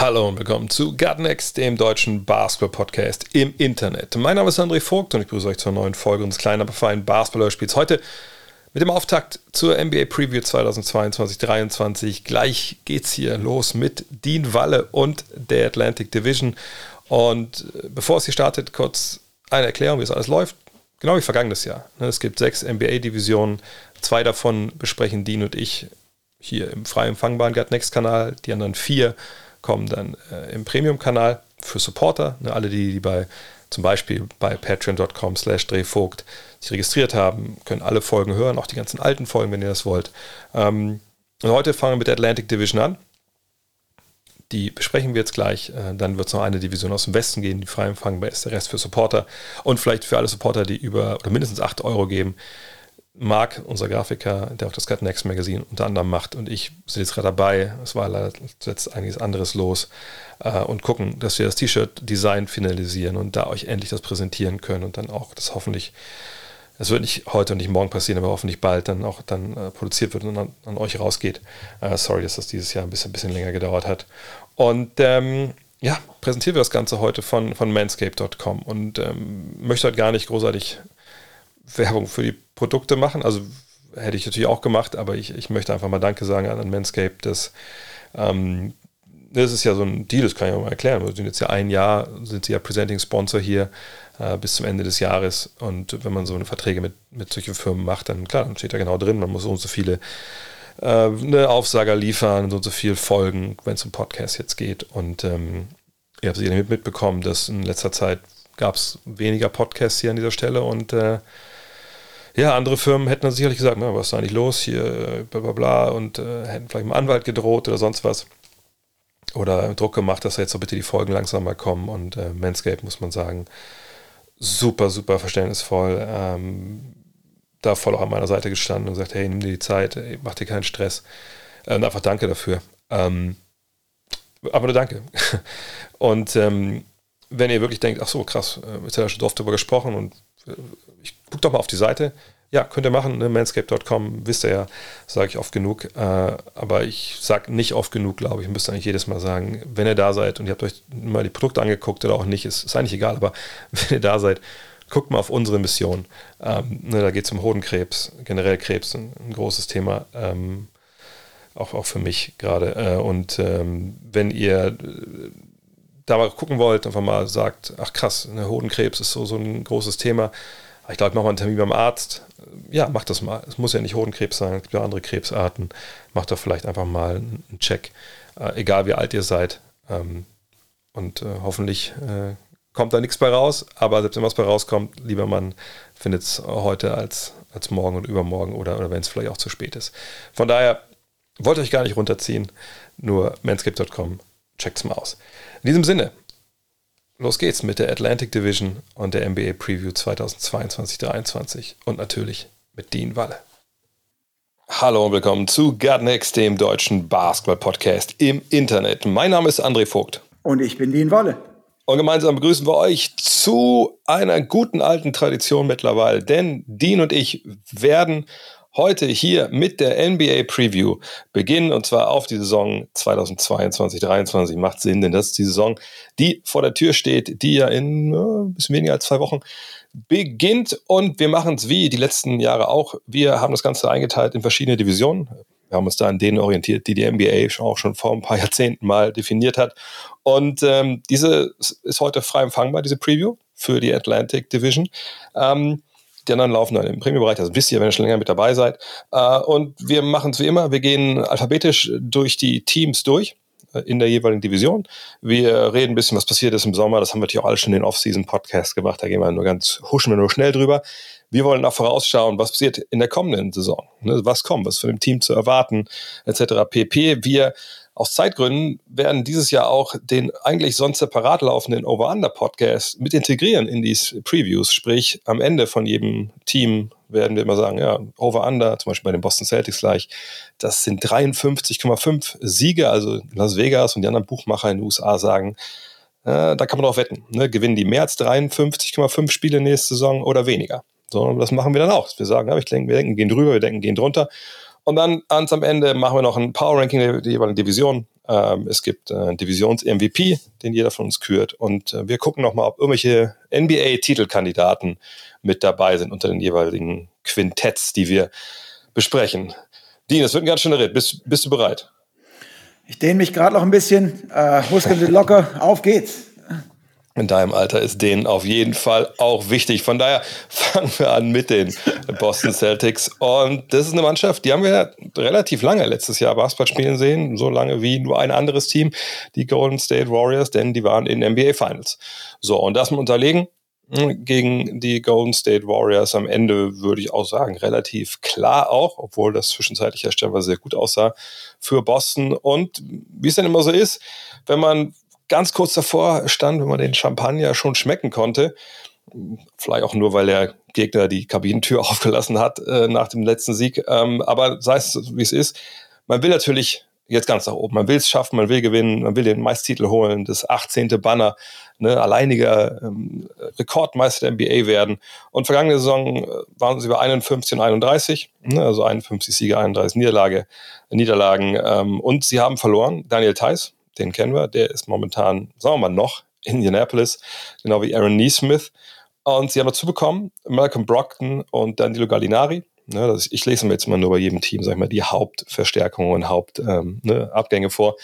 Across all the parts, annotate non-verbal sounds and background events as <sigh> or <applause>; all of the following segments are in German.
Hallo und willkommen zu Gutnext, dem deutschen Basketball-Podcast im Internet. Mein Name ist André Vogt und ich begrüße euch zur neuen Folge unseres kleinen, aber feinen Basketball-Spiels. Heute mit dem Auftakt zur NBA Preview 2022-23. Gleich geht's hier los mit Dean Walle und der Atlantic Division. Und äh, bevor es hier startet, kurz eine Erklärung, wie es alles läuft. Genau wie vergangenes Jahr. Ne, Es gibt sechs NBA-Divisionen. Zwei davon besprechen Dean und ich hier im frei empfangbaren Gut Next Kanal. Die anderen vier kommen dann äh, im Premium-Kanal für Supporter. Ne, alle, die, die bei zum Beispiel bei patreon.com slash drehvogt sich registriert haben, können alle Folgen hören, auch die ganzen alten Folgen, wenn ihr das wollt. Ähm, und heute fangen wir mit der Atlantic Division an. Die besprechen wir jetzt gleich. Äh, Dann wird es noch eine Division aus dem Westen gehen, die frei empfangbar ist. Der Rest für Supporter und vielleicht für alle Supporter, die über oder mindestens 8 Euro geben. Marc, unser Grafiker, der auch das Cut Next Magazine unter anderem macht und ich sind jetzt gerade dabei. Es war leider jetzt einiges anderes los äh, und gucken, dass wir das T-Shirt-Design finalisieren und da euch endlich das präsentieren können und dann auch das hoffentlich, es wird nicht heute und nicht morgen passieren, aber hoffentlich bald dann auch dann äh, produziert wird und an, an euch rausgeht. Äh, sorry, dass das dieses Jahr ein bisschen, bisschen länger gedauert hat. Und ähm, ja, präsentieren wir das Ganze heute von, von manscape.com und ähm, möchte heute gar nicht großartig Werbung für die Produkte machen. Also hätte ich natürlich auch gemacht, aber ich, ich möchte einfach mal Danke sagen an, an Manscape, dass ähm, das ist ja so ein Deal, das kann ich auch mal erklären. Wir sind jetzt ja ein Jahr, sind sie ja Presenting Sponsor hier äh, bis zum Ende des Jahres. Und wenn man so eine Verträge mit, mit solchen Firmen macht, dann klar, dann steht da genau drin, man muss so und so viele äh, eine Aufsager liefern, so und so viel Folgen, wenn es um Podcast jetzt geht. Und ähm, ihr habt sicher mit, mitbekommen, dass in letzter Zeit gab es weniger Podcasts hier an dieser Stelle und äh, ja, andere Firmen hätten dann sicherlich gesagt, was ist da eigentlich los hier, äh, bla bla bla und äh, hätten vielleicht mal Anwalt gedroht oder sonst was. Oder Druck gemacht, dass da jetzt so bitte die Folgen langsam mal kommen. Und äh, Manscape, muss man sagen, super, super verständnisvoll. Ähm, da voll auch an meiner Seite gestanden und gesagt, hey, nimm dir die Zeit, mach dir keinen Stress. Äh, Und einfach danke dafür. Ähm, aber nur danke. <laughs> Und ähm, wenn ihr wirklich denkt, ach so, krass, äh, jetzt hat er schon oft darüber gesprochen und ich guck doch mal auf die Seite. Ja, könnt ihr machen, ne? manscape.com, wisst ihr ja, sage ich oft genug. Äh, aber ich sage nicht oft genug, glaube ich, müsst eigentlich jedes Mal sagen, wenn ihr da seid und ihr habt euch mal die Produkte angeguckt oder auch nicht, ist, ist eigentlich egal, aber <laughs> wenn ihr da seid, guckt mal auf unsere Mission. Ähm, ne, da geht es um Hodenkrebs, generell Krebs, ein, ein großes Thema. Ähm, auch, auch für mich gerade. Äh, und ähm, wenn ihr äh, da mal gucken wollt, einfach mal sagt, ach krass, ne, Hodenkrebs ist so, so ein großes Thema. Ich glaube, ich mache mal einen Termin beim Arzt. Ja, macht das mal. Es muss ja nicht Hodenkrebs sein, es gibt ja andere Krebsarten. Macht doch vielleicht einfach mal einen Check, äh, egal wie alt ihr seid. Ähm, und äh, hoffentlich äh, kommt da nichts bei raus, aber selbst wenn was bei rauskommt, lieber man findet es heute als, als morgen und übermorgen oder, oder wenn es vielleicht auch zu spät ist. Von daher wollte euch gar nicht runterziehen, nur manscape.com, checkt's mal aus. In diesem Sinne, los geht's mit der Atlantic Division und der NBA Preview 2022-23 und natürlich mit Dean Walle. Hallo und willkommen zu Gut Next, dem deutschen Basketball-Podcast im Internet. Mein Name ist André Vogt. Und ich bin Dean Wolle. Und gemeinsam begrüßen wir euch zu einer guten alten Tradition mittlerweile, denn Dean und ich werden heute hier mit der NBA Preview beginnen und zwar auf die Saison 2022-23. Macht Sinn, denn das ist die Saison, die vor der Tür steht, die ja in äh, ein bisschen weniger als zwei Wochen beginnt und wir machen es wie die letzten Jahre auch. Wir haben das Ganze eingeteilt in verschiedene Divisionen. Wir haben uns da an denen orientiert, die die NBA auch schon vor ein paar <laughs> Jahrzehnten mal definiert hat. Und ähm, diese ist heute frei empfangbar, diese Preview für die Atlantic Division. Ähm, die anderen laufen dann im Premium-Bereich, das wisst ihr, wenn ihr schon länger mit dabei seid. Äh, und wir machen es wie immer, wir gehen alphabetisch durch die Teams durch äh, in der jeweiligen Division. Wir reden ein bisschen, was passiert ist im Sommer. Das haben wir natürlich auch alles schon in den Off-Season-Podcast gemacht. Da gehen wir nur ganz, huschen wir nur schnell drüber. Wir wollen auch vorausschauen, was passiert in der kommenden Saison. Ne? Was kommt, was von dem Team zu erwarten, etc. pp. Wir aus Zeitgründen werden dieses Jahr auch den eigentlich sonst separat laufenden Over-Under-Podcast mit integrieren in die Previews. Sprich, am Ende von jedem Team werden wir immer sagen, ja, Over-Under, zum Beispiel bei den Boston Celtics gleich, das sind 53,5 Siege, also Las Vegas und die anderen Buchmacher in den USA sagen, äh, da kann man drauf wetten. Ne? Gewinnen die mehr als 53,5 Spiele nächste Saison oder weniger? So, das machen wir dann auch. Wir sagen, ja, ich denke, wir denken, gehen drüber, wir denken, gehen drunter. Und dann ans am Ende machen wir noch ein Power Ranking der, der jeweiligen Division. Ähm, es gibt äh, Divisions-MVP, den jeder von uns kürt. Und äh, wir gucken nochmal, ob irgendwelche NBA-Titelkandidaten mit dabei sind unter den jeweiligen Quintetts, die wir besprechen. Dean, es wird ein ganz schöner Ritt. Bist, bist du bereit? Ich dehne mich gerade noch ein bisschen. Äh, Muskeln locker. Auf geht's in deinem Alter ist denen auf jeden Fall auch wichtig. Von daher fangen wir an mit den Boston Celtics. Und das ist eine Mannschaft, die haben wir relativ lange letztes Jahr Basketball spielen sehen, so lange wie nur ein anderes Team, die Golden State Warriors, denn die waren in NBA Finals. So, und das mit unterlegen hm, gegen die Golden State Warriors am Ende, würde ich auch sagen, relativ klar auch, obwohl das zwischenzeitlich ja stellenweise sehr gut aussah für Boston. Und wie es dann immer so ist, wenn man ganz kurz davor stand, wenn man den Champagner schon schmecken konnte. Vielleicht auch nur, weil der Gegner die Kabinentür <laughs> aufgelassen hat äh, nach dem letzten Sieg. Ähm, aber sei es wie es ist, man will natürlich jetzt ganz nach oben. Man will es schaffen, man will gewinnen, man will den Meistertitel holen, das 18. Banner, ne, alleiniger ähm, Rekordmeister der NBA werden. Und vergangene Saison äh, waren sie bei 51 und 31, ne, also 51 Siege, 31 Niederlage, Niederlagen. Ähm, und sie haben verloren. Daniel Theiss, den kennen wir, der ist momentan, sagen wir mal, noch in Indianapolis, genau wie Aaron Neesmith. Und sie haben dazu bekommen Malcolm Brockton und Danilo Gallinari. Ne, ist, ich lese mir jetzt mal nur bei jedem Team, sag ich mal, die Hauptverstärkungen und Hauptabgänge ähm, ne, vor.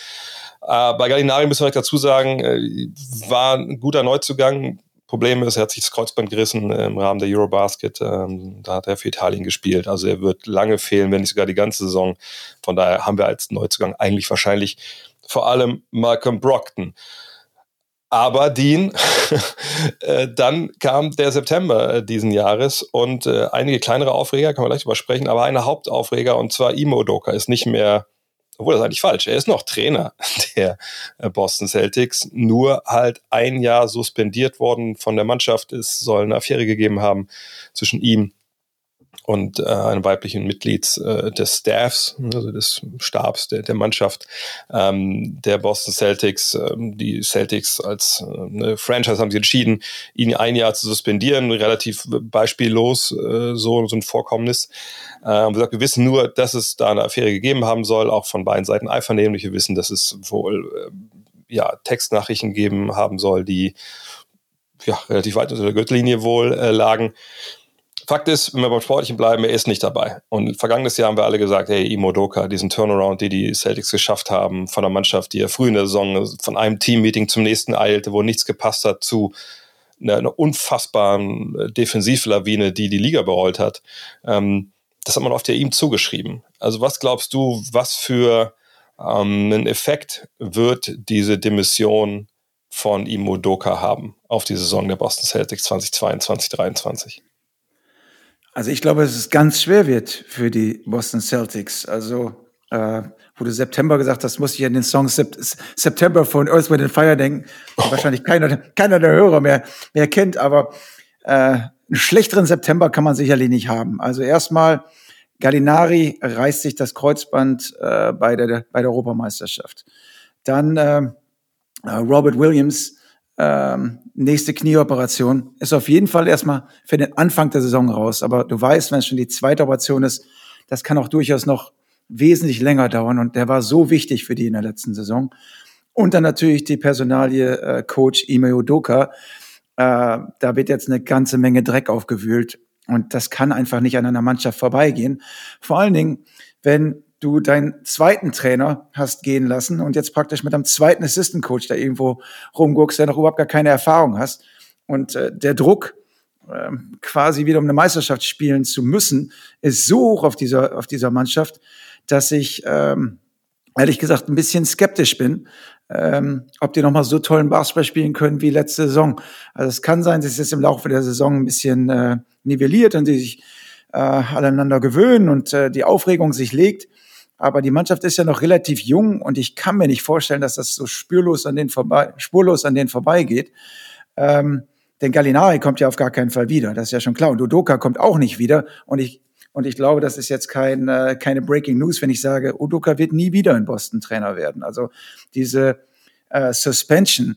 Äh, bei Gallinari müssen wir dazu sagen, äh, war ein guter Neuzugang. Problem ist, er hat sich das Kreuzband gerissen im Rahmen der Eurobasket. Ähm, da hat er für Italien gespielt. Also er wird lange fehlen, wenn nicht sogar die ganze Saison. Von daher haben wir als Neuzugang eigentlich wahrscheinlich vor allem Malcolm Brockton. Aber Dean, <laughs> äh, dann kam der September äh, diesen Jahres und äh, einige kleinere Aufreger, kann man gleich übersprechen, aber eine Hauptaufreger und zwar Imo Doka ist nicht mehr, obwohl das ist eigentlich falsch, er ist noch Trainer <laughs> der Boston Celtics, nur halt ein Jahr suspendiert worden von der Mannschaft. Es soll eine Affäre gegeben haben zwischen ihm und äh, einem weiblichen Mitglied äh, des Staffs, also des Stabs der, der Mannschaft ähm, der Boston Celtics. Ähm, die Celtics als äh, eine Franchise haben sie entschieden, ihn ein Jahr zu suspendieren, relativ beispiellos äh, so, so ein Vorkommnis. Äh, gesagt, wir wissen nur, dass es da eine Affäre gegeben haben soll, auch von beiden Seiten einvernehmlich. Wir wissen, dass es wohl äh, ja, Textnachrichten geben haben soll, die ja, relativ weit unter der Gürtellinie wohl äh, lagen. Fakt ist, wenn wir beim Sportlichen bleiben, er ist nicht dabei. Und vergangenes Jahr haben wir alle gesagt, hey, Imodoka, diesen Turnaround, die die Celtics geschafft haben, von der Mannschaft, die ja früh in der Saison von einem Teammeeting zum nächsten eilte, wo nichts gepasst hat, zu einer, einer unfassbaren äh, Defensivlawine, die die Liga berollt hat. Ähm, das hat man oft ja ihm zugeschrieben. Also was glaubst du, was für ähm, einen Effekt wird diese Demission von Imodoka haben auf die Saison der Boston Celtics 2022, 2023? Also ich glaube, dass es ganz schwer wird für die Boston Celtics. Also äh, wo du September gesagt hast, muss ich an den Song Sep September von Earth, Wind and Fire denken. Oh. Wahrscheinlich keiner, keiner der Hörer mehr, mehr kennt, aber äh, einen schlechteren September kann man sicherlich nicht haben. Also erstmal, Gallinari reißt sich das Kreuzband äh, bei, der, bei der Europameisterschaft. Dann äh, Robert Williams ähm, nächste Knieoperation. Ist auf jeden Fall erstmal für den Anfang der Saison raus. Aber du weißt, wenn es schon die zweite Operation ist, das kann auch durchaus noch wesentlich länger dauern. Und der war so wichtig für die in der letzten Saison. Und dann natürlich die Personalie äh, Coach Ime Udoka. Äh, da wird jetzt eine ganze Menge Dreck aufgewühlt. Und das kann einfach nicht an einer Mannschaft vorbeigehen. Vor allen Dingen, wenn du deinen zweiten Trainer hast gehen lassen und jetzt praktisch mit einem zweiten Assistant Coach da irgendwo rumguckst, der noch überhaupt gar keine Erfahrung hast. Und äh, der Druck, äh, quasi wieder um eine Meisterschaft spielen zu müssen, ist so hoch auf dieser, auf dieser Mannschaft, dass ich ähm, ehrlich gesagt ein bisschen skeptisch bin, ähm, ob die nochmal so tollen Basketball spielen können wie letzte Saison. Also es kann sein, dass es jetzt im Laufe der Saison ein bisschen äh, nivelliert und die sich äh, aneinander gewöhnen und äh, die Aufregung sich legt. Aber die Mannschaft ist ja noch relativ jung und ich kann mir nicht vorstellen, dass das so spurlos an den vorbei, spurlos an denen vorbeigeht. Ähm, denn Gallinari kommt ja auf gar keinen Fall wieder. Das ist ja schon klar. Und Udoka kommt auch nicht wieder. Und ich, und ich glaube, das ist jetzt kein, äh, keine Breaking News, wenn ich sage, Udoka wird nie wieder in Boston Trainer werden. Also diese äh, Suspension,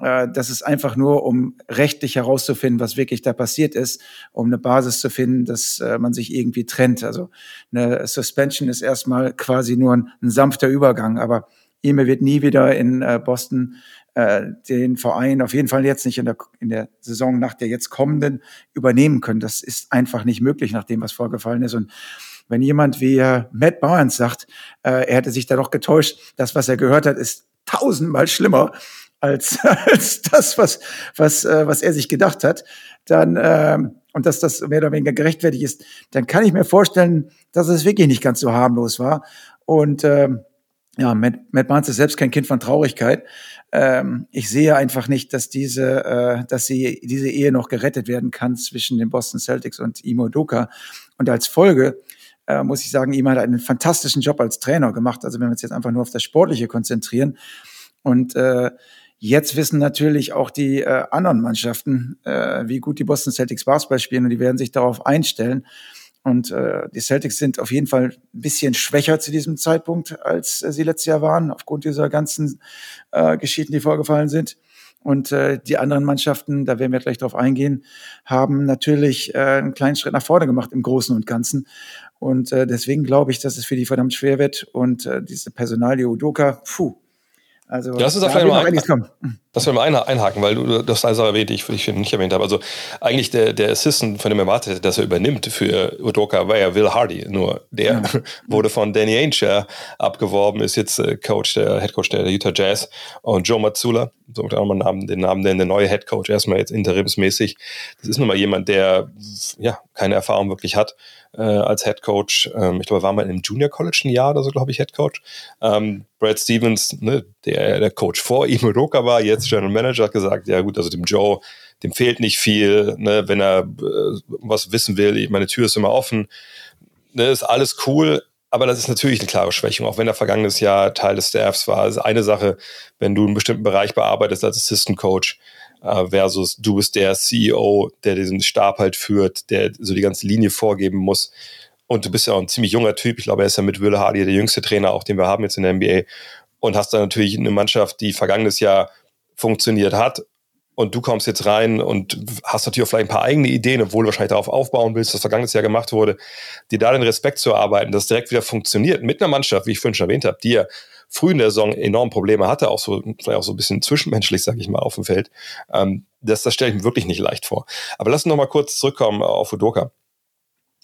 äh, das ist einfach nur, um rechtlich herauszufinden, was wirklich da passiert ist, um eine Basis zu finden, dass äh, man sich irgendwie trennt. Also eine Suspension ist erstmal quasi nur ein, ein sanfter Übergang, aber Ime wird nie wieder in äh, Boston den Verein auf jeden Fall jetzt nicht in der, in der Saison nach der jetzt kommenden übernehmen können. Das ist einfach nicht möglich, nach dem, was vorgefallen ist. Und wenn jemand wie Matt Barnes sagt, er hätte sich da doch getäuscht, das, was er gehört hat, ist tausendmal schlimmer als, <laughs> als das, was, was, äh, was er sich gedacht hat, dann, äh, und dass das mehr oder weniger gerechtfertigt ist, dann kann ich mir vorstellen, dass es wirklich nicht ganz so harmlos war. Und äh, ja, Matt, Matt Barnes ist selbst kein Kind von Traurigkeit. Ähm, ich sehe einfach nicht, dass diese, äh, dass sie diese Ehe noch gerettet werden kann zwischen den Boston Celtics und Imo Doka. Und als Folge äh, muss ich sagen, Imo hat einen fantastischen Job als Trainer gemacht. Also wenn wir uns jetzt einfach nur auf das Sportliche konzentrieren. Und äh, jetzt wissen natürlich auch die äh, anderen Mannschaften, äh, wie gut die Boston Celtics Basketball spielen und die werden sich darauf einstellen. Und äh, die Celtics sind auf jeden Fall ein bisschen schwächer zu diesem Zeitpunkt, als äh, sie letztes Jahr waren, aufgrund dieser ganzen äh, Geschichten, die vorgefallen sind. Und äh, die anderen Mannschaften, da werden wir gleich drauf eingehen, haben natürlich äh, einen kleinen Schritt nach vorne gemacht im Großen und Ganzen. Und äh, deswegen glaube ich, dass es für die verdammt schwer wird. Und äh, diese Personalie Udoka, puh, also, das ist da vielleicht mal ein, das will mal einhaken, weil du das eine Sache erwähnt, die ich, ich nicht erwähnt habe. Also eigentlich der, der Assistant, von dem er erwartet dass er übernimmt für Udoka, war ja Will Hardy. Nur der ja. <laughs> wurde von Danny Ainge abgeworben, ist jetzt äh, Coach, der Head Coach der Utah Jazz und Joe Mazzula, so auch mal Namen, den Namen der neue Head Coach, erstmal jetzt interimsmäßig. Das ist nun mal jemand, der ja keine Erfahrung wirklich hat äh, als Head Coach. Ähm, ich glaube, er war mal im Junior College ein Jahr oder so, glaube ich, Head Coach. Ähm, Brad Stevens, ne, der der Coach vor ihm <laughs> Udoka war, jetzt General Manager, hat gesagt, ja gut, also dem Joe, dem fehlt nicht viel, ne, wenn er äh, was wissen will, meine Tür ist immer offen, ne, ist alles cool, aber das ist natürlich eine klare Schwächung, auch wenn er vergangenes Jahr Teil des Staffs war. Das ist eine Sache, wenn du einen bestimmten Bereich bearbeitest als Assistant Coach, äh, versus du bist der CEO, der diesen Stab halt führt, der so die ganze Linie vorgeben muss. Und du bist ja auch ein ziemlich junger Typ. Ich glaube, er ist ja mit Wille Hardy der jüngste Trainer, auch den wir haben jetzt in der NBA. Und hast da natürlich eine Mannschaft, die vergangenes Jahr funktioniert hat. Und du kommst jetzt rein und hast natürlich auch vielleicht ein paar eigene Ideen, obwohl du wahrscheinlich darauf aufbauen willst, was vergangenes Jahr gemacht wurde, dir da den Respekt zu erarbeiten, dass es direkt wieder funktioniert mit einer Mannschaft, wie ich vorhin schon erwähnt habe, die ja früh in der Saison enorm Probleme hatte, auch so, vielleicht auch so ein bisschen zwischenmenschlich, sage ich mal, auf dem Feld. Ähm, das das stelle ich mir wirklich nicht leicht vor. Aber lass uns noch mal kurz zurückkommen auf Udoka.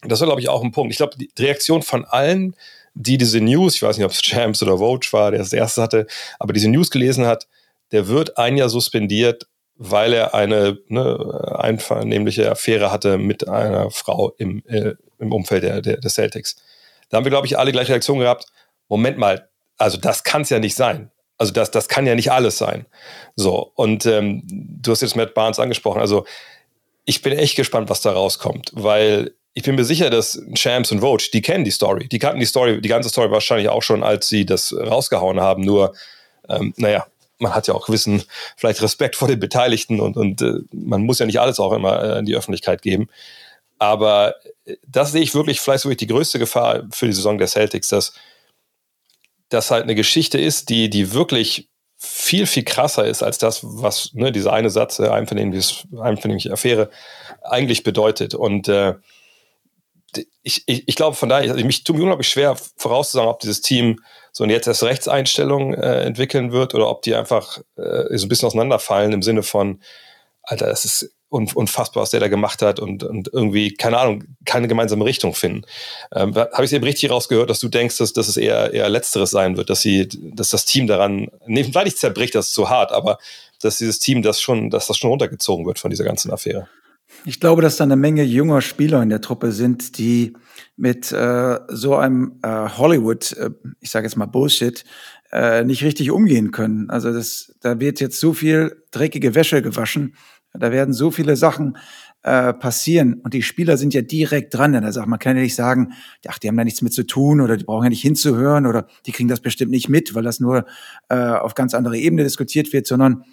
Das war, glaube ich, auch ein Punkt. Ich glaube, die Reaktion von allen, die diese News, ich weiß nicht, ob es Champs oder Vogue war, der das erste hatte, aber diese News gelesen hat, der wird ein Jahr suspendiert, weil er eine ne, einvernehmliche Affäre hatte mit einer Frau im, äh, im Umfeld der, der, der Celtics. Da haben wir, glaube ich, alle gleiche Reaktion gehabt. Moment mal, also das kann es ja nicht sein. Also das, das kann ja nicht alles sein. So, und ähm, du hast jetzt Matt Barnes angesprochen. Also ich bin echt gespannt, was da rauskommt, weil ich bin mir sicher, dass Champs und Vogue, die kennen die Story. Die kannten die Story, die ganze Story wahrscheinlich auch schon, als sie das rausgehauen haben. Nur, ähm, naja, man hat ja auch gewissen, vielleicht Respekt vor den Beteiligten und, und äh, man muss ja nicht alles auch immer äh, in die Öffentlichkeit geben. Aber äh, das sehe ich wirklich vielleicht wirklich die größte Gefahr für die Saison der Celtics, dass das halt eine Geschichte ist, die, die wirklich viel, viel krasser ist als das, was ne, dieser eine Satz, äh, einvernehmliche Affäre, eigentlich bedeutet. Und äh, ich, ich, ich glaube von daher, also mich tut mir unglaublich schwer vorauszusagen, ob dieses Team so eine jetzt erst Rechtseinstellung äh, entwickeln wird oder ob die einfach äh, so ein bisschen auseinanderfallen im Sinne von, Alter, das ist unfassbar, was der da gemacht hat und, und irgendwie, keine Ahnung, keine gemeinsame Richtung finden. Ähm, Habe ich es eben richtig rausgehört, dass du denkst, dass, dass es eher, eher Letzteres sein wird, dass sie, dass das Team daran, nee, vielleicht nicht zerbricht, das ist zu hart, aber dass dieses Team das schon, dass das schon runtergezogen wird von dieser ganzen Affäre. Ich glaube, dass da eine Menge junger Spieler in der Truppe sind, die mit äh, so einem äh, Hollywood, äh, ich sage jetzt mal Bullshit, äh, nicht richtig umgehen können. Also das, da wird jetzt so viel dreckige Wäsche gewaschen, da werden so viele Sachen äh, passieren und die Spieler sind ja direkt dran. Da sagt man kann ja nicht sagen, ach, die haben da nichts mit zu tun oder die brauchen ja nicht hinzuhören oder die kriegen das bestimmt nicht mit, weil das nur äh, auf ganz andere Ebene diskutiert wird, sondern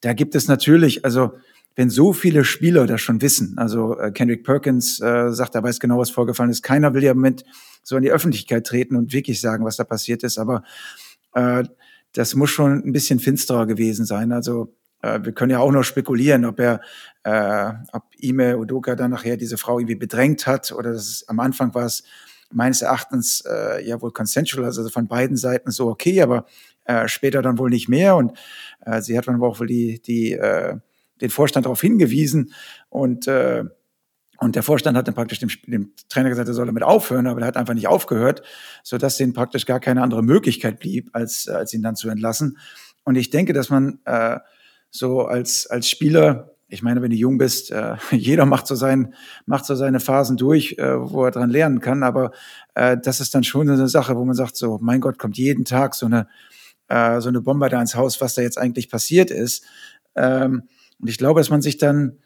da gibt es natürlich, also wenn so viele Spieler das schon wissen, also äh, Kendrick Perkins äh, sagt, er weiß genau, was vorgefallen ist. Keiner will ja im Moment so in die Öffentlichkeit treten und wirklich sagen, was da passiert ist, aber äh, das muss schon ein bisschen finsterer gewesen sein. Also äh, wir können ja auch nur spekulieren, ob er, äh, ob Ime Udoka dann nachher diese Frau irgendwie bedrängt hat oder dass es, am Anfang war es meines Erachtens äh, ja wohl consensual, also von beiden Seiten so okay, aber äh, später dann wohl nicht mehr und äh, sie hat dann auch wohl die, die äh, den Vorstand darauf hingewiesen und äh, und der Vorstand hat dann praktisch dem, dem Trainer gesagt, er soll damit aufhören, aber er hat einfach nicht aufgehört, so dass denen praktisch gar keine andere Möglichkeit blieb, als, als ihn dann zu entlassen. Und ich denke, dass man äh, so als, als Spieler, ich meine, wenn du jung bist, äh, <laughs> jeder macht so, sein, macht so seine Phasen durch, äh, wo er dran lernen kann, aber äh, das ist dann schon so eine Sache, wo man sagt, so, mein Gott, kommt jeden Tag so eine, äh, so eine Bombe da ins Haus, was da jetzt eigentlich passiert ist. Ähm, und ich glaube, dass man sich dann,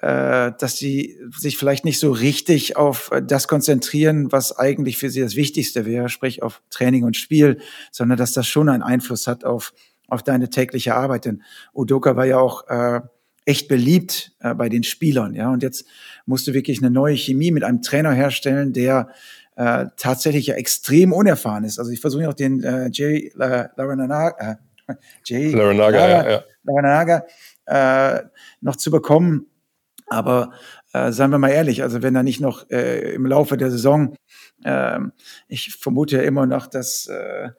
äh, dass sie sich vielleicht nicht so richtig auf das konzentrieren, was eigentlich für sie das Wichtigste wäre, sprich auf Training und Spiel, sondern dass das schon einen Einfluss hat auf, auf deine tägliche Arbeit. Denn Udoka war ja auch äh, echt beliebt äh, bei den Spielern, ja. Und jetzt musst du wirklich eine neue Chemie mit einem Trainer herstellen, der äh, tatsächlich ja extrem unerfahren ist. Also ich versuche auch den äh, Jay Laranaga, äh, Jay Laranaga, ja, ja. Laranaga äh, noch zu bekommen. Aber äh, seien wir mal ehrlich, also wenn er nicht noch äh, im Laufe der Saison, äh, ich vermute ja immer noch, dass, äh,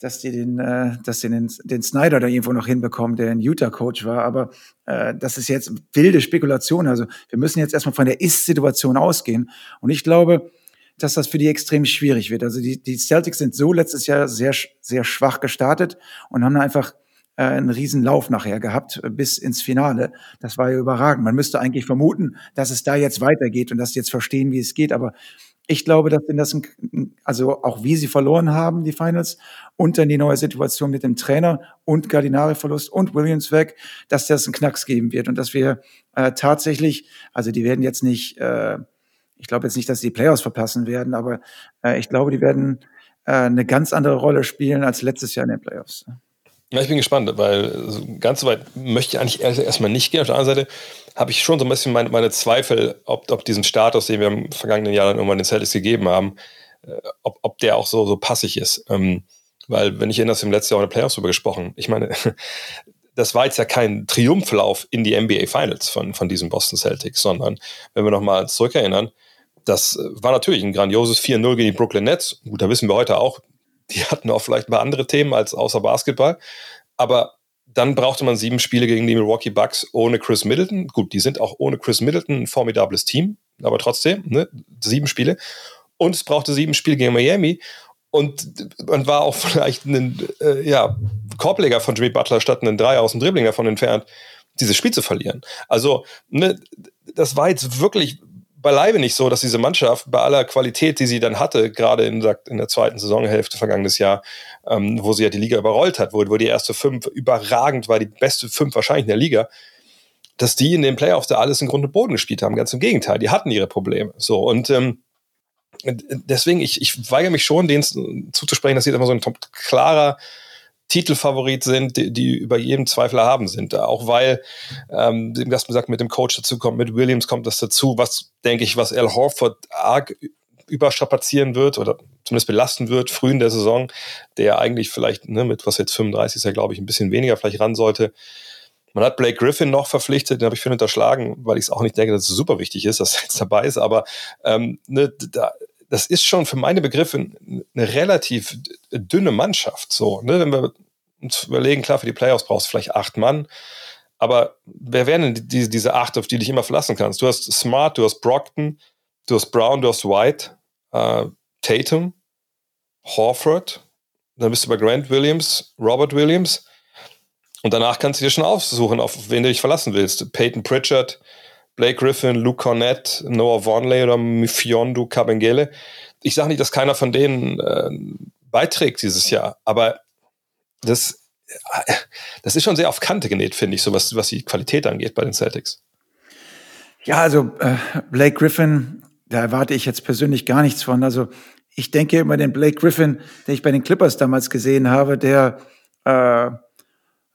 dass die den, äh, dass die den, den Snyder da irgendwo noch hinbekommen, der ein Utah-Coach war. Aber äh, das ist jetzt wilde Spekulation. Also wir müssen jetzt erstmal von der Ist-Situation ausgehen. Und ich glaube, dass das für die extrem schwierig wird. Also die, die Celtics sind so letztes Jahr sehr, sehr schwach gestartet und haben einfach äh, einen Lauf nachher gehabt bis ins Finale. Das war ja überragend. Man müsste eigentlich vermuten, dass es da jetzt weitergeht und dass sie jetzt verstehen, wie es geht. Aber ich glaube, dass denn das, also auch wie sie verloren haben, die Finals, und dann die neue Situation mit dem Trainer und Gardinari-Verlust und Williams weg, dass das einen Knacks geben wird und dass wir äh, tatsächlich, also die werden jetzt nicht, äh, ich glaube jetzt nicht, dass sie die Playoffs verpassen werden, aber äh, ich glaube, die werden äh, eine ganz andere Rolle spielen als letztes Jahr in den Playoffs. Ja, ich bin gespannt, weil ganz so weit möchte ich eigentlich erstmal nicht gehen. Auf der anderen Seite habe ich schon so ein bisschen meine, meine Zweifel, ob, ob diesen Status, den wir im vergangenen Jahr dann irgendwann den Celtics gegeben haben, äh, ob, ob der auch so, so passig ist. Ähm, weil, wenn ich erinnere, im letzten Jahr in der Playoffs darüber gesprochen. Ich meine, <laughs> das war jetzt ja kein Triumphlauf in die NBA Finals von, von diesen Boston Celtics, sondern wenn wir nochmal zurückerinnern, das war natürlich ein grandioses 4-0 gegen die Brooklyn Nets. Gut, da wissen wir heute auch, die hatten auch vielleicht mal andere Themen als außer Basketball. Aber dann brauchte man sieben Spiele gegen die Milwaukee Bucks ohne Chris Middleton. Gut, die sind auch ohne Chris Middleton ein formidables Team, aber trotzdem, ne, sieben Spiele. Und es brauchte sieben Spiele gegen Miami. Und man war auch <laughs> vielleicht ein äh, ja, Korbleger von Jimmy Butler statt einen Dreier aus dem Dribbling davon entfernt, dieses Spiel zu verlieren. Also, ne, das war jetzt wirklich beileibe nicht so, dass diese Mannschaft bei aller Qualität, die sie dann hatte, gerade in der, in der zweiten Saisonhälfte vergangenes Jahr, ähm, wo sie ja die Liga überrollt hat, wo, wo die erste fünf überragend war, die beste fünf wahrscheinlich in der Liga, dass die in den Playoffs da alles im Grunde Boden gespielt haben. Ganz im Gegenteil, die hatten ihre Probleme. So und ähm, deswegen, ich, ich weigere mich schon, denen zuzusprechen, dass sie immer so ein klarer Titelfavorit sind, die, die über jedem Zweifel erhaben sind. Auch weil, ähm, das gesagt, mit dem Coach dazu kommt, mit Williams kommt das dazu, was, denke ich, was Al Horford arg überstrapazieren wird oder zumindest belasten wird, früh in der Saison, der eigentlich vielleicht, ne, mit was jetzt 35 ist, ja, glaube ich, ein bisschen weniger vielleicht ran sollte. Man hat Blake Griffin noch verpflichtet, den habe ich für unterschlagen, weil ich es auch nicht denke, dass es super wichtig ist, dass er jetzt dabei ist, aber ähm, ne, da, das ist schon für meine Begriffe eine relativ dünne Mannschaft. So, ne? Wenn wir uns überlegen, klar, für die Playoffs brauchst du vielleicht acht Mann. Aber wer wären denn die, diese acht, auf die du dich immer verlassen kannst? Du hast Smart, du hast Brockton, du hast Brown, du hast White, äh, Tatum, Horford, dann bist du bei Grant Williams, Robert Williams. Und danach kannst du dir schon aussuchen, auf wen du dich verlassen willst. Peyton Pritchard, Blake Griffin, Luke Cornett, Noah Vonley oder Mfiondu Kabengele. Ich sage nicht, dass keiner von denen äh, beiträgt dieses Jahr, aber das, das ist schon sehr auf Kante genäht, finde ich, so was, was die Qualität angeht bei den Celtics. Ja, also äh, Blake Griffin, da erwarte ich jetzt persönlich gar nichts von. Also ich denke immer den Blake Griffin, den ich bei den Clippers damals gesehen habe, der äh,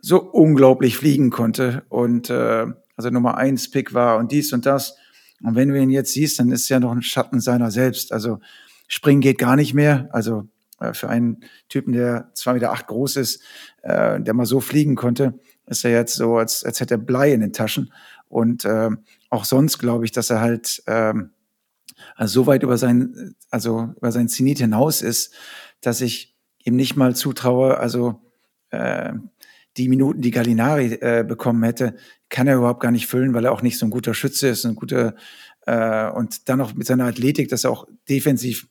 so unglaublich fliegen konnte und äh, also Nummer eins Pick war und dies und das. Und wenn du ihn jetzt siehst, dann ist er ja noch ein Schatten seiner selbst. Also springen geht gar nicht mehr. Also äh, für einen Typen, der zwei Meter acht groß ist, äh, der mal so fliegen konnte, ist er jetzt so, als, als hätte er Blei in den Taschen. Und äh, auch sonst glaube ich, dass er halt ähm, also so weit über sein, also über sein Zenit hinaus ist, dass ich ihm nicht mal zutraue, also äh, die Minuten, die Gallinari äh, bekommen hätte, kann er überhaupt gar nicht füllen, weil er auch nicht so ein guter Schütze ist, ein guter äh, und dann noch mit seiner Athletik, dass er auch defensiv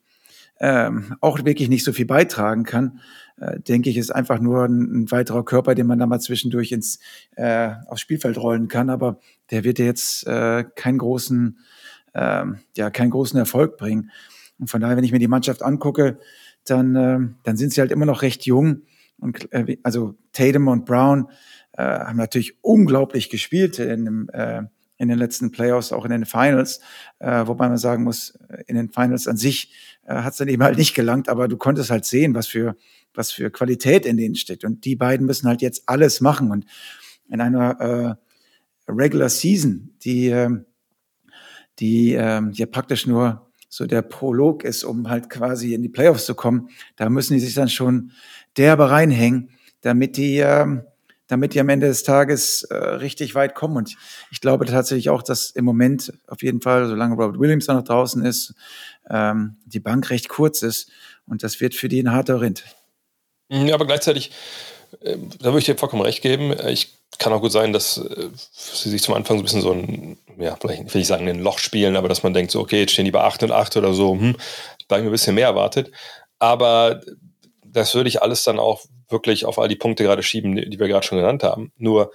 ähm, auch wirklich nicht so viel beitragen kann, äh, denke ich, ist einfach nur ein, ein, weiterer Körper, den man da mal zwischendurch ins äh, aufs Spielfeld rollen kann. Aber der wird ja jetzt äh, keinen großen, äh, ja, keinen großen Erfolg bringen. Und von daher, wenn ich mir die Mannschaft angucke, dann, äh, dann sind sie halt immer noch recht jung. Und äh, also Tatum und Brown äh, haben natürlich unglaublich gespielt in dem äh, in den letzten Playoffs, auch in den Finals, äh, wobei man sagen muss, in den Finals an sich äh, hat es dann eben halt nicht gelangt, aber du konntest halt sehen, was für, was für Qualität in denen steckt. Und die beiden müssen halt jetzt alles machen. Und in einer äh, Regular Season, die, äh, die äh, ja praktisch nur so der Prolog ist, um halt quasi in die Playoffs zu kommen, da müssen die sich dann schon derbe reinhängen, damit die, äh, damit die am Ende des Tages äh, richtig weit kommen. Und ich glaube tatsächlich auch, dass im Moment auf jeden Fall, solange Robert Williams noch draußen ist, ähm, die Bank recht kurz ist. Und das wird für die ein harter Rind. Ja, aber gleichzeitig, äh, da würde ich dir vollkommen recht geben. Ich kann auch gut sein, dass äh, sie sich zum Anfang so ein bisschen so ein, ja, vielleicht will ich sagen, ein Loch spielen, aber dass man denkt, so, okay, jetzt stehen die bei 8 und 8 oder so, hm, da habe ich mir ein bisschen mehr erwartet. Aber das würde ich alles dann auch wirklich auf all die Punkte gerade schieben, die wir gerade schon genannt haben. Nur,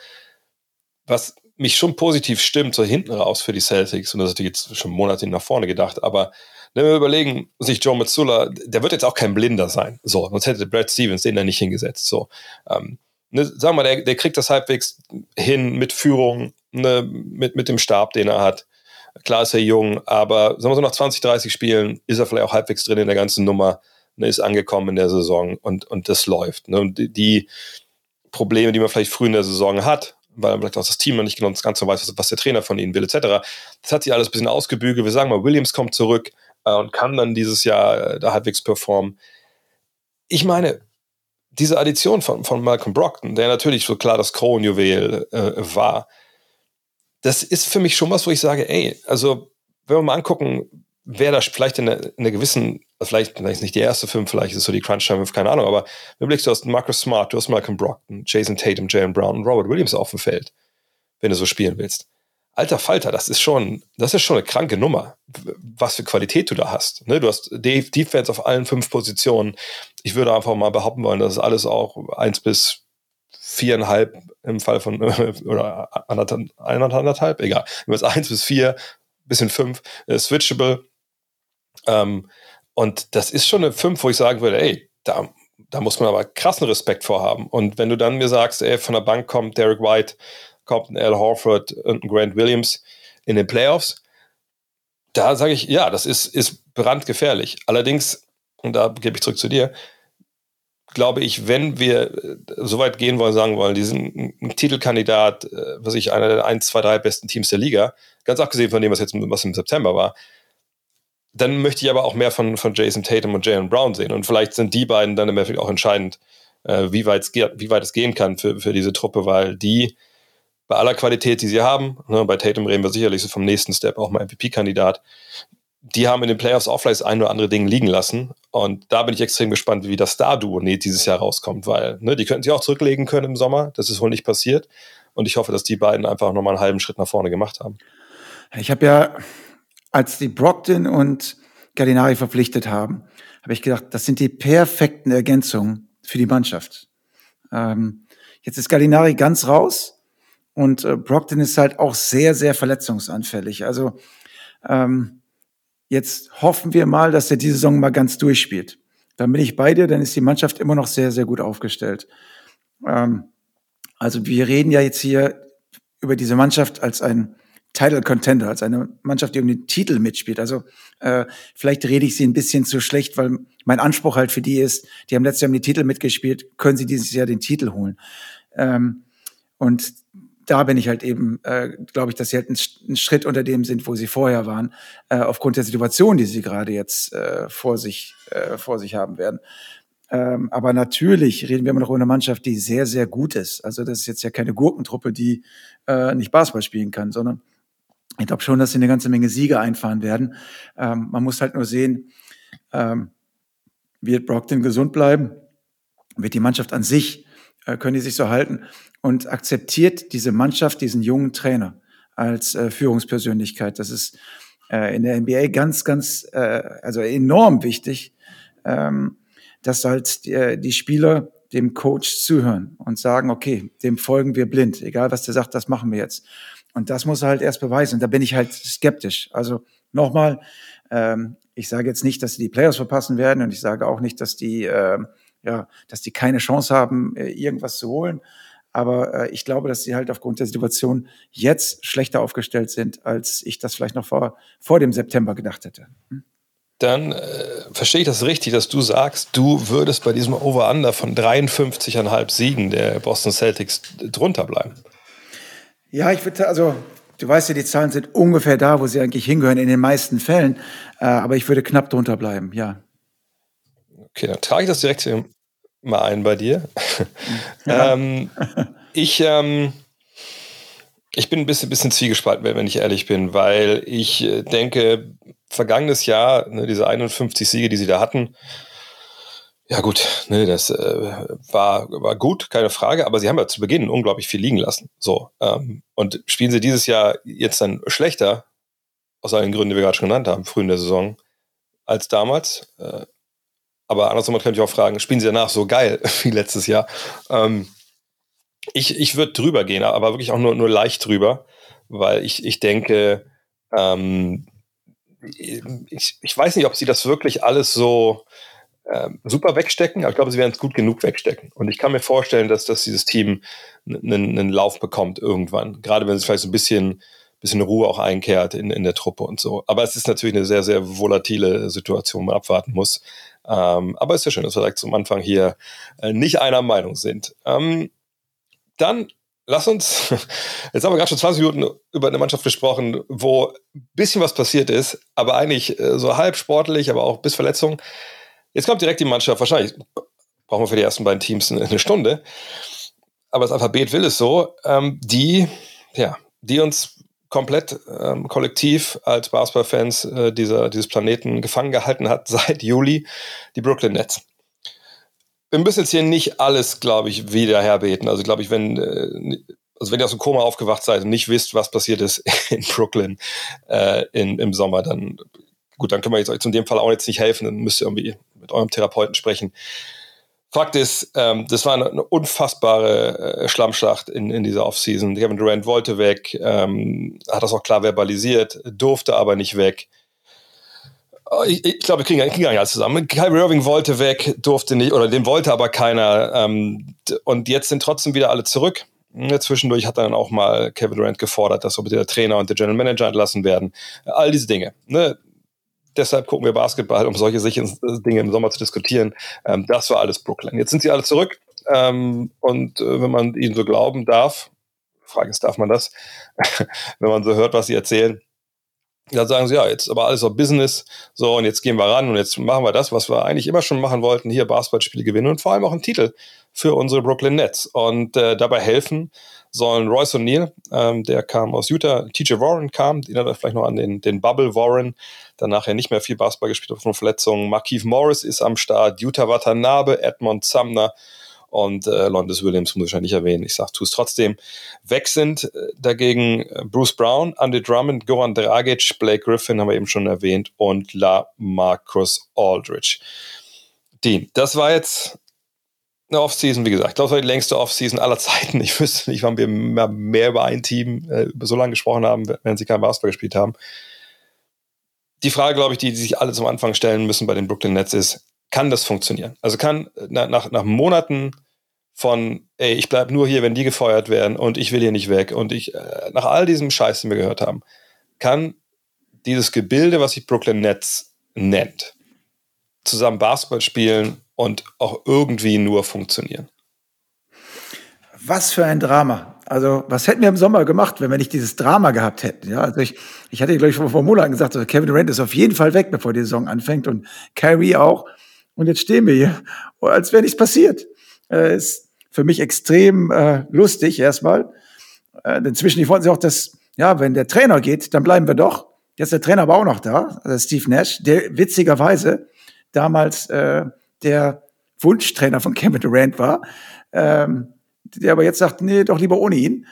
was mich schon positiv stimmt, so hinten raus für die Celtics, und das ist jetzt schon Monate nach vorne gedacht, aber wenn wir überlegen, sich Joe Mazzula, der wird jetzt auch kein Blinder sein. So, sonst hätte Brad Stevens den da nicht hingesetzt. So, ähm, ne, sagen wir, der, der kriegt das halbwegs hin mit Führung, ne, mit, mit dem Stab, den er hat. Klar ist er jung, aber sagen wir so nach 20, 30 Spielen ist er vielleicht auch halbwegs drin in der ganzen Nummer ne, ist angekommen in der Saison und, und das läuft. Ne? Und die Probleme, die man vielleicht früh in der Saison hat, weil man vielleicht auch das Team noch nicht genau das Ganze weiß, was der Trainer von ihnen will, etc. Das hat sich alles ein bisschen ausgebügelt. Wir sagen mal, Williams kommt zurück äh, und kann dann dieses Jahr äh, da halbwegs performen. Ich meine, diese Addition von, von Malcolm Brockton, der natürlich so klar das Kronjuwel äh, war, das ist für mich schon was, wo ich sage, ey, also wenn wir mal angucken, wer da vielleicht in einer, in einer gewissen, vielleicht, vielleicht nicht die erste fünf, vielleicht ist es so die Crunch Time keine Ahnung, aber wenn du blickst, du hast Marcus Smart, du hast Malcolm Brockton, Jason Tatum, Jalen Brown und Robert Williams auf dem Feld, wenn du so spielen willst. Alter Falter, das ist schon, das ist schon eine kranke Nummer, was für Qualität du da hast. Ne? Du hast Defense auf allen fünf Positionen. Ich würde einfach mal behaupten wollen, dass es alles auch eins bis viereinhalb im Fall von, <laughs> oder anderthalb, anderthalb egal. Es eins bis vier, bisschen fünf, äh, switchable, ähm, und das ist schon eine 5, wo ich sagen würde, ey, da, da muss man aber krassen Respekt vorhaben. Und wenn du dann mir sagst, ey, von der Bank kommt Derek White, kommt ein Al Horford und ein Grant Williams in den Playoffs, da sage ich, ja, das ist, ist brandgefährlich. Allerdings, und da gebe ich zurück zu dir, glaube ich, wenn wir äh, so weit gehen wollen, sagen wollen, die sind ein Titelkandidat, äh, was ich, einer der 1, 2, 3 besten Teams der Liga, ganz abgesehen von dem, was jetzt was im September war, dann möchte ich aber auch mehr von, von Jason Tatum und Jalen Brown sehen. Und vielleicht sind die beiden dann im Endeffekt auch entscheidend, äh, wie, weit es wie weit es gehen kann für, für diese Truppe, weil die bei aller Qualität, die sie haben, ne, bei Tatum reden wir sicherlich so vom nächsten Step auch mal MVP-Kandidat, die haben in den Playoffs auch vielleicht ein oder andere Dinge liegen lassen. Und da bin ich extrem gespannt, wie das Star-Duo dieses Jahr rauskommt, weil ne, die könnten sich auch zurücklegen können im Sommer. Das ist wohl nicht passiert. Und ich hoffe, dass die beiden einfach nochmal einen halben Schritt nach vorne gemacht haben. Ich habe ja als die Brockton und Gallinari verpflichtet haben, habe ich gedacht, das sind die perfekten Ergänzungen für die Mannschaft. Ähm, jetzt ist Gallinari ganz raus Und äh, Brockton ist halt auch sehr, sehr verletzungsanfällig. Also ähm, jetzt hoffen wir mal, dass er diese Saison mal ganz durchspielt. Dann bin ich bei dir, dann ist die Mannschaft immer noch sehr, sehr gut aufgestellt. Ähm, also wir reden ja jetzt hier über diese Mannschaft als ein Title Contender, als eine Mannschaft, die um den Titel mitspielt. Also äh, vielleicht rede ich sie ein bisschen zu schlecht, weil mein Anspruch halt für die ist, die haben letztes Jahr um den Titel mitgespielt, können sie dieses Jahr den Titel holen. Ähm, und da bin ich halt eben, äh, glaube ich, dass sie halt einen, Schritt unter dem sind, wo sie vorher waren, äh, aufgrund der Situation, die sie gerade jetzt äh, vor sich äh, vor sich haben werden. Ähm, aber natürlich reden wir immer noch über eine Mannschaft, die sehr, sehr gut ist. Also das ist jetzt ja keine Gurkentruppe, die äh, nicht Basketball spielen kann, sondern ich glaube schon, dass sie eine ganze Menge Siege einfahren werden. Ähm, man muss halt nur sehen, ähm, wird Brockton gesund bleiben? Wird die Mannschaft an sich, äh, können die sich so halten? Und akzeptiert diese Mannschaft diesen jungen Trainer als äh, Führungspersönlichkeit? Das ist äh, in der NBA ganz, ganz, äh, also enorm wichtig. Ähm, dass halt die, äh, die Spieler dem Coach zuhören und sagen, okay, dem folgen wir blind, egal was der sagt, das machen wir jetzt. Und das muss er halt erst beweisen. Und da bin ich halt skeptisch. Also nochmal, ähm, ich sage jetzt nicht, dass sie die Players verpassen werden und ich sage auch nicht, dass die, äh, ja, dass die keine Chance haben, äh, irgendwas zu holen. Aber äh, ich glaube, dass sie halt aufgrund der Situation jetzt schlechter aufgestellt sind, als ich das vielleicht noch vor, vor dem September gedacht hätte. Hm? dann äh, verstehe ich das richtig, dass du sagst, du würdest bei diesem Over-Under von 53,5 Siegen der Boston Celtics drunter bleiben. Ja, ich würde, also du weißt ja, die Zahlen sind ungefähr da, wo sie eigentlich hingehören in den meisten Fällen, äh, aber ich würde knapp drunter bleiben, ja. Okay, dann trage ich das direkt mal ein bei dir. <laughs> Ja. ähm, ich, ähm, ich bin ein bisschen, bisschen zwiegespalten, wenn ich ehrlich bin, weil ich äh, denke, vergangenes Jahr, ne, diese 51 Siege, die sie da hatten, ja gut, ne, das äh, war, war gut, keine Frage, aber sie haben ja zu Beginn unglaublich viel liegen lassen. So, ähm, und spielen sie dieses Jahr jetzt dann schlechter, aus allen Gründen, die wir gerade schon genannt haben, früh in der Saison, als damals. Äh, aber andersrum könnte ich auch fragen, spielen sie danach so geil <laughs> wie letztes Jahr? Ähm, ich ich würde drüber gehen, aber wirklich auch nur, nur leicht drüber, weil ich, ich denke, ähm, ich, ich weiß nicht, ob sie das wirklich alles so ähm, super wegstecken, aber ich glaube, sie werden es gut genug wegstecken. Und ich kann mir vorstellen, dass, dass dieses Team einen, Lauf bekommt irgendwann. Gerade wenn es vielleicht so ein bisschen, bisschen Ruhe auch einkehrt in, in der Truppe und so. Aber es ist natürlich eine sehr, sehr volatile Situation, wo man abwarten muss. Ähm, aber es ist ja schön, dass wir direkt zum Anfang hier äh, nicht einer Meinung sind. Ähm, dann lass uns, <laughs> jetzt haben wir gerade schon 20 Minuten über eine Mannschaft gesprochen, wo ein bisschen was passiert ist, aber eigentlich äh, so halb sportlich, aber auch bis Verletzung. Jetzt kommt direkt die Mannschaft, wahrscheinlich brauchen wir für die ersten beiden Teams eine Stunde, aber das Alphabet will es so, ähm, die, ja, die uns komplett ähm, kollektiv als Basketballfans äh, dieser, dieses Planeten gefangen gehalten hat <laughs> seit Juli, die Brooklyn Nets. Wir müssen jetzt hier nicht alles, glaube ich, wieder herbeten. Also, glaube ich, wenn, äh, also wenn ihr aus dem Koma aufgewacht seid und nicht wisst, was passiert ist <laughs> in Brooklyn äh, in, im Sommer, dann gut, dann können wir jetzt euch in dem Fall auch jetzt nicht helfen, dann müsst ihr irgendwie mit eurem Therapeuten sprechen. Fakt ist, ähm, das war eine, eine unfassbare äh, Schlammschlacht in, in dieser Offseason. Kevin Durant wollte weg, ähm, hat das auch klar verbalisiert, durfte aber nicht weg. Oh, ich, ich glaube, wir kriegen, kriegen alles zusammen. Kyrie Irving wollte weg, durfte nicht, oder den wollte aber keiner. Ähm, und jetzt sind trotzdem wieder alle zurück. Zwischendurch hat dann auch mal Kevin Durant gefordert, dass so bitte der Trainer und der General Manager entlassen werden. All diese Dinge. Ne? Deshalb gucken wir Basketball, um solche Dinge im Sommer zu diskutieren. Ähm, das war alles Brooklyn. Jetzt sind sie alle zurück. Ähm, und äh, wenn man ihnen so glauben darf, Frage ist, darf man das? <laughs> wenn man so hört, was sie erzählen, da sagen sie, ja, jetzt aber alles auf Business, so und jetzt gehen wir ran und jetzt machen wir das, was wir eigentlich immer schon machen wollten, hier Basketballspiele gewinnen und vor allem auch einen Titel für unsere Brooklyn Nets. Und äh, dabei helfen sollen Royce O'Neill, ähm, der kam aus Utah, TJ Warren kam, den hat er vielleicht noch an den, den Bubble Warren, dann nachher nicht mehr viel Basketball gespielt aufgrund von Verletzungen. Markeith Morris ist am Start, Utah Watanabe, Edmond Sumner, und äh, Londis Williams muss ich ja nicht erwähnen. Ich sage, tu es trotzdem. Weg sind äh, dagegen äh, Bruce Brown, Andy Drummond, Goran Dragic, Blake Griffin haben wir eben schon erwähnt und La Marcus Aldridge. Dean, das war jetzt eine Offseason, wie gesagt, ich glaube, es war die längste Offseason aller Zeiten. Ich wüsste nicht, wann wir mehr, über ein Team äh, so lange gesprochen haben, wenn sie kein Basketball gespielt haben. Die Frage, glaube ich, die, die sich alle zum Anfang stellen müssen bei den Brooklyn Nets ist, kann das funktionieren? Also kann nach, nach, nach Monaten von, ey, ich bleib nur hier, wenn die gefeuert werden und ich will hier nicht weg und ich, äh, nach all diesem Scheiß, den wir gehört haben, kann dieses Gebilde, was sich Brooklyn Nets nennt, zusammen Basketball spielen und auch irgendwie nur funktionieren. Was für ein Drama. Also, was hätten wir im Sommer gemacht, wenn wir nicht dieses Drama gehabt hätten? Ja, also ich, ich hatte, glaube ich, vor, vor Monaten gesagt, also Kevin Durant ist auf jeden Fall weg, bevor die Saison anfängt und Kyrie auch. Und jetzt stehen wir hier, als wäre nichts passiert. Äh, ist für mich extrem äh, lustig erstmal. Äh, denn zwischendurch wollten auch, dass, ja, wenn der Trainer geht, dann bleiben wir doch. Jetzt ist der Trainer aber auch noch da, also Steve Nash, der witzigerweise damals äh, der Wunschtrainer von Kevin Durant war, ähm, der aber jetzt sagt, nee, doch lieber ohne ihn.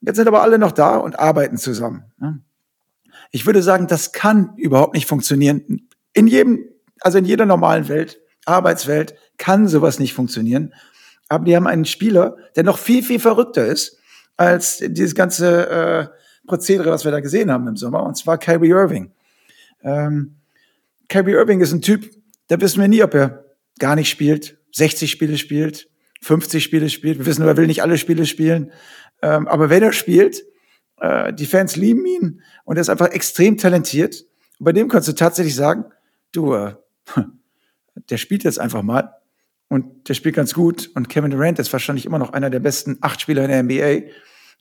Jetzt sind aber alle noch da und arbeiten zusammen. Ne? Ich würde sagen, das kann überhaupt nicht funktionieren. In jedem, also in jeder normalen Welt, Arbeitswelt, kann sowas nicht funktionieren. Aber die haben einen Spieler, der noch viel, viel verrückter ist als dieses ganze äh, Prozedere, was wir da gesehen haben im Sommer, und zwar Kyrie Irving. Ähm, Kyrie Irving ist ein Typ, da wissen wir nie, ob er gar nicht spielt, 60 Spiele spielt, 50 Spiele spielt. Wir wissen nur, er will nicht alle Spiele spielen. Ähm, aber wenn er spielt, äh, die Fans lieben ihn und er ist einfach extrem talentiert. Und bei dem kannst du tatsächlich sagen, du, äh, <laughs> der spielt jetzt einfach mal und der spielt ganz gut. Und Kevin Durant ist wahrscheinlich immer noch einer der besten acht Spieler in der NBA.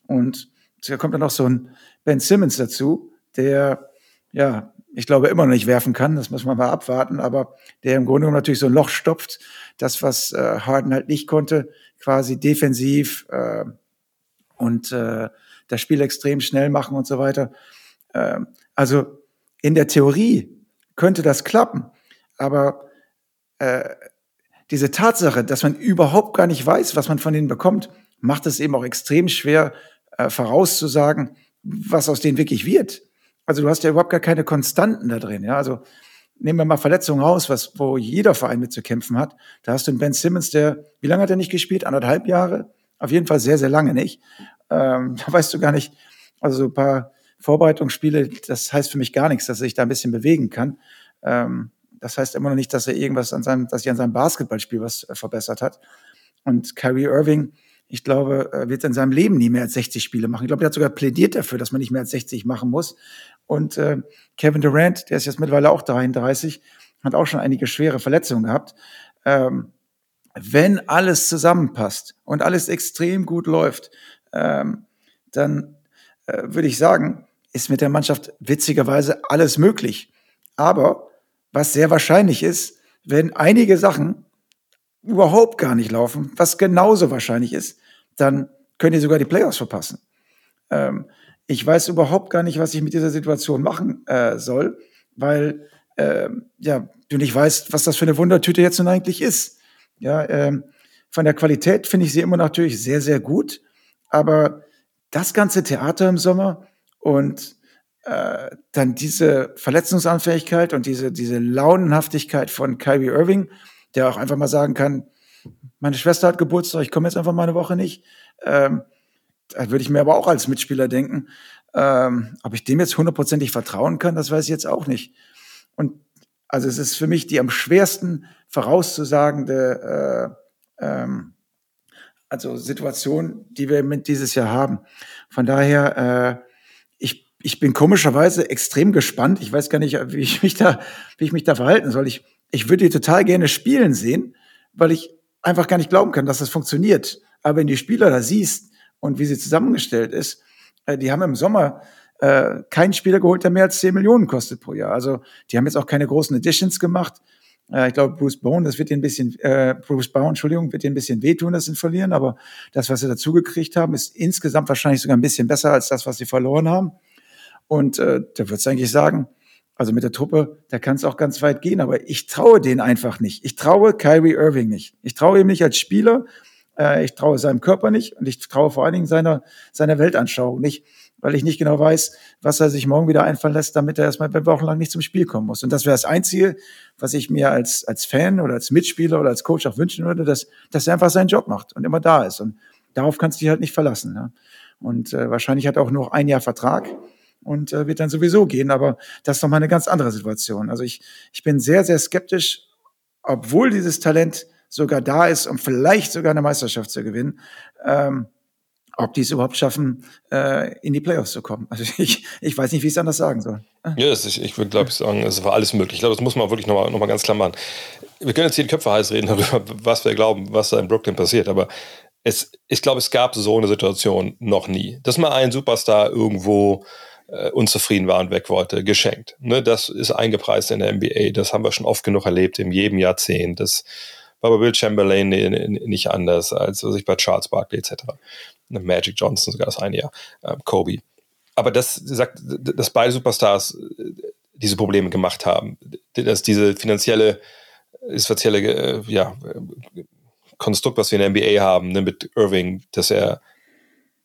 Und da kommt dann noch so ein Ben Simmons dazu, der ja ich glaube, immer noch nicht werfen kann. Das muss man mal abwarten. Aber der im Grunde genommen natürlich so ein Loch stopft. Das, was äh, Harden halt nicht konnte, quasi defensiv äh, und äh, das Spiel extrem schnell machen und so weiter. Äh, also in der Theorie könnte das klappen. Aber äh, diese Tatsache, dass man überhaupt gar nicht weiß, was man von denen bekommt, macht es eben auch extrem schwer äh, vorauszusagen, was aus denen wirklich wird. Also du hast ja überhaupt gar keine Konstanten da drin. Ja, also nehmen wir mal Verletzungen raus, was, wo jeder Verein mit zu kämpfen hat. Da hast du einen Ben Simmons, der, wie lange hat er nicht gespielt? Anderthalb Jahre? Auf jeden Fall sehr, sehr lange nicht. Ähm, <laughs> da weißt du gar nicht, also so ein paar Vorbereitungsspiele, das heißt für mich gar nichts, dass er sich da ein bisschen bewegen kann. Ähm, das heißt immer noch nicht, dass er irgendwas an seinem, dass sich an seinem Basketballspiel was äh, verbessert hat. Und Kyrie Irving, ich glaube, wird in seinem Leben nie mehr als 60 Spiele machen. Ich glaube, er hat sogar plädiert dafür, dass man nicht mehr als 60 machen muss. Und äh, Kevin Durant, der ist jetzt mittlerweile auch 33, hat auch schon einige schwere Verletzungen gehabt. Ähm, wenn alles zusammenpasst und alles extrem gut läuft, ähm, dann äh, würde ich sagen, ist mit der Mannschaft witzigerweise alles möglich. Aber was sehr wahrscheinlich ist, wenn einige Sachen überhaupt gar nicht laufen, was genauso wahrscheinlich ist, dann könnt ihr sogar die Playoffs verpassen. Ähm, ich weiß überhaupt gar nicht, was ich mit dieser Situation machen äh, soll, weil äh, ja, du nicht weißt, was das für eine Wundertüte jetzt nun eigentlich ist. Ja, ähm, von der Qualität finde ich sie immer natürlich sehr, sehr gut, aber das ganze Theater im Sommer und äh, dann diese Verletzungsanfähigkeit und diese, diese Launenhaftigkeit von Kyrie Irving, der auch einfach mal sagen kann, meine Schwester hat Geburtstag, ich komme jetzt einfach mal eine Woche nicht. Ähm, da würde ich mir aber auch als Mitspieler denken, ähm, ob ich dem jetzt hundertprozentig vertrauen kann, das weiß ich jetzt auch nicht. Und also es ist für mich die am schwersten vorauszusagende äh, ähm, also Situation, die wir mit dieses Jahr haben. Von daher, äh, ich, ich bin komischerweise extrem gespannt. Ich weiß gar nicht, wie ich mich da, wie ich mich da verhalten soll. Ich, ich würde die total gerne spielen sehen, weil ich einfach gar nicht glauben kann, dass das funktioniert. Aber wenn die Spieler da siehst, und wie sie zusammengestellt ist, äh, die haben im Sommer äh, keinen Spieler geholt, der mehr als 10 Millionen kostet pro Jahr. Also die haben jetzt auch keine großen Additions gemacht. Äh, ich glaube, Bruce Bone, das wird den ein bisschen, äh, Bruce Bone, Entschuldigung, wird den ein bisschen wehtun, das sind verlieren, aber das, was sie dazu gekriegt haben, ist insgesamt wahrscheinlich sogar ein bisschen besser als das, was sie verloren haben. Und äh, da würde ich eigentlich sagen, also mit der Truppe, da kann es auch ganz weit gehen, aber ich traue denen einfach nicht. Ich traue Kyrie Irving nicht. Ich traue ihm nicht als Spieler Äh, ich traue seinem Körper nicht und ich traue vor allen Dingen seiner, seiner Weltanschauung nicht, weil ich nicht genau weiß, was er sich morgen wieder einfallen lässt, damit er erstmal wochenlang nicht zum Spiel kommen muss. Und das wäre das Einzige, was ich mir als, als Fan oder als Mitspieler oder als Coach auch wünschen würde, dass, dass er einfach seinen Job macht und immer da ist. Und darauf kannst du dich halt nicht verlassen. Ne? Und äh, wahrscheinlich hat er auch noch ein Jahr Vertrag und äh, wird dann sowieso gehen. Aber das ist nochmal eine ganz andere Situation. Also ich, ich bin sehr, sehr skeptisch, obwohl dieses Talent sogar da ist, um vielleicht sogar eine Meisterschaft zu gewinnen. Ähm, ob die es überhaupt schaffen, äh, in die Playoffs zu kommen. Also <laughs> ich, ich weiß nicht, wie ich es anders sagen soll. Ja, ist, ich, ich würde, glaube ich, sagen, es war alles möglich. Ich glaube, das muss man wirklich nochmal noch mal ganz klar machen. Wir können jetzt hier die Köpfe heiß reden <laughs> darüber, was wir glauben, was da in Brooklyn passiert, aber es, ich glaube, es gab so eine Situation noch nie. Dass mal ein Superstar irgendwo äh, unzufrieden war und weg wollte, geschenkt. Ne, das ist eingepreist in der NBA. Das haben wir schon oft genug erlebt, in jedem Jahrzehnt. Das war bei Will Chamberlain nicht anders als sich bei Charles Barkley etc. Magic Johnson sogar das eine Jahr, äh, Kobe. Aber das sagt, dass beide Superstars äh, diese Probleme gemacht haben, dass diese finanzielle, das finanzielle äh, ja, Konstrukt, was wir in der NBA haben, ne, mit Irving, dass er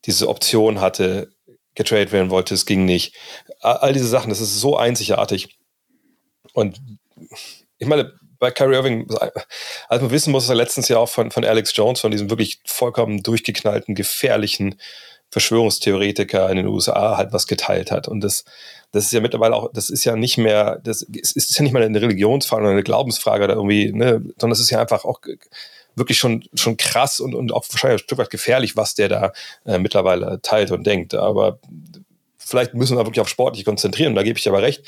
diese Option hatte, getradet werden wollte, es ging nicht. All diese Sachen, das ist so einzigartig. Und ich meine, bei Kyrie Irving, als man wissen muss, dass er letztens Jahr auch von, von Alex Jones, von diesem wirklich vollkommen durchgeknallten, gefährlichen Verschwörungstheoretiker in den USA halt was geteilt hat. Und das, das ist ja mittlerweile auch, das ist ja nicht mehr, das ist ja nicht mal eine Religionsfrage oder eine Glaubensfrage oder irgendwie, ne, sondern es ist ja einfach auch wirklich schon, schon krass und, und auch wahrscheinlich ein Stück weit gefährlich, was der da äh, mittlerweile teilt und denkt. Aber vielleicht müssen wir wirklich auf sportlich konzentrieren. Da gebe ich aber recht.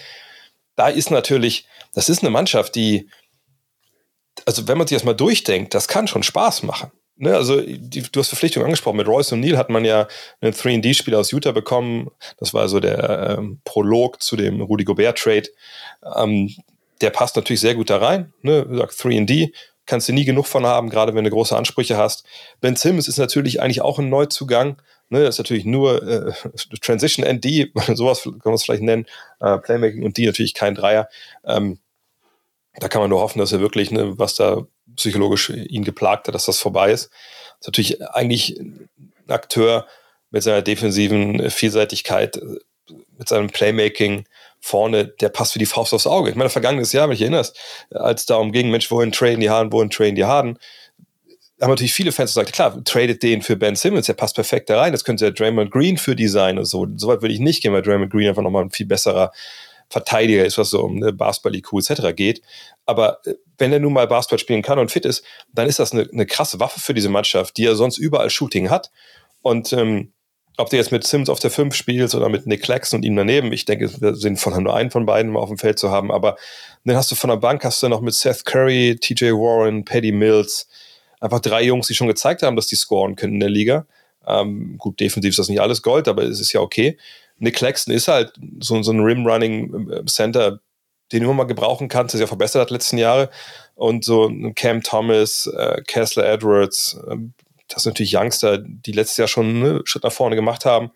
Da ist natürlich, das ist eine Mannschaft, die, also wenn man sich das mal durchdenkt, das kann schon Spaß machen. Ne, also die, du hast Verpflichtungen angesprochen. Mit Royce O'Neill hat man ja einen 3D-Spieler aus Utah bekommen. Das war so der ähm, Prolog zu dem Rudy Gobert-Trade. Ähm, der passt natürlich sehr gut da rein. Ne? 3D, kannst du nie genug von haben, gerade wenn du große Ansprüche hast. Ben Simmons ist natürlich eigentlich auch ein Neuzugang. Ne, das ist natürlich nur äh, Transition ND, <laughs> sowas kann man es vielleicht nennen, äh, Playmaking und die natürlich kein Dreier. Ähm, da kann man nur hoffen, dass er wirklich, ne, was da psychologisch ihn geplagt hat, dass das vorbei ist. Das ist natürlich eigentlich ein Akteur mit seiner defensiven Vielseitigkeit, mit seinem Playmaking vorne, der passt wie die Faust aufs Auge. Ich meine, vergangenes Jahr, wenn ich erinnerst, als darum ging, Mensch, wohin traden die Haaren, wohin traden die Harden, haben natürlich viele Fans gesagt, klar, tradet den für Ben Simmons, der passt perfekt da rein, das könnte ja Draymond Green für die sein und so. Soweit würde ich nicht gehen, weil Draymond Green einfach nochmal ein viel besserer Verteidiger ist, was so um eine Basketball-IQ etc. geht. Aber äh, wenn er nun mal Basketball spielen kann und fit ist, dann ist das eine, eine krasse Waffe für diese Mannschaft, die ja sonst überall Shooting hat. Und ähm, ob du jetzt mit Sims auf der 5 spielst oder mit Nick Claxton und ihm daneben, ich denke, es wäre sinnvoll, nur einen von beiden mal auf dem Feld zu haben. Aber dann hast du von der Bank, hast du noch mit Seth Curry, TJ Warren, Paddy Mills, einfach drei Jungs, die schon gezeigt haben, dass die scoren können in der Liga. Ähm, gut, defensiv ist das nicht alles Gold, aber es ist ja okay. Nick Claxton ist halt so, so ein Rim-Running-Center, ähm, den du immer mal gebrauchen kannst, der sich auch verbessert hat letzten Jahre. Und so ein Cam Thomas, äh, Kessler Edwards, äh, das sind natürlich Youngster, die letztes Jahr schon einen Schritt nach vorne gemacht haben.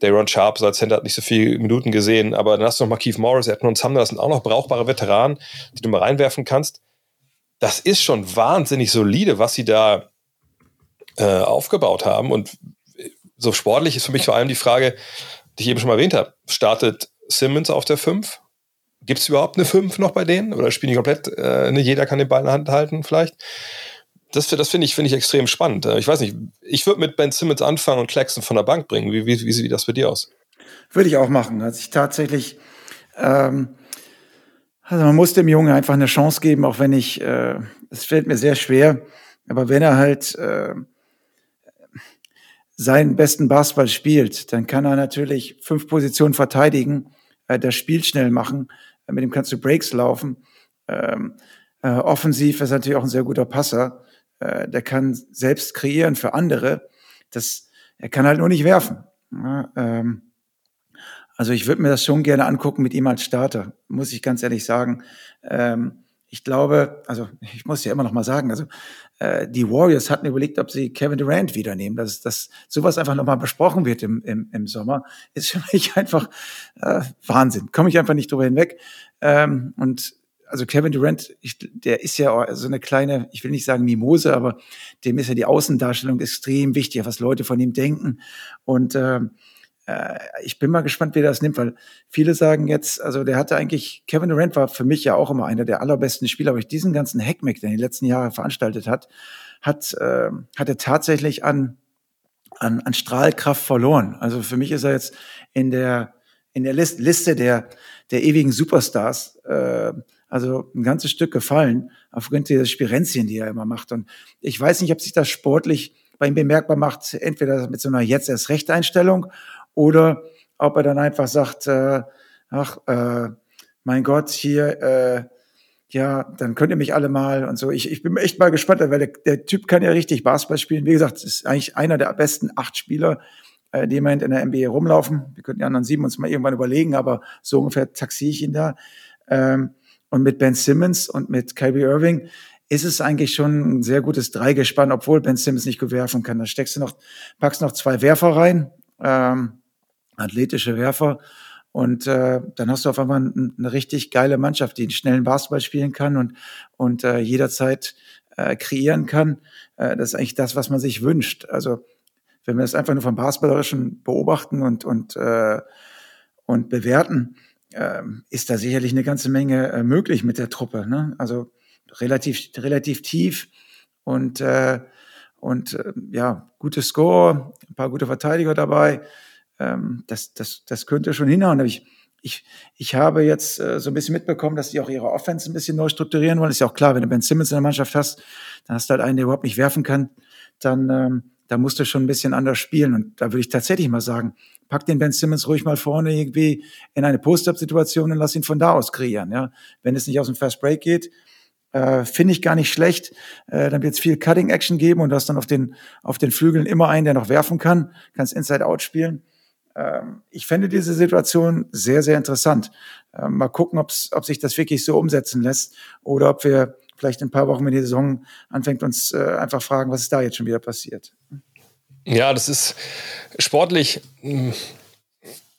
Daron Sharp als Center hat nicht so viele Minuten gesehen, aber dann hast du noch mal Keith Morris, Edmund Sumner, das sind auch noch brauchbare Veteranen, die du mal reinwerfen kannst. Das ist schon wahnsinnig solide, was sie da äh, aufgebaut haben. Und so sportlich ist für mich vor allem die Frage, die ich eben schon mal erwähnt habe. Startet Simmons auf der 5? Gibt es überhaupt eine 5 noch bei denen? Oder spielen die komplett, äh, ne, jeder kann den Ball in der Hand halten vielleicht? Das, das finde ich, find ich extrem spannend. Äh, ich weiß nicht, ich würde mit Ben Simmons anfangen und Claxton von der Bank bringen. Wie, wie, wie sieht das bei dir aus? Würde ich auch machen. Also ich tatsächlich, ähm, also man muss dem Jungen einfach eine Chance geben, auch wenn ich, äh, es fällt mir sehr schwer, aber wenn er halt äh, seinen besten Basketball spielt, dann kann er natürlich fünf Positionen verteidigen, äh, das Spiel schnell machen, mit dem kannst du Breaks laufen. Ähm, äh, offensiv ist er natürlich auch ein sehr guter Passer. Äh, der kann selbst kreieren für andere. Das, er kann halt nur nicht werfen. Ja, ähm, also ich würde mir das schon gerne angucken mit ihm als Starter, muss ich ganz ehrlich sagen. Ähm, ich glaube, also ich muss ja immer noch mal sagen, also äh, die Warriors hatten überlegt, ob sie Kevin Durant wieder nehmen. Dass, dass sowas einfach noch mal besprochen wird im, im, im Sommer, ist für mich <laughs> einfach äh, Wahnsinn. Komme ich einfach nicht drüber hinweg. Ähm, und also Kevin Durant, ich, der ist ja so eine kleine, ich will nicht sagen Mimose, aber dem ist ja die Außendarstellung extrem wichtig, was Leute von ihm denken. Und äh, äh, ich bin mal gespannt, wie das nimmt, weil viele sagen jetzt, also der hatte eigentlich, Kevin Durant war für mich ja auch immer einer der allerbesten Spieler, aber ich diesen ganzen Hackmack, den er die letzten Jahre veranstaltet hat, hat, äh, hat er tatsächlich an, an, an Strahlkraft verloren. Also für mich ist er jetzt in der, in der Liste der, der ewigen Superstars, äh, also ein ganzes Stück gefallen, aufgrund dieser Spirenzien, die er immer macht. Und ich weiß nicht, ob sich das sportlich bei ihm bemerkbar macht, entweder mit so einer jetzt erst Rechteinstellung oder ob er dann einfach sagt, äh, ach, äh, mein Gott, hier, äh, ja, dann könnt ihr mich alle mal und so. Ich, ich bin echt mal gespannt, weil der, der Typ kann ja richtig Basketball spielen. Wie gesagt, ist eigentlich einer der besten acht Spieler, äh, die im Moment in der NBA rumlaufen. Wir könnten die anderen sieben uns mal irgendwann überlegen, aber so ungefähr taxiere ich ihn da. Ähm, und mit Ben Simmons und mit Kyrie Irving ist es eigentlich schon ein sehr gutes Dreigespann, obwohl Ben Simmons nicht gut werfen kann. Da steckst du noch, packst noch zwei Werfer rein. Ähm, athletische Werfer. Und äh, dann hast du auf einmal eine richtig geile Mannschaft, die einen schnellen Basketball spielen kann und, und äh, jederzeit äh, kreieren kann. Äh, das ist eigentlich das, was man sich wünscht. Also wenn wir das einfach nur vom Basketballerischen beobachten und, und, äh, und bewerten, ist da sicherlich eine ganze Menge äh, möglich mit der Truppe. Ne? Also relativ, relativ tief und, äh, und äh, ja, gute Score, ein paar gute Verteidiger dabei ähm, das, das, das könnte schon hinhauen. Ich, ich, ich habe jetzt äh, so ein bisschen mitbekommen, dass die auch ihre Offense ein bisschen neu strukturieren wollen. Ist ja auch klar, wenn du Ben Simmons in der Mannschaft hast, dann hast du halt einen, der überhaupt nicht werfen kann, dann ähm, da musst du schon ein bisschen anders spielen. Und da würde ich tatsächlich mal sagen, pack den Ben Simmons ruhig mal vorne irgendwie in eine Post-Up-Situation und lass ihn von da aus kreieren. Ja, wenn es nicht aus dem Fast Break geht, äh, finde ich gar nicht schlecht. Äh, dann wird es viel Cutting Action geben und du hast dann auf den auf den Flügeln immer einen, der noch werfen kann, kannst Inside Out spielen. Ähm, ich fände diese Situation sehr, sehr interessant. Ähm, mal gucken, ob's, ob sich das wirklich so umsetzen lässt oder ob wir vielleicht in ein paar Wochen, wenn die Saison anfängt, uns äh, einfach fragen, was ist da jetzt schon wieder passiert. Ja, das ist sportlich. Hm,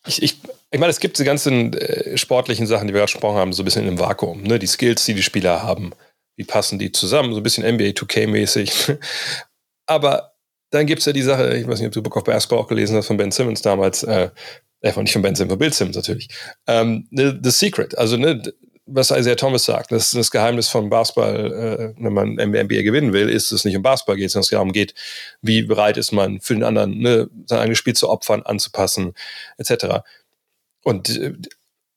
ich, ich, ich meine, es gibt diese ganzen äh, sportlichen Sachen, die wir gesprochen haben, so ein bisschen im Vakuum. Ne? Die Skills, die die Spieler haben, wie passen die zusammen? So ein bisschen NBA 2K-mäßig. <laughs> Aber dann gibt es ja die Sache, ich weiß nicht, ob du Book of Basketball auch gelesen hast von Ben Simmons damals, äh, äh nicht von Ben Simmons, von Bill Simmons natürlich. Ähm, the, the Secret, also ne, was Isaiah Thomas sagt, das, das Geheimnis von Basketball, äh, wenn man NBA gewinnen will, ist, dass es nicht um Basketball geht, sondern es darum geht, wie bereit ist man für den anderen, ne, sein eigenes Spiel zu opfern, anzupassen, etc. Und äh,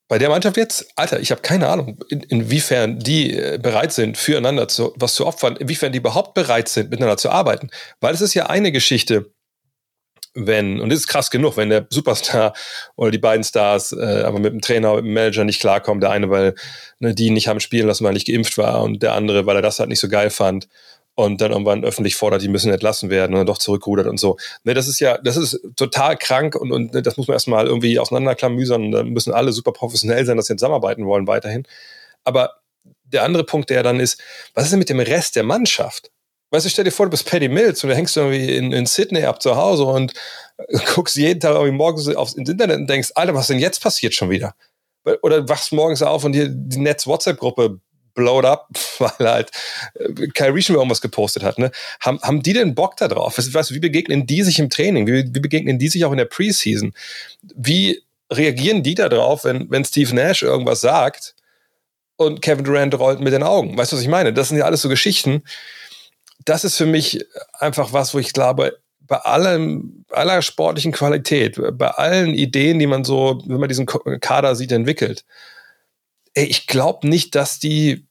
bei der Mannschaft jetzt, Alter, ich habe keine Ahnung, in, inwiefern die äh, bereit sind, füreinander zu, was zu opfern, inwiefern die überhaupt bereit sind, miteinander zu arbeiten. Weil es ist ja eine Geschichte, wenn, und das ist krass genug, wenn der Superstar oder die beiden Stars äh, aber mit dem Trainer, mit dem Manager nicht klarkommen, der eine, weil ne, die nicht haben spielen lassen, weil er nicht geimpft war und der andere, weil er das halt nicht so geil fand und dann irgendwann öffentlich fordert, die müssen entlassen werden und dann doch zurückrudert und so. Ne, das ist ja, das ist total krank und, und ne, das muss man erstmal irgendwie auseinanderklamüsern. Da müssen alle super professionell sein, dass sie zusammenarbeiten wollen weiterhin. Aber der andere Punkt, der dann ist, was ist denn mit dem Rest der Mannschaft? Weißt du, stell dir vor, du bist Paddy Mills und du hängst irgendwie in, in Sydney ab zu Hause und <laughs> guckst jeden Tag irgendwie morgens aufs Internet und denkst, Alter, was denn jetzt passiert schon wieder? Oder wachst morgens auf und hier die Netz-WhatsApp-Gruppe blowed up, <laughs> weil halt äh, Kyrie schon irgendwas gepostet hat. Ne? Haben, haben die denn Bock da drauf? Weißt, wie begegnen die sich im Training? Wie, wie begegnen die sich auch in der Preseason? Wie reagieren die da drauf, wenn, wenn Steve Nash irgendwas sagt und Kevin Durant rollt mit den Augen? Weißt du, was ich meine? Das sind ja alles so Geschichten. Das ist für mich einfach was, wo ich glaube, bei allem, aller sportlichen Qualität, bei allen Ideen, die man so, wenn man diesen Kader sieht, entwickelt, ey, ich glaube nicht, dass die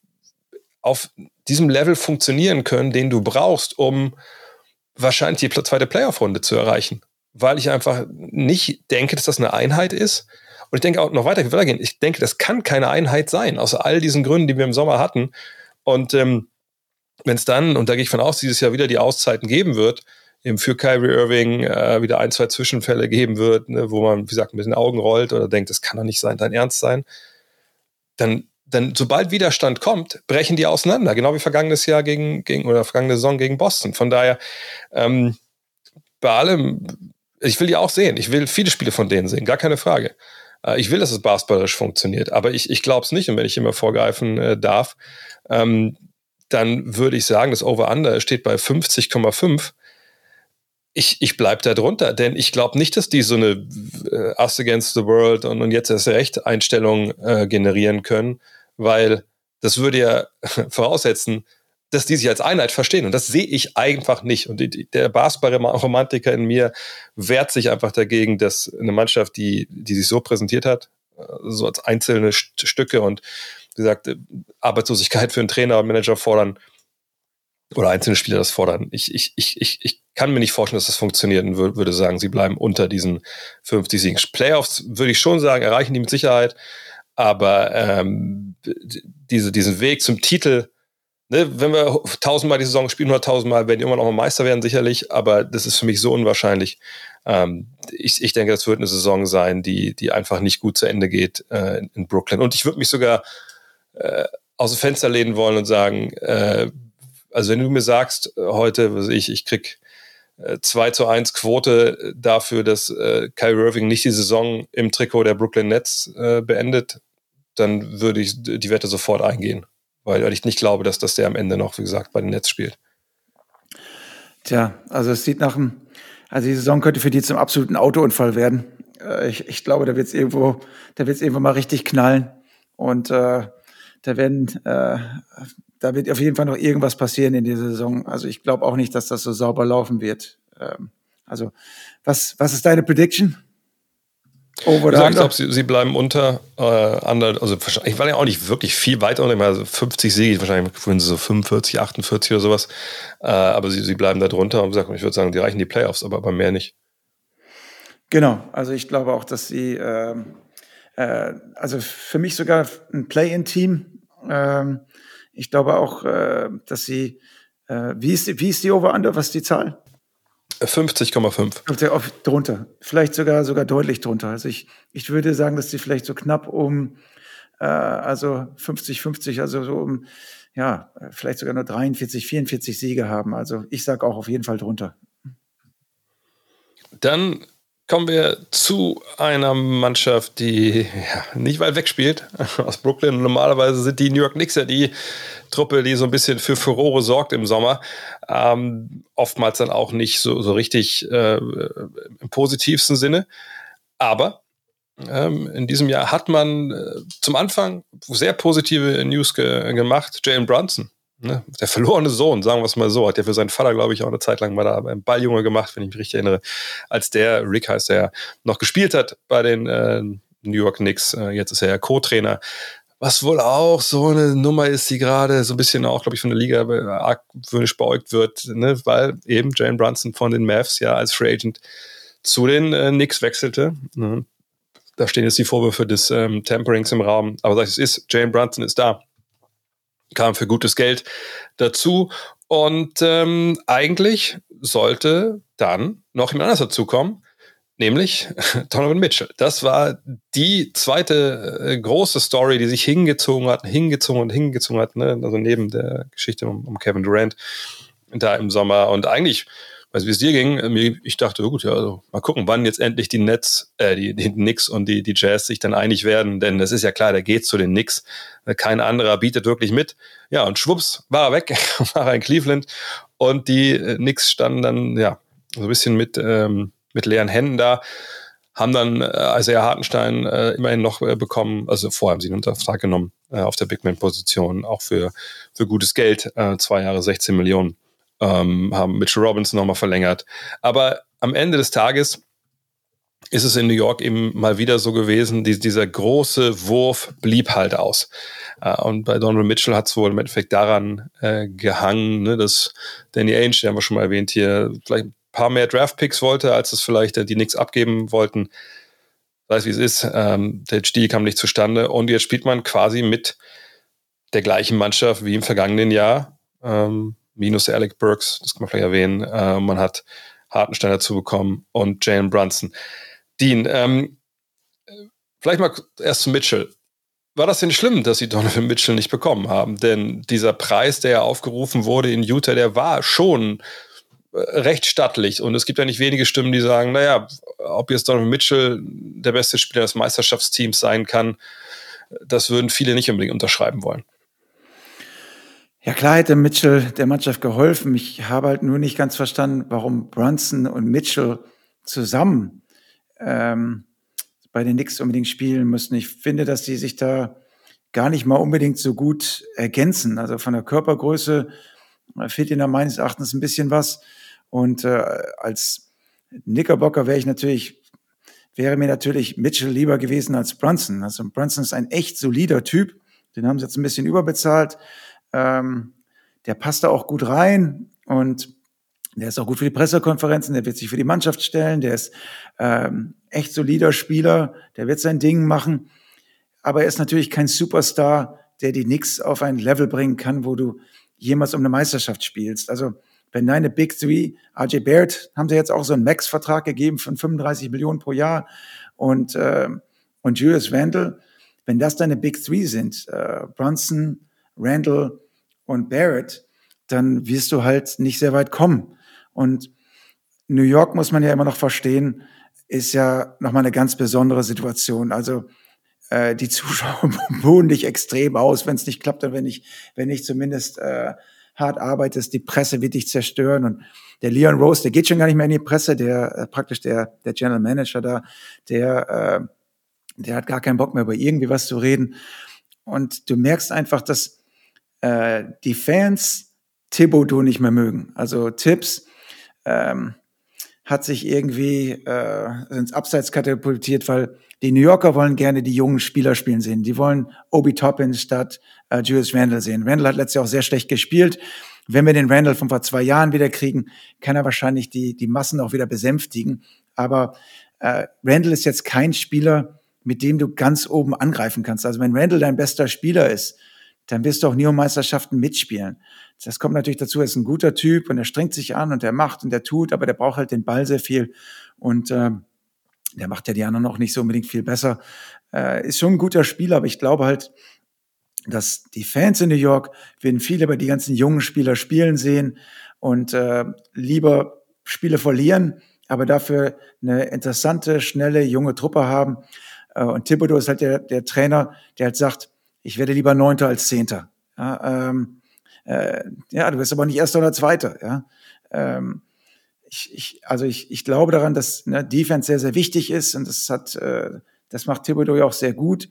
auf diesem Level funktionieren können, den du brauchst, um wahrscheinlich die zweite Playoff-Runde zu erreichen. Weil ich einfach nicht denke, dass das eine Einheit ist. Und ich denke auch noch weiter, weitergehen. Ich denke, das kann keine Einheit sein, aus all diesen Gründen, die wir im Sommer hatten. Und ähm, wenn es dann, und da gehe ich von aus, dieses Jahr wieder die Auszeiten geben wird, eben für Kyrie Irving äh, wieder ein, zwei Zwischenfälle geben wird, ne, wo man, wie gesagt, ein bisschen Augen rollt oder denkt, das kann doch nicht sein, dein Ernst sein dann, dann sobald Widerstand kommt, brechen die auseinander, genau wie vergangenes Jahr gegen, gegen oder vergangene Saison gegen Boston. Von daher, ähm, bei allem, ich will die auch sehen. Ich will viele Spiele von denen sehen, gar keine Frage. Äh, ich will, dass es basketballerisch funktioniert, aber ich, ich glaube es nicht. Und wenn ich immer vorgreifen äh, darf, ähm, dann würde ich sagen, das Over-Under steht bei 50,5. Ich, ich bleibe da drunter, denn ich glaube nicht, dass die so eine äh, Us Against the World und, und jetzt erst recht Einstellung äh, generieren können, weil das würde ja <laughs> voraussetzen, dass die sich als Einheit verstehen. Und das sehe ich einfach nicht. Und die, der Basketball-Romantiker in mir wehrt sich einfach dagegen, dass eine Mannschaft, die, die sich so präsentiert hat, äh, so als einzelne Stücke und wie gesagt, äh, Arbeitslosigkeit für einen Trainer und Manager fordern oder einzelne Spieler das fordern. Ich, ich, ich, ich, ich kann mir nicht vorstellen, dass das funktioniert und würde sagen, sie bleiben unter diesen 50 Siegen. Playoffs würde ich schon sagen, erreichen die mit Sicherheit, aber ähm, diese, diesen Weg zum Titel, ne, wenn wir tausendmal die Saison spielen, oder tausendmal werden die immer noch mal Meister werden, sicherlich, aber das ist für mich so unwahrscheinlich. Ähm, ich, ich denke, das wird eine Saison sein, die, die einfach nicht gut zu Ende geht äh, in Brooklyn. Und ich würde mich sogar äh, aus dem Fenster lehnen wollen und sagen, äh, also wenn du mir sagst, äh, heute, was ich, ich krieg äh, 2 zu 1 Quote dafür, dass äh, Kyrie Irving nicht die Saison im Trikot der Brooklyn Nets äh, beendet, dann würde ich die Wette sofort eingehen weil ich nicht glaube, dass das der am Ende noch, wie gesagt, bei den Nets spielt. Tja, also es sieht nach einem, also die Saison könnte für die zum absoluten Autounfall werden. Äh, ich, ich glaube, da wird es irgendwo, da wird es irgendwo mal richtig knallen. Und äh, da werden, äh, da wird auf jeden Fall noch irgendwas passieren in dieser Saison. Also ich glaube auch nicht, dass das so sauber laufen wird. Ähm, also was, was ist deine Prediction? Over ich glaube, sie, sie, bleiben unter, äh, under, also ich war ja auch nicht wirklich viel weiter unter, also 50 Siege, wahrscheinlich führen sie so 45, 48 oder sowas, äh, aber sie, sie bleiben da drunter und ich würde sagen, die reichen die Playoffs, aber, aber mehr nicht. Genau, also ich glaube auch, dass sie, äh, äh, also für mich sogar ein Play-in-Team, ähm, ich glaube auch, äh, dass sie, äh, wie, ist, wie ist die Over-Under, was ist die Zahl? 50,5. Drunter. Vielleicht sogar, sogar deutlich drunter. Also ich, ich würde sagen, dass sie vielleicht so knapp um, äh, also 50, 50, also so um, ja, vielleicht sogar nur 43, 44 Siege haben. Also ich sage auch auf jeden Fall drunter. Dann kommen wir zu einer Mannschaft, die ja, nicht weit weg spielt <laughs> aus Brooklyn. Normalerweise sind die New York Knicks ja die Truppe, die so ein bisschen für Furore sorgt im Sommer. Ähm, oftmals dann auch nicht so, so richtig äh, im positivsten Sinne. Aber ähm, in diesem Jahr hat man äh, zum Anfang sehr positive News ge gemacht. Jalen Brunson Ne? Der verlorene Sohn, sagen wir es mal so, hat ja für seinen Vater, glaube ich, auch eine Zeit lang mal da beim Balljunge gemacht, wenn ich mich richtig erinnere, als der, Rick heißt er, noch gespielt hat bei den äh, New York Knicks. Äh, jetzt ist er ja Co-Trainer. Was wohl auch so eine Nummer ist, die gerade so ein bisschen auch, glaube ich, von der Liga argwöhnisch beäugt wird, ne? weil eben Jane Brunson von den Mavs ja als Free Agent zu den äh, Knicks wechselte. Ne? Da stehen jetzt die Vorwürfe des ähm, Temperings im Raum. Aber sag ich, es ist, Jane Brunson ist da kam für gutes Geld dazu. Und ähm, eigentlich sollte dann noch jemand anders dazukommen, nämlich <laughs> Donovan Mitchell. Das war die zweite äh, große Story, die sich hingezogen hat, hingezogen und hingezogen hat, ne? also neben der Geschichte um, um Kevin Durant da im Sommer. Und eigentlich Weißt du, wie es dir ging? Ich dachte, gut, ja, also mal gucken, wann jetzt endlich die Nets, äh, die, die Knicks und die, die Jazz sich dann einig werden, denn das ist ja klar, der geht zu den Knicks. Kein anderer bietet wirklich mit. Ja, und schwupps, war er weg, <laughs> war er in Cleveland und die äh, Knicks standen dann, ja, so ein bisschen mit, ähm, mit leeren Händen da haben dann äh, Isaiah Hartenstein äh, immerhin noch äh, bekommen, also vorher haben sie ihn unter Vertrag genommen äh, auf der Big Man-Position, auch für, für gutes Geld, äh, zwei Jahre 16 Millionen ähm, haben Mitchell Robinson nochmal verlängert. Aber am Ende des Tages ist es in New York eben mal wieder so gewesen, die, dieser große Wurf blieb halt aus. Äh, und bei Donald Mitchell hat es wohl im Endeffekt daran äh, gehangen, ne, dass Danny Ainge, den haben wir schon mal erwähnt hier, vielleicht ein paar mehr Draft-Picks wollte, als es vielleicht äh, die Knicks abgeben wollten. Weiß wie es ist, ähm, der Stil kam nicht zustande und jetzt spielt man quasi mit der gleichen Mannschaft wie im vergangenen Jahr. Ähm, minus Alec Burks, das kann man vielleicht erwähnen. Äh, man hat Hartenstein dazu bekommen und Jalen Brunson. Dean, ähm, vielleicht mal erst zu Mitchell. War das denn schlimm, dass sie Donovan Mitchell nicht bekommen haben? Denn dieser Preis, der ja aufgerufen wurde in Utah, der war schon recht stattlich. Und es gibt ja nicht wenige Stimmen, die sagen, naja, ob jetzt Donovan Mitchell der beste Spieler des Meisterschaftsteams sein kann, das würden viele nicht unbedingt unterschreiben wollen. Ja, klar hätte Mitchell der Mannschaft geholfen. Ich habe halt nur nicht ganz verstanden, warum Brunson und Mitchell zusammen ähm, bei den Knicks unbedingt spielen müssen. Ich finde, dass die sich da gar nicht mal unbedingt so gut ergänzen. Also von der Körpergröße äh, fehlt ihnen meines Erachtens ein bisschen was. Und äh, als Knickerbocker wäre ich natürlich, wäre mir natürlich Mitchell lieber gewesen als Brunson. Also Brunson ist ein echt solider Typ. Den haben sie jetzt ein bisschen überbezahlt. Ähm, der passt da auch gut rein und der ist auch gut für die Pressekonferenzen, der wird sich für die Mannschaft stellen, der ist ähm, echt solider Spieler, der wird sein Ding machen. Aber er ist natürlich kein Superstar, der die Knicks auf ein Level bringen kann, wo du jemals um eine Meisterschaft spielst. Also wenn deine Big Three, RJ Barrett, haben sie jetzt auch so einen Max-Vertrag gegeben von 35 Millionen pro Jahr und, äh, und Julius Randle, wenn das deine Big Three sind, äh, Brunson, Randall und Barrett, dann wirst du halt nicht sehr weit kommen. Und New York muss man ja immer noch verstehen, ist ja nochmal eine ganz besondere Situation. Also äh, die <laughs> Zuschauer bohnen dich extrem aus, wenn es nicht klappt und wenn ich, wenn ich zumindest äh, hart arbeitest, die Presse wird dich zerstören. Und der Leon Rose, der geht schon gar nicht mehr in die Presse, der äh, praktisch der, der General Manager da, der, äh, der hat gar keinen Bock mehr über irgendwie was zu reden. Und du merkst einfach, dass äh, die Fans Thibodeau nicht mehr mögen. Also Tipps ähm, hat sich irgendwie äh, ins Abseits katapultiert, weil die New Yorker wollen gerne die jungen Spieler spielen sehen. Die wollen Obi Toppin statt äh, Julius Randle sehen. Randle hat letztes Jahr auch sehr schlecht gespielt. Wenn wir den Randall von vor zwei Jahren wieder kriegen, kann er wahrscheinlich die, die Massen auch wieder besänftigen. Aber äh, Randall ist jetzt kein Spieler, mit dem du ganz oben angreifen kannst. Also wenn Randall dein bester Spieler ist, dann wirst du auch nie um Meisterschaften mitspielen. Das kommt natürlich dazu, er ist ein guter Typ und er strengt sich an und er macht und er tut, aber der braucht halt den Ball sehr viel und äh, der macht ja die anderen auch nicht so unbedingt viel besser. Äh, ist schon ein guter Spieler, aber ich glaube halt, dass die Fans in New York werden viele bei die ganzen jungen Spieler spielen sehen und äh, lieber Spiele verlieren, aber dafür eine interessante, schnelle, junge Truppe haben. Äh, und Thibodeau ist halt der, der Trainer, der halt sagt, ich werde lieber Neunter als Zehnter. Ja, ähm, äh, ja, du wirst aber nicht Erster oder Zweiter. Ja, ähm, ich, ich, also ich, ich glaube daran, dass ne, Defense sehr, sehr wichtig ist und das hat, äh, das macht Thibodeau ja auch sehr gut.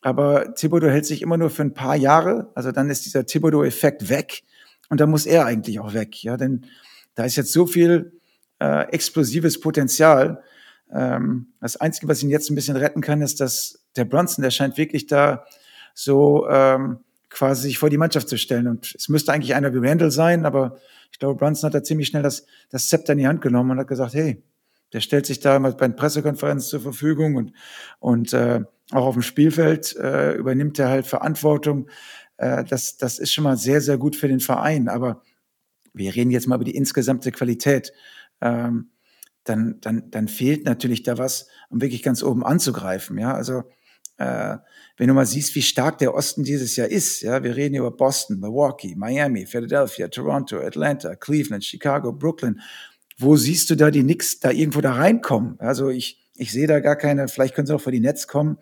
Aber Thibodeau hält sich immer nur für ein paar Jahre. Also dann ist dieser Thibodeau-Effekt weg und da muss er eigentlich auch weg. Ja, denn da ist jetzt so viel äh, explosives Potenzial. Ähm, das Einzige, was ihn jetzt ein bisschen retten kann, ist, dass der Brunson, der scheint wirklich da so ähm, quasi sich vor die Mannschaft zu stellen. Und es müsste eigentlich einer wie Randall sein, aber ich glaube, Brunson hat da ziemlich schnell das, das Zepter in die Hand genommen und hat gesagt, hey, der stellt sich da mal bei den Pressekonferenzen zur Verfügung und, und äh, auch auf dem Spielfeld äh, übernimmt er halt Verantwortung. Äh, das, das ist schon mal sehr, sehr gut für den Verein. Aber wir reden jetzt mal über die insgesamte Qualität. Ähm, dann, dann, dann fehlt natürlich da was, um wirklich ganz oben anzugreifen. Ja, also äh, wenn du mal siehst, wie stark der Osten dieses Jahr ist, ja, wir reden über Boston, Milwaukee, Miami, Philadelphia, Toronto, Atlanta, Cleveland, Chicago, Brooklyn. Wo siehst du da die Knicks da irgendwo da reinkommen? Also ich, ich sehe da gar keine, vielleicht können sie auch vor die Netz kommen.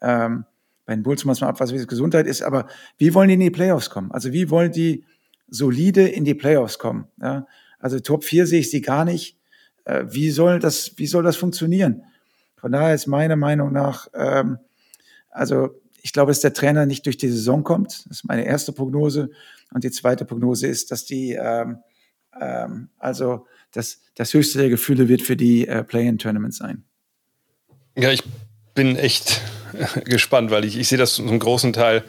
Ähm, bei den Bulls muss man abpassen, wie es Gesundheit ist, aber wie wollen die in die Playoffs kommen? Also wie wollen die solide in die Playoffs kommen? Ja? Also Top 4 sehe ich sie gar nicht. Äh, wie soll das, wie soll das funktionieren? Von daher ist meine Meinung nach, ähm, also ich glaube, dass der Trainer nicht durch die Saison kommt. Das ist meine erste Prognose. Und die zweite Prognose ist, dass die, ähm, ähm, also das, das höchste der Gefühle wird für die äh, Play-in-Tournament sein. Ja, ich bin echt <laughs> gespannt, weil ich, ich sehe das zum großen Teil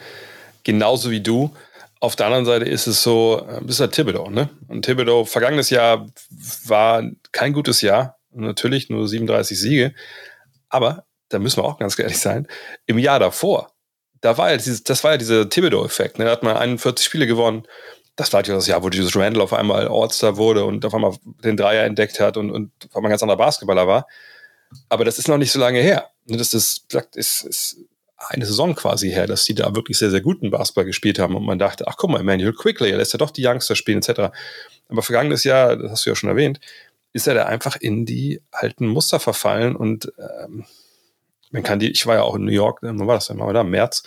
genauso wie du. Auf der anderen Seite ist es so, äh, bis halt Thibodeau, ne? Und Thibodeau, vergangenes Jahr war kein gutes Jahr. Natürlich nur 37 Siege. Aber da müssen wir auch ganz ehrlich sein, im Jahr davor, da war ja dieses, das war ja dieser Thibodeau-Effekt. Ne? Da hat man 41 Spiele gewonnen. Das war ja das Jahr, wo Jesus Randall auf einmal All-Star wurde und auf einmal den Dreier entdeckt hat und, und auf einmal ein ganz anderer Basketballer war. Aber das ist noch nicht so lange her. Ne? Das ist, ist, ist eine Saison quasi her, dass die da wirklich sehr, sehr guten Basketball gespielt haben und man dachte, ach guck mal, Emmanuel Quickly, er lässt ja doch die Youngster spielen etc. Aber vergangenes Jahr, das hast du ja schon erwähnt, ist er da einfach in die alten Muster verfallen und ähm, man kann die, ich war ja auch in New York, wann war das denn mal, oder? Im März,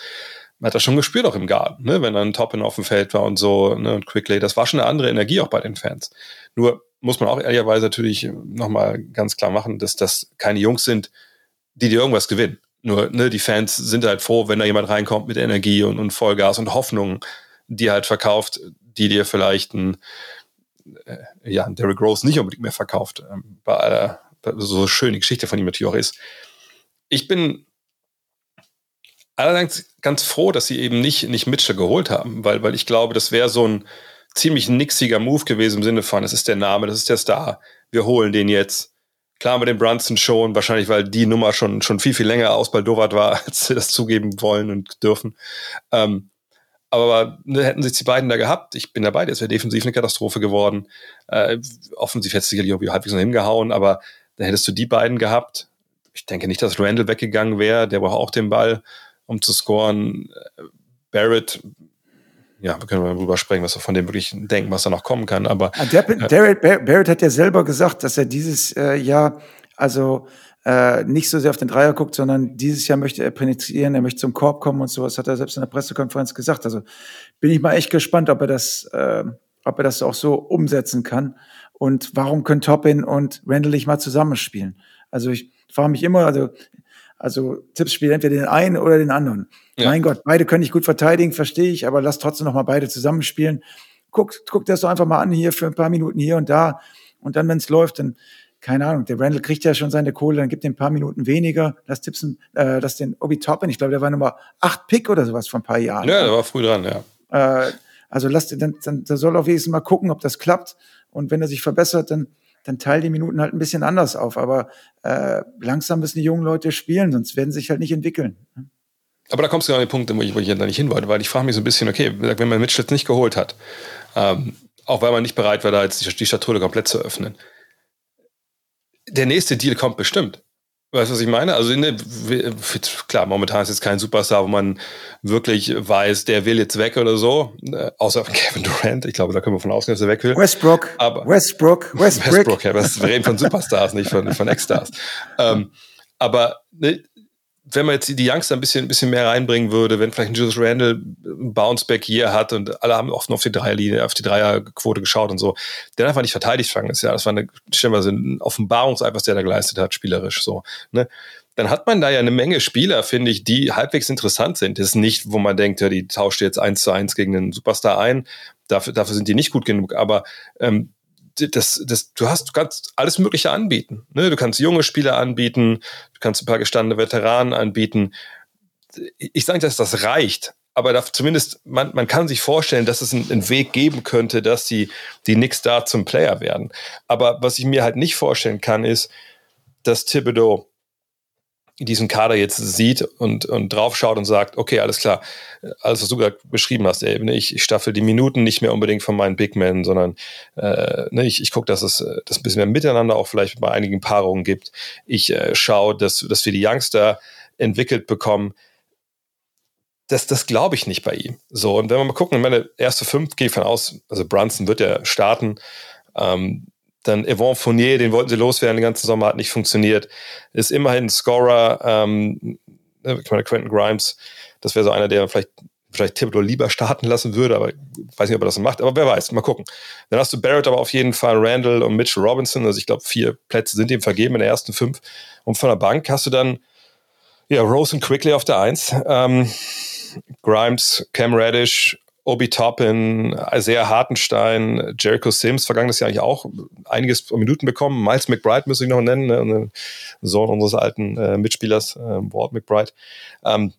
man hat das schon gespürt auch im Garten, ne? wenn dann Toppin auf dem Feld war und so, ne? und Quickly, das war schon eine andere Energie auch bei den Fans. Nur muss man auch ehrlicherweise natürlich nochmal ganz klar machen, dass das keine Jungs sind, die dir irgendwas gewinnen. Nur, ne, die Fans sind halt froh, wenn da jemand reinkommt mit Energie und, und Vollgas und Hoffnung, die halt verkauft, die dir vielleicht ein, äh, ja, Derrick Rose nicht unbedingt mehr verkauft. Ähm, bei aller, so schön die Geschichte von ihm natürlich auch ist. Ich bin allerdings ganz froh, dass sie eben nicht, nicht Mitchell geholt haben, weil, weil ich glaube, das wäre so ein, ziemlich nixiger Move gewesen im Sinne von, das ist der Name, das ist der Star, wir holen den jetzt. Klar mit dem Brunson schon, wahrscheinlich weil die Nummer schon, schon viel, viel länger ausbaldowert war, <laughs> als sie das zugeben wollen und dürfen. Ähm, aber ne, hätten sich die beiden da gehabt, ich bin dabei, das wäre defensiv eine Katastrophe geworden. Äh, offensiv hätte es sicherlich irgendwie halbwegs noch hingehauen, aber da hättest du die beiden gehabt. Ich denke nicht, dass Randall weggegangen wäre, der braucht auch den Ball, um zu scoren. Äh, Barrett ja, wir können mal drüber sprechen, was wir von dem wirklich denken, was da noch kommen kann. Aber ah, der, Barrett, Barrett hat ja selber gesagt, dass er dieses äh, Jahr also äh, nicht so sehr auf den Dreier guckt, sondern dieses Jahr möchte er penetrieren, er möchte zum Korb kommen und sowas, hat er selbst in der Pressekonferenz gesagt. Also bin ich mal echt gespannt, ob er das, äh, ob er das auch so umsetzen kann. Und warum können Toppin und Randall nicht mal zusammenspielen? Also ich frage mich immer, also also Tipps spielen entweder den einen oder den anderen. Ja. Mein Gott, beide können nicht gut verteidigen, verstehe ich, aber lass trotzdem noch mal beide zusammenspielen. Guck, guck das doch einfach mal an hier für ein paar Minuten hier und da. Und dann, wenn es läuft, dann, keine Ahnung, der Randall kriegt ja schon seine Kohle, dann gibt ihm ein paar Minuten weniger. Lass Tippsen, äh, lass den Obi Toppin, ich glaube, der war Nummer acht Pick oder sowas vor ein paar Jahren. Ja, der war früh dran, ja. Äh, also lass den, dann, dann, der soll auf jeden Fall mal gucken, ob das klappt. Und wenn er sich verbessert, dann dann teil die Minuten halt ein bisschen anders auf. Aber äh, langsam müssen die jungen Leute spielen, sonst werden sie sich halt nicht entwickeln. Ne? Aber da kommst du an den Punkt, wo ich, wo ich da nicht hin wollte, weil ich frage mich so ein bisschen, okay, wenn man Mitchell nicht geholt hat, ähm, auch weil man nicht bereit war, da jetzt die, die Schatulle komplett zu öffnen. Der nächste Deal kommt bestimmt. Weißt du, was ich meine? Also, ne, klar, momentan ist jetzt kein Superstar, wo man wirklich weiß, der will jetzt weg oder so. Äh, außer <laughs> Kevin Durant. Ich glaube, da können wir von ausgehen, dass er weg will. Westbrook. Aber Westbrook. <laughs> Westbrook. Westbrook, ja, wir reden von Superstars, nicht von, von Ex-Stars. Ähm, aber ne, wenn man jetzt die Youngster ein bisschen, ein bisschen mehr reinbringen würde, wenn vielleicht ein Julius Randle ein Bounceback hier hat und alle haben oft nur auf die Dreierlinie, auf die Dreierquote geschaut und so, der einfach nicht verteidigt fangen ist. Ja, das war eine, stellenweise ein Offenbarungseid, was der da geleistet hat, spielerisch so. Ne? Dann hat man da ja eine Menge Spieler, finde ich, die halbwegs interessant sind. Das ist nicht, wo man denkt, ja, die tauscht jetzt eins zu eins gegen einen Superstar ein. Dafür, dafür sind die nicht gut genug. Aber ähm, das, das, du hast, du kannst alles Mögliche anbieten. Ne? Du kannst junge Spieler anbieten, du kannst ein paar gestandene Veteranen anbieten. Ich sage nicht, dass das reicht, aber da zumindest, man, man kann sich vorstellen, dass es einen, einen Weg geben könnte, dass die, die Knicks da zum Player werden. Aber was ich mir halt nicht vorstellen kann, ist, dass Thibodeau diesen Kader jetzt sieht und, und draufschaut und sagt, okay, alles klar, alles, was du gerade beschrieben hast, ey, ich, ich staffel die Minuten nicht mehr unbedingt von meinen Big Men, sondern äh, ne, ich, ich gucke, dass es das ein bisschen mehr Miteinander auch vielleicht bei einigen Paarungen gibt. Ich äh, schaue, dass, dass wir die Youngster entwickelt bekommen. Das, das glaube ich nicht bei ihm. So, und wenn wir mal gucken, meine erste fünf, gehe ich von aus, also Brunson wird ja starten. Ähm, dann Yvonne Fournier, den wollten sie loswerden, den ganzen Sommer hat nicht funktioniert. Ist immerhin ein Scorer. Ähm, ne, ich meine, Quentin Grimes, das wäre so einer, der vielleicht, vielleicht Thibodeau lieber starten lassen würde, aber weiß nicht, ob er das macht. Aber wer weiß, mal gucken. Dann hast du Barrett, aber auf jeden Fall Randall und Mitchell Robinson. Also ich glaube, vier Plätze sind ihm vergeben in der ersten fünf. Und von der Bank hast du dann ja, Rose und Quickly auf der Eins. Ähm, Grimes, Cam Reddish, Obi Toppin, Isaiah Hartenstein, Jericho Sims, vergangenes Jahr eigentlich auch einiges Minuten bekommen. Miles McBride müsste ich noch nennen, ne? Sohn unseres alten äh, Mitspielers, äh, Ward McBride. Ähm,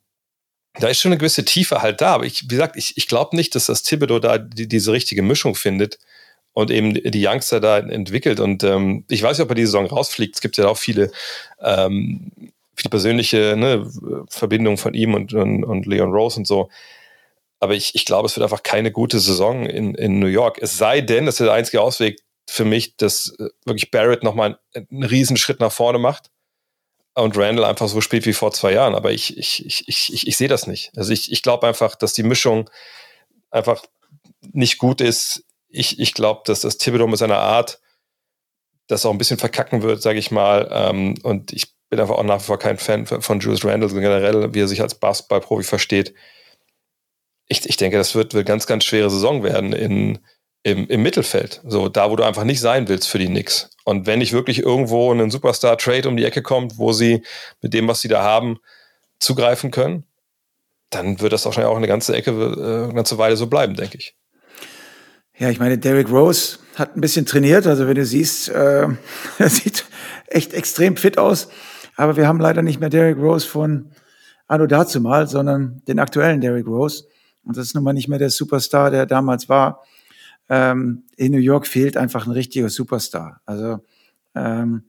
da ist schon eine gewisse Tiefe halt da, aber ich, wie gesagt, ich, ich glaube nicht, dass das Thibodeau da die, diese richtige Mischung findet und eben die Youngster da entwickelt. Und ähm, ich weiß nicht, ob er die Saison rausfliegt. Es gibt ja auch viele, ähm, viele persönliche ne, Verbindungen von ihm und, und, und Leon Rose und so. Aber ich, ich glaube, es wird einfach keine gute Saison in, in New York. Es sei denn, das ist der einzige Ausweg für mich, dass äh, wirklich Barrett nochmal einen, einen riesen Schritt nach vorne macht. und Randall einfach so spielt wie vor zwei Jahren. Aber ich, ich, ich, ich, ich, ich sehe das nicht. Also ich, ich glaube einfach, dass die Mischung einfach nicht gut ist. Ich, ich glaube, dass das Thibodeau mit seiner Art das auch ein bisschen verkacken wird, sage ich mal. Ähm, und ich bin einfach auch nach wie vor kein Fan von Julius Randall generell, wie er sich als Basketballprofi versteht. Ich, ich denke, das wird eine ganz, ganz schwere Saison werden in, im, im Mittelfeld. So, da, wo du einfach nicht sein willst für die Knicks. Und wenn nicht wirklich irgendwo ein Superstar-Trade um die Ecke kommt, wo sie mit dem, was sie da haben, zugreifen können, dann wird das wahrscheinlich auch eine ganze Ecke, äh, eine ganze Weile so bleiben, denke ich. Ja, ich meine, Derrick Rose hat ein bisschen trainiert. Also wenn du siehst, äh, <laughs> er sieht echt extrem fit aus. Aber wir haben leider nicht mehr Derrick Rose von Anno dazu mal, sondern den aktuellen Derrick Rose. Und das ist nun mal nicht mehr der Superstar, der damals war. Ähm, in New York fehlt einfach ein richtiger Superstar. Also ähm,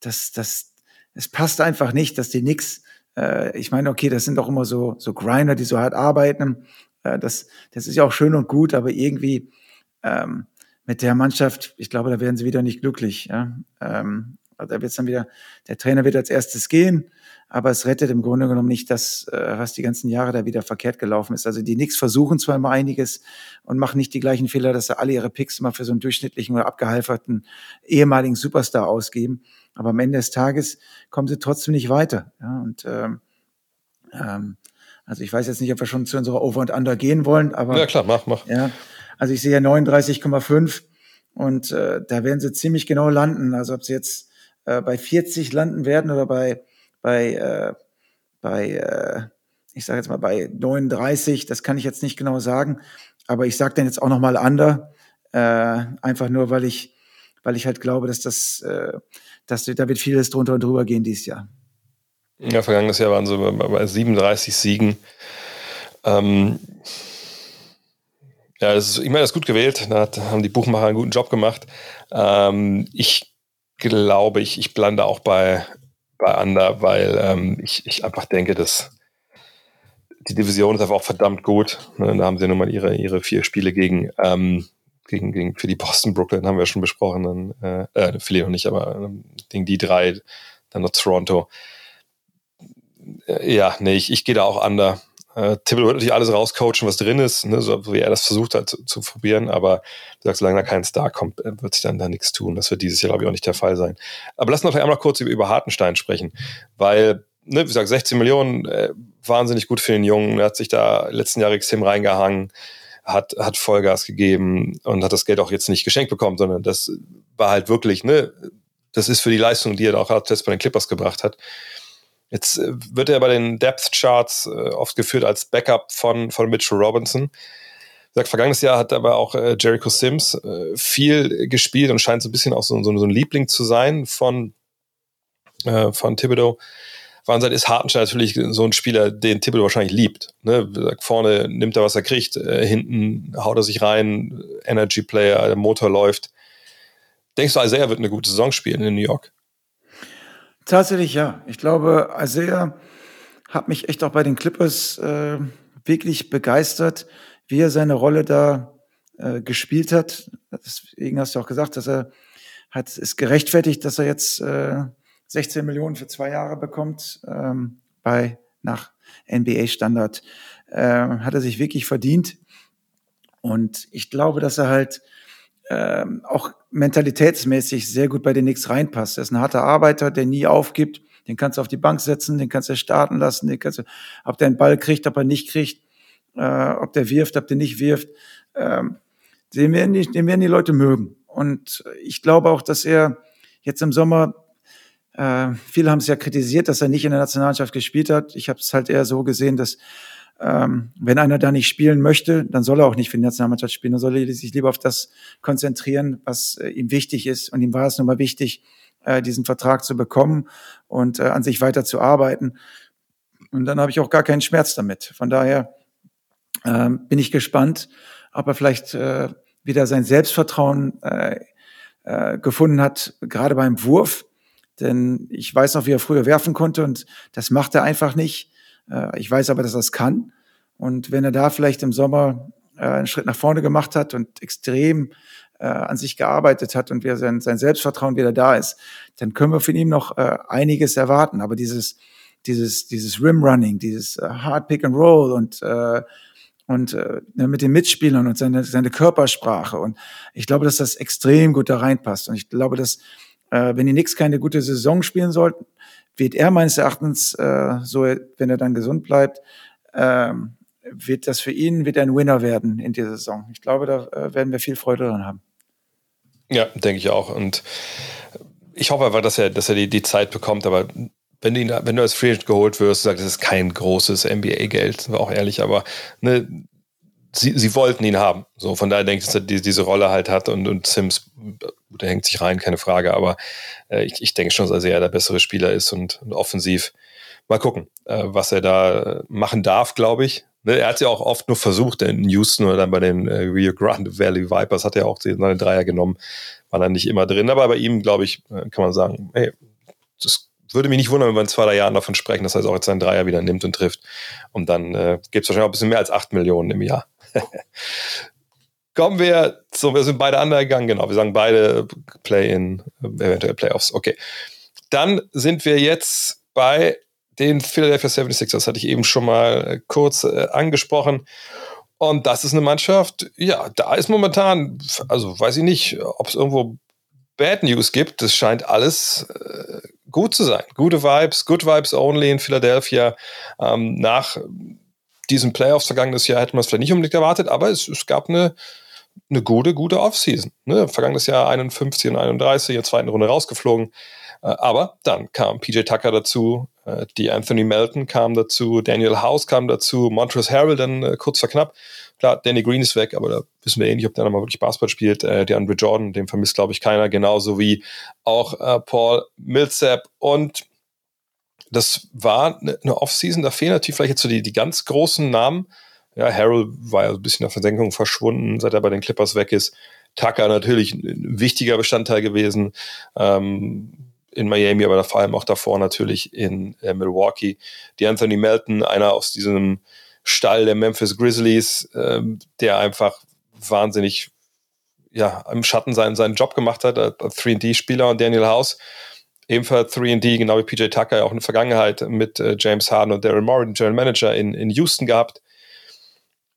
das, das, es passt einfach nicht, dass die Knicks, äh, ich meine, okay, das sind doch immer so, so Grinder, die so hart arbeiten. Äh, das, das ist ja auch schön und gut, aber irgendwie ähm, mit der Mannschaft, ich glaube, da werden sie wieder nicht glücklich. Ja? Ähm, da wird dann wieder, der Trainer wird als erstes gehen, aber es rettet im Grunde genommen nicht das, äh, was die ganzen Jahre da wieder verkehrt gelaufen ist. Also die Knicks versuchen zwar immer einiges und machen nicht die gleichen Fehler, dass sie alle ihre Picks immer für so einen durchschnittlichen oder abgehalferten ehemaligen Superstar ausgeben, aber am Ende des Tages kommen sie trotzdem nicht weiter. Ja? Und ähm, ähm, also ich weiß jetzt nicht, ob wir schon zu unserer Over und Under gehen wollen, aber ja klar, mach, mach. Ja, also ich sehe ja 39,5 und äh, da werden sie ziemlich genau landen. Also ob sie jetzt äh, bei 40 landen werden oder bei bei äh, bei äh, ich sage jetzt mal bei 39, das kann ich jetzt nicht genau sagen, aber ich sage dann jetzt auch noch mal under, äh, einfach nur weil ich weil ich halt glaube, dass das äh, dass da wird vieles drunter und drüber gehen dieses Jahr. Ja, vergangenes Jahr waren sie bei 37 Siegen. Ähm, ja, das ist, ich meine, das ist gut gewählt. Da haben die Buchmacher einen guten Job gemacht. Ähm, ich glaube, ich, ich blande auch bei, bei Ander, weil ähm, ich, ich einfach denke, dass die Division ist einfach auch verdammt gut. Ne, da haben sie nun mal ihre, ihre vier Spiele gegen, ähm, gegen, gegen für die Boston Brooklyn haben wir schon besprochen. Dann, äh, äh, Philly noch nicht, aber ähm, gegen die drei, dann noch Toronto. Äh, ja, nee, ich, ich gehe da auch Ander. Äh, Thibodeau wird natürlich alles rauscoachen, was drin ist, ne, so wie er das versucht hat zu, zu probieren, aber du sagst, solange da kein Star kommt, äh, wird sich dann da nichts tun. Das wird dieses Jahr, glaube ich, auch nicht der Fall sein. Aber lass uns vielleicht einmal kurz über, über Hartenstein sprechen, weil, ne, wie gesagt, 16 Millionen, äh, wahnsinnig gut für den Jungen, er hat sich da letzten Jahre extrem reingehangen, hat, hat Vollgas gegeben und hat das Geld auch jetzt nicht geschenkt bekommen, sondern das war halt wirklich, ne, das ist für die Leistung, die er auch bei den Clippers gebracht hat. Jetzt äh, wird er bei den Depth Charts äh, oft geführt als Backup von, von Mitchell Robinson. Gesagt, vergangenes Jahr hat aber auch äh, Jericho Sims äh, viel gespielt und scheint so ein bisschen auch so, so, so ein Liebling zu sein von, äh, von Thibodeau. Wahnsinn ist Hartenstein natürlich so ein Spieler, den Thibodeau wahrscheinlich liebt. Ne? Vorne nimmt er, was er kriegt, äh, hinten haut er sich rein, Energy Player, der Motor läuft. Denkst du, Isaiah wird eine gute Saison spielen in New York? Tatsächlich ja. Ich glaube, Isaiah hat mich echt auch bei den Clippers äh, wirklich begeistert, wie er seine Rolle da äh, gespielt hat. Deswegen hast du auch gesagt, dass er hat es gerechtfertigt, dass er jetzt äh, 16 Millionen für zwei Jahre bekommt ähm, bei nach NBA-Standard. Äh, hat er sich wirklich verdient. Und ich glaube, dass er halt ähm, auch mentalitätsmäßig sehr gut bei den Knicks reinpasst. Er ist ein harter Arbeiter, der nie aufgibt. Den kannst du auf die Bank setzen, den kannst du starten lassen, den kannst du, ob der einen Ball kriegt, ob er nicht kriegt, äh, ob der wirft, ob der nicht wirft. Ähm, den, werden die, den werden die Leute mögen. Und ich glaube auch, dass er jetzt im Sommer, äh, viele haben es ja kritisiert, dass er nicht in der Nationalmannschaft gespielt hat. Ich habe es halt eher so gesehen, dass ähm, wenn einer da nicht spielen möchte, dann soll er auch nicht für die Nationalmannschaft spielen. Dann soll er sich lieber auf das konzentrieren, was äh, ihm wichtig ist. Und ihm war es nun mal wichtig, äh, diesen Vertrag zu bekommen und äh, an sich weiter zu arbeiten. Und dann habe ich auch gar keinen Schmerz damit. Von daher ähm, bin ich gespannt, ob er vielleicht äh, wieder sein Selbstvertrauen äh, äh, gefunden hat, gerade beim Wurf. Denn ich weiß noch, wie er früher werfen konnte und das macht er einfach nicht. Äh, ich weiß aber, dass er es kann. Und wenn er da vielleicht im Sommer äh, einen Schritt nach vorne gemacht hat und extrem äh, an sich gearbeitet hat und wer sein, sein Selbstvertrauen wieder da ist, dann können wir von ihm noch einiges erwarten. Aber dieses, dieses, dieses Rim-Running, dieses Hard Pick and Roll und und äh, ne, mit den Mitspielern und seine, seine Körpersprache. Und ich glaube, dass das extrem gut da reinpasst. Und ich glaube, dass äh, wenn die Knicks keine gute Saison spielen sollten, wird er meines Erachtens, äh, so wenn er dann gesund bleibt, ähm, wird das für ihn wird ein Winner werden in dieser Saison. Ich glaube, da äh, werden wir viel Freude dran haben. Ja, denke ich auch. Und ich hoffe einfach, dass er, dass er die, die Zeit bekommt. Aber wenn du, ihn, wenn du als Free Agent geholt wirst, sagst das ist kein großes NBA-Geld, sind wir auch ehrlich, aber ne, sie, sie wollten ihn haben. So, von daher denke ich, dass er die, diese Rolle halt hat und, und Sims, der hängt sich rein, keine Frage, aber äh, ich, ich denke schon, dass er eher der bessere Spieler ist und, und offensiv. Mal gucken, äh, was er da machen darf, glaube ich. Ne, er hat ja auch oft nur versucht, in Houston oder dann bei den äh, Rio Grande Valley Vipers hat er auch seine Dreier genommen, war dann nicht immer drin. Aber bei ihm, glaube ich, äh, kann man sagen, hey, das würde mich nicht wundern, wenn wir in zwei, drei Jahren davon sprechen, dass er jetzt auch jetzt seinen Dreier wieder nimmt und trifft. Und dann äh, gibt es wahrscheinlich auch ein bisschen mehr als acht Millionen im Jahr. <laughs> Kommen wir zu, wir sind beide gegangen, genau. Wir sagen beide Play-in, eventuell Playoffs. Okay. Dann sind wir jetzt bei den Philadelphia 76ers, das hatte ich eben schon mal äh, kurz äh, angesprochen. Und das ist eine Mannschaft, ja, da ist momentan, also weiß ich nicht, ob es irgendwo Bad News gibt. Es scheint alles äh, gut zu sein. Gute Vibes, good Vibes only in Philadelphia. Ähm, nach diesen Playoffs vergangenes Jahr hätte man es vielleicht nicht unbedingt erwartet, aber es, es gab eine, eine gute, gute Offseason. Ne? Vergangenes Jahr 51 und 31, in der zweiten Runde rausgeflogen. Äh, aber dann kam PJ Tucker dazu, äh, die Anthony Melton kam dazu, Daniel House kam dazu, Montrezl Harrell dann äh, kurz vor knapp. Klar, Danny Green ist weg, aber da wissen wir eh nicht, ob der nochmal wirklich Basketball spielt. Äh, der Andre Jordan, den vermisst, glaube ich, keiner, genauso wie auch Paul Millsap. Und das war eine ne Offseason, da fehlen natürlich vielleicht jetzt so die, die ganz großen Namen. Ja, Harrell war ja ein bisschen auf Versenkung verschwunden, seit er bei den Clippers weg ist. Tucker natürlich ein wichtiger Bestandteil gewesen. Ähm, in Miami, aber vor allem auch davor natürlich in äh, Milwaukee. Die Anthony Melton, einer aus diesem Stall der Memphis Grizzlies, ähm, der einfach wahnsinnig ja, im Schatten seinen, seinen Job gemacht hat, 3D-Spieler und Daniel House, ebenfalls 3D, genau wie PJ Tucker, auch in der Vergangenheit mit äh, James Harden und Daryl Morey, General Manager in, in Houston gehabt.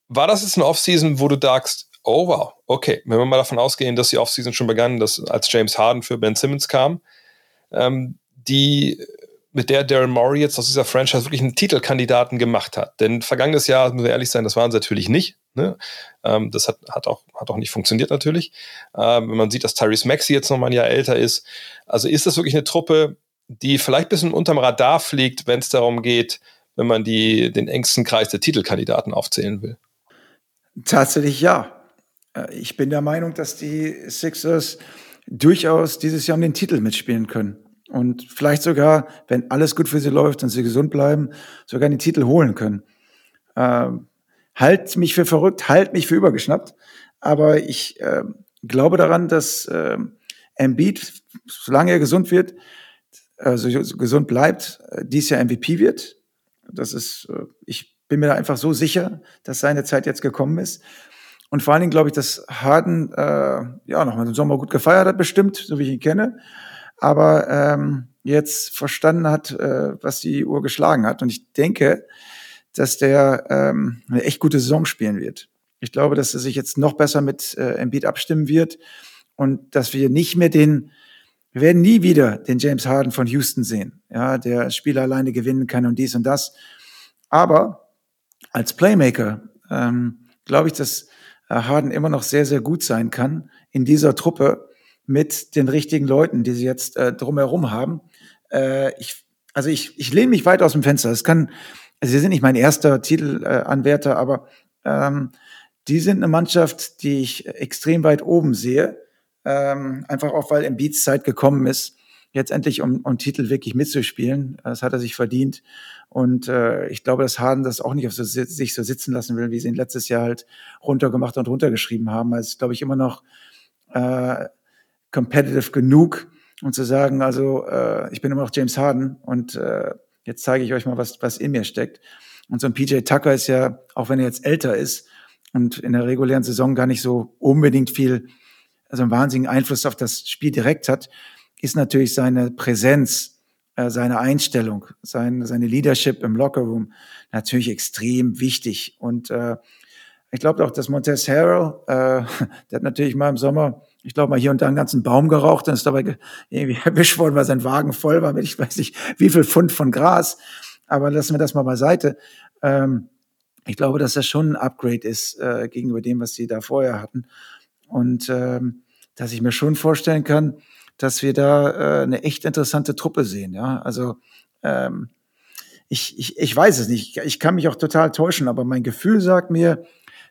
War das jetzt eine Offseason, wo du sagst, oh wow, okay, wenn wir mal davon ausgehen, dass die Offseason schon begann, dass als James Harden für Ben Simmons kam, ähm, die mit der Darren Murray jetzt aus dieser Franchise wirklich einen Titelkandidaten gemacht hat. Denn vergangenes Jahr, muss ich ehrlich sein, das waren sie natürlich nicht. Ne? Ähm, das hat, hat, auch, hat auch nicht funktioniert natürlich. Ähm, wenn man sieht, dass Tyrese Maxey jetzt noch mal ein Jahr älter ist. Also ist das wirklich eine Truppe, die vielleicht ein bisschen unterm Radar fliegt, wenn es darum geht, wenn man die, den engsten Kreis der Titelkandidaten aufzählen will? Tatsächlich ja. Äh, ich bin der Meinung, dass die Sixers durchaus dieses Jahr um den Titel mitspielen können. Und vielleicht sogar, wenn alles gut für sie läuft und sie gesund bleiben, sogar den Titel holen können. Ähm, halt mich für verrückt, halt mich für übergeschnappt. Aber ich äh, glaube daran, dass äh, Embiid, solange er gesund wird, also gesund bleibt, äh, dies Jahr MVP wird. Das ist, äh, ich bin mir da einfach so sicher, dass seine Zeit jetzt gekommen ist. Und vor allen Dingen glaube ich, dass Harden äh, ja nochmal den Sommer gut gefeiert hat, bestimmt, so wie ich ihn kenne, aber ähm, jetzt verstanden hat, äh, was die Uhr geschlagen hat. Und ich denke, dass der ähm, eine echt gute Saison spielen wird. Ich glaube, dass er sich jetzt noch besser mit äh, Embiid abstimmen wird und dass wir nicht mehr den, wir werden nie wieder den James Harden von Houston sehen, ja, der Spieler alleine gewinnen kann und dies und das. Aber als Playmaker ähm, glaube ich, dass äh, Harden immer noch sehr, sehr gut sein kann in dieser Truppe mit den richtigen Leuten, die sie jetzt äh, drumherum haben. Äh, ich, also ich, ich lehne mich weit aus dem Fenster. Es kann, sie sind nicht mein erster Titelanwärter, aber ähm, die sind eine Mannschaft, die ich extrem weit oben sehe. Ähm, einfach auch, weil Embiids Zeit gekommen ist, jetzt endlich um, um Titel wirklich mitzuspielen. Das hat er sich verdient. Und äh, ich glaube, dass Harden das auch nicht auf so, sich so sitzen lassen will, wie sie ihn letztes Jahr halt runtergemacht und runtergeschrieben haben. Also glaube ich, immer noch äh, competitive genug, um zu sagen, also äh, ich bin immer noch James Harden und äh, jetzt zeige ich euch mal, was, was in mir steckt. Und so ein PJ Tucker ist ja, auch wenn er jetzt älter ist und in der regulären Saison gar nicht so unbedingt viel also einen wahnsinnigen Einfluss auf das Spiel direkt hat, ist natürlich seine Präsenz, äh, seine Einstellung, sein, seine Leadership im Lockerroom natürlich extrem wichtig. Und äh, ich glaube auch, dass Montez Harrell, äh, <laughs> der hat natürlich mal im Sommer, ich glaube mal hier und da einen ganzen Baum geraucht und ist dabei irgendwie <laughs> erwischt worden, weil sein Wagen voll war mit ich weiß nicht <laughs> wie viel Pfund von Gras. Aber lassen wir das mal beiseite. Ähm, ich glaube, dass das schon ein Upgrade ist äh, gegenüber dem, was sie da vorher hatten. Und ähm, dass ich mir schon vorstellen kann, dass wir da äh, eine echt interessante Truppe sehen. Ja, also ähm, ich, ich, ich weiß es nicht. Ich kann mich auch total täuschen, aber mein Gefühl sagt mir,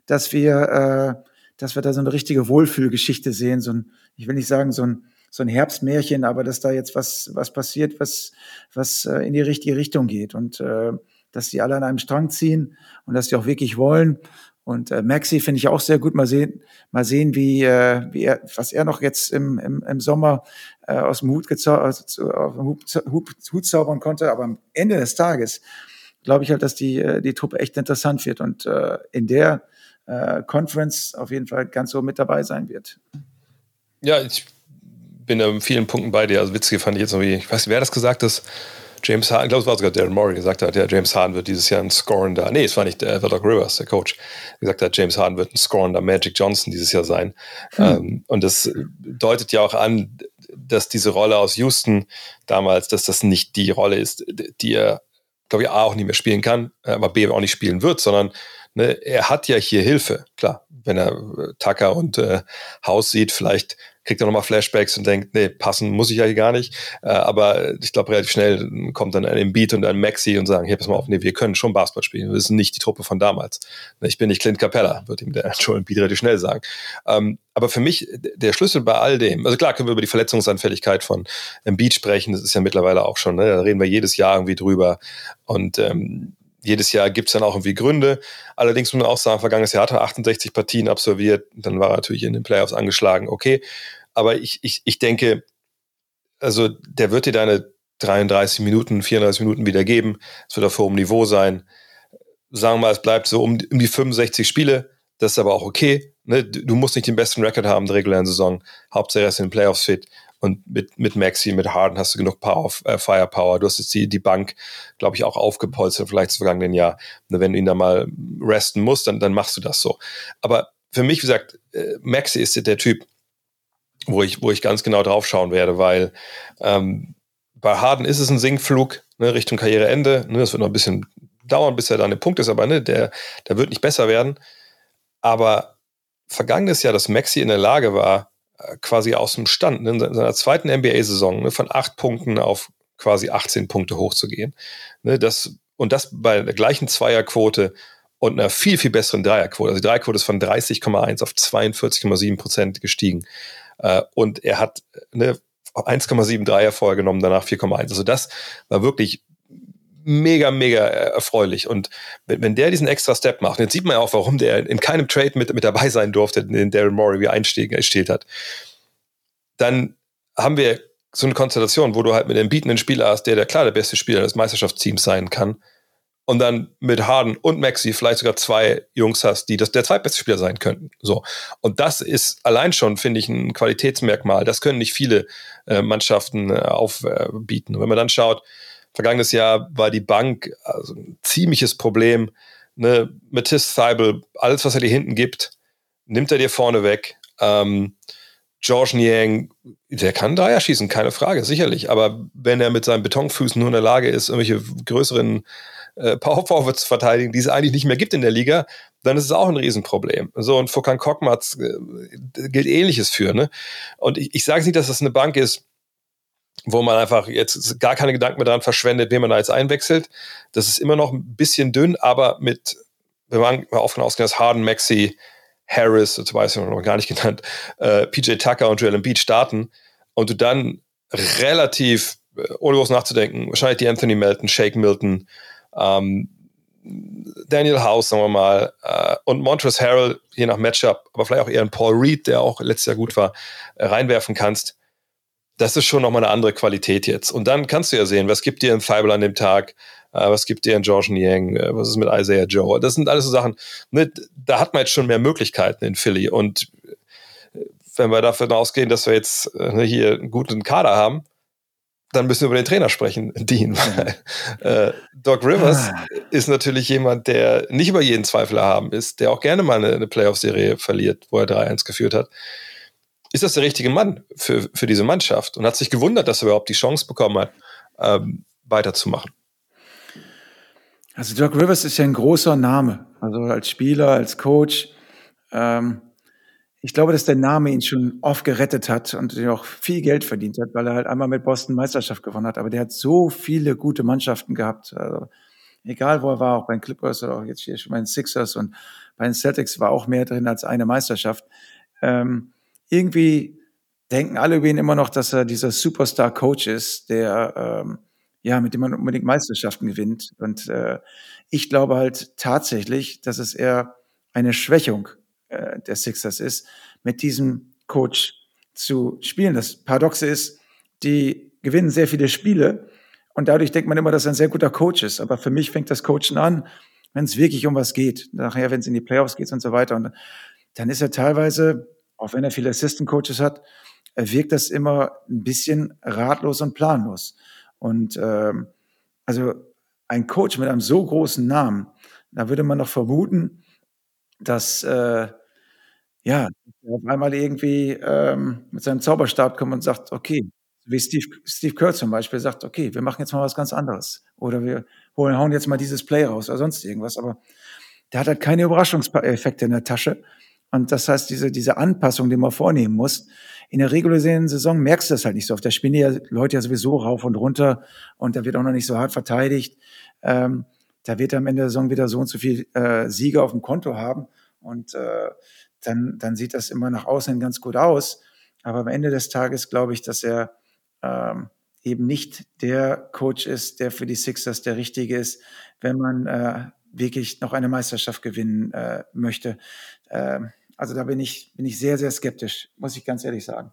dass wir, äh, dass wir da so eine richtige Wohlfühlgeschichte sehen. So ein, ich will nicht sagen so ein so ein Herbstmärchen, aber dass da jetzt was was passiert, was was äh, in die richtige Richtung geht und äh, dass die alle an einem Strang ziehen und dass die auch wirklich wollen. Und äh, Maxi finde ich auch sehr gut. Mal sehen, mal sehen, wie, äh, wie er, was er noch jetzt im, im, im Sommer äh, aus dem Hut, also, aus dem Hut, Hut, Hut zaubern konnte. Aber am Ende des Tages glaube ich halt, dass die, äh, die Truppe echt interessant wird und äh, in der äh, Conference auf jeden Fall ganz so mit dabei sein wird. Ja, ich bin in vielen Punkten bei dir. Also witzig fand ich jetzt irgendwie, ich weiß nicht, wer das gesagt hat, James Harden, ich glaube, es war sogar Darren Morey, gesagt hat, ja, James Harden wird dieses Jahr ein scorender, nee, es war nicht der, war Doc Rivers, der Coach, gesagt hat, James Harden wird ein scorender Magic Johnson dieses Jahr sein. Hm. Ähm, und das deutet ja auch an, dass diese Rolle aus Houston damals, dass das nicht die Rolle ist, die er, glaube ich, A auch nicht mehr spielen kann, aber B auch nicht spielen wird, sondern ne, er hat ja hier Hilfe. Klar, wenn er Tucker und äh, Haus sieht, vielleicht kriegt er nochmal Flashbacks und denkt, nee, passen muss ich ja hier gar nicht. Äh, aber ich glaube, relativ schnell kommt dann ein Embiid und ein Maxi und sagen, hier, pass mal auf, nee, wir können schon Basketball spielen. Wir sind nicht die Truppe von damals. Ich bin nicht Clint Capella, wird ihm der <laughs> Joel Embiid relativ schnell sagen. Ähm, aber für mich der Schlüssel bei all dem, also klar können wir über die Verletzungsanfälligkeit von Embiid sprechen, das ist ja mittlerweile auch schon, ne, da reden wir jedes Jahr irgendwie drüber und ähm, jedes Jahr gibt es dann auch irgendwie Gründe. Allerdings muss man auch sagen, vergangenes Jahr hat er 68 Partien absolviert. Dann war er natürlich in den Playoffs angeschlagen. Okay, aber ich, ich, ich denke, also der wird dir deine 33 Minuten, 34 Minuten wieder geben. Es wird auf hohem Niveau sein. Sagen wir mal, es bleibt so um, um die 65 Spiele. Das ist aber auch okay. Ne? Du musst nicht den besten Rekord haben in der regulären Saison. Hauptsache er ist in den Playoffs fit. Und mit, mit Maxi, mit Harden hast du genug Power, äh, Firepower. Du hast jetzt die, die Bank, glaube ich, auch aufgepolstert, vielleicht das vergangenen Jahr. Wenn du ihn da mal resten musst, dann, dann machst du das so. Aber für mich, wie gesagt, äh, Maxi ist der Typ, wo ich, wo ich ganz genau drauf schauen werde, weil ähm, bei Harden ist es ein Sinkflug ne, Richtung Karriereende. Ne, das wird noch ein bisschen dauern, bis er da an dem Punkt ist, aber ne, der, der wird nicht besser werden. Aber vergangenes Jahr, dass Maxi in der Lage war, quasi aus dem Stand, ne, in seiner zweiten NBA-Saison, ne, von acht Punkten auf quasi 18 Punkte hochzugehen. Ne, das, und das bei der gleichen Zweierquote und einer viel, viel besseren Dreierquote. Also die Dreierquote ist von 30,1 auf 42,7 Prozent gestiegen. Äh, und er hat eine 1,7 Dreier vorher genommen, danach 4,1. Also das war wirklich mega, mega erfreulich. Und wenn, wenn der diesen extra Step macht, jetzt sieht man ja auch, warum der in keinem Trade mit, mit dabei sein durfte, den Daryl Morey wie erstellt hat, dann haben wir so eine Konstellation, wo du halt mit dem bietenden Spieler hast, der der klar der beste Spieler des Meisterschaftsteams sein kann, und dann mit Harden und Maxi vielleicht sogar zwei Jungs hast, die das der zweitbeste Spieler sein könnten. So. Und das ist allein schon, finde ich, ein Qualitätsmerkmal. Das können nicht viele äh, Mannschaften äh, aufbieten. Und wenn man dann schaut, vergangenes Jahr war die Bank also ein ziemliches Problem. Ne? Matisse Thibault, alles, was er dir hinten gibt, nimmt er dir vorne weg. Ähm, George Niang, der kann Dreier schießen, keine Frage, sicherlich. Aber wenn er mit seinen Betonfüßen nur in der Lage ist, irgendwelche größeren äh, Power zu verteidigen, die es eigentlich nicht mehr gibt in der Liga, dann ist es auch ein Riesenproblem. So, und Fokan Kokmatz äh, gilt ähnliches für. Ne? Und ich, ich sage nicht, dass das eine Bank ist, wo man einfach jetzt gar keine Gedanken mehr daran verschwendet, wen man da jetzt einwechselt. Das ist immer noch ein bisschen dünn, aber mit, wenn man offen ausgehen, dass Harden, Maxi, Harris, das weiß ich noch gar nicht genannt, äh, PJ Tucker und Joel Embiid starten und du dann relativ, äh, ohne groß nachzudenken, wahrscheinlich die Anthony Melton, Shake Milton, ähm, Daniel House, sagen wir mal, äh, und Montrezl Harrell, je nach Matchup, aber vielleicht auch eher ein Paul Reed, der auch letztes Jahr gut war, äh, reinwerfen kannst. Das ist schon nochmal eine andere Qualität jetzt. Und dann kannst du ja sehen, was gibt dir ein Feibel an dem Tag, äh, was gibt dir ein George Niang, äh, was ist mit Isaiah Joe. Das sind alles so Sachen, ne, da hat man jetzt schon mehr Möglichkeiten in Philly. Und wenn wir davon ausgehen, dass wir jetzt äh, hier einen guten Kader haben, dann müssen wir über den Trainer sprechen, <laughs> Dean. Weil, äh, Doc Rivers ah. ist natürlich jemand, der nicht über jeden Zweifel haben ist, der auch gerne mal eine, eine Playoff-Serie verliert, wo er 3-1 geführt hat. Ist das der richtige Mann für, für diese Mannschaft? Und hat sich gewundert, dass er überhaupt die Chance bekommen hat, ähm, weiterzumachen. Also Doc Rivers ist ja ein großer Name. Also als Spieler, als Coach. Ähm, ich glaube, dass der Name ihn schon oft gerettet hat und auch viel Geld verdient hat, weil er halt einmal mit Boston Meisterschaft gewonnen hat. Aber der hat so viele gute Mannschaften gehabt. Also, egal wo er war, auch bei den Clippers oder auch jetzt hier schon bei den Sixers und bei den Celtics war auch mehr drin als eine Meisterschaft. Ähm, irgendwie denken alle über ihn immer noch, dass er dieser Superstar-Coach ist, der ähm, ja mit dem man unbedingt Meisterschaften gewinnt. Und äh, ich glaube halt tatsächlich, dass es eher eine Schwächung äh, der Sixers ist, mit diesem Coach zu spielen. Das Paradoxe ist, die gewinnen sehr viele Spiele und dadurch denkt man immer, dass er ein sehr guter Coach ist. Aber für mich fängt das Coachen an, wenn es wirklich um was geht. Nachher, wenn es in die Playoffs geht und so weiter. Und dann ist er teilweise, auch wenn er viele Assistant Coaches hat, wirkt das immer ein bisschen ratlos und planlos. Und ähm, also ein Coach mit einem so großen Namen, da würde man noch vermuten, dass äh, ja, auf einmal irgendwie ähm, mit seinem Zauberstab kommt und sagt, okay, wie Steve, Steve Kerr zum Beispiel sagt, okay, wir machen jetzt mal was ganz anderes. Oder wir holen, hauen jetzt mal dieses Play raus oder sonst irgendwas. Aber der hat halt keine Überraschungseffekte in der Tasche. Und das heißt, diese, diese Anpassung, die man vornehmen muss, in der regulären Saison merkst du das halt nicht so oft. Da spielen ja Leute ja sowieso rauf und runter und da wird auch noch nicht so hart verteidigt. Ähm, da wird er am Ende der Saison wieder so und so viel äh, Siege auf dem Konto haben und äh, dann, dann sieht das immer nach außen ganz gut aus. Aber am Ende des Tages glaube ich, dass er ähm, eben nicht der Coach ist, der für die Sixers der richtige ist, wenn man äh, wirklich noch eine Meisterschaft gewinnen äh, möchte. Ähm, also da bin ich, bin ich sehr, sehr skeptisch, muss ich ganz ehrlich sagen.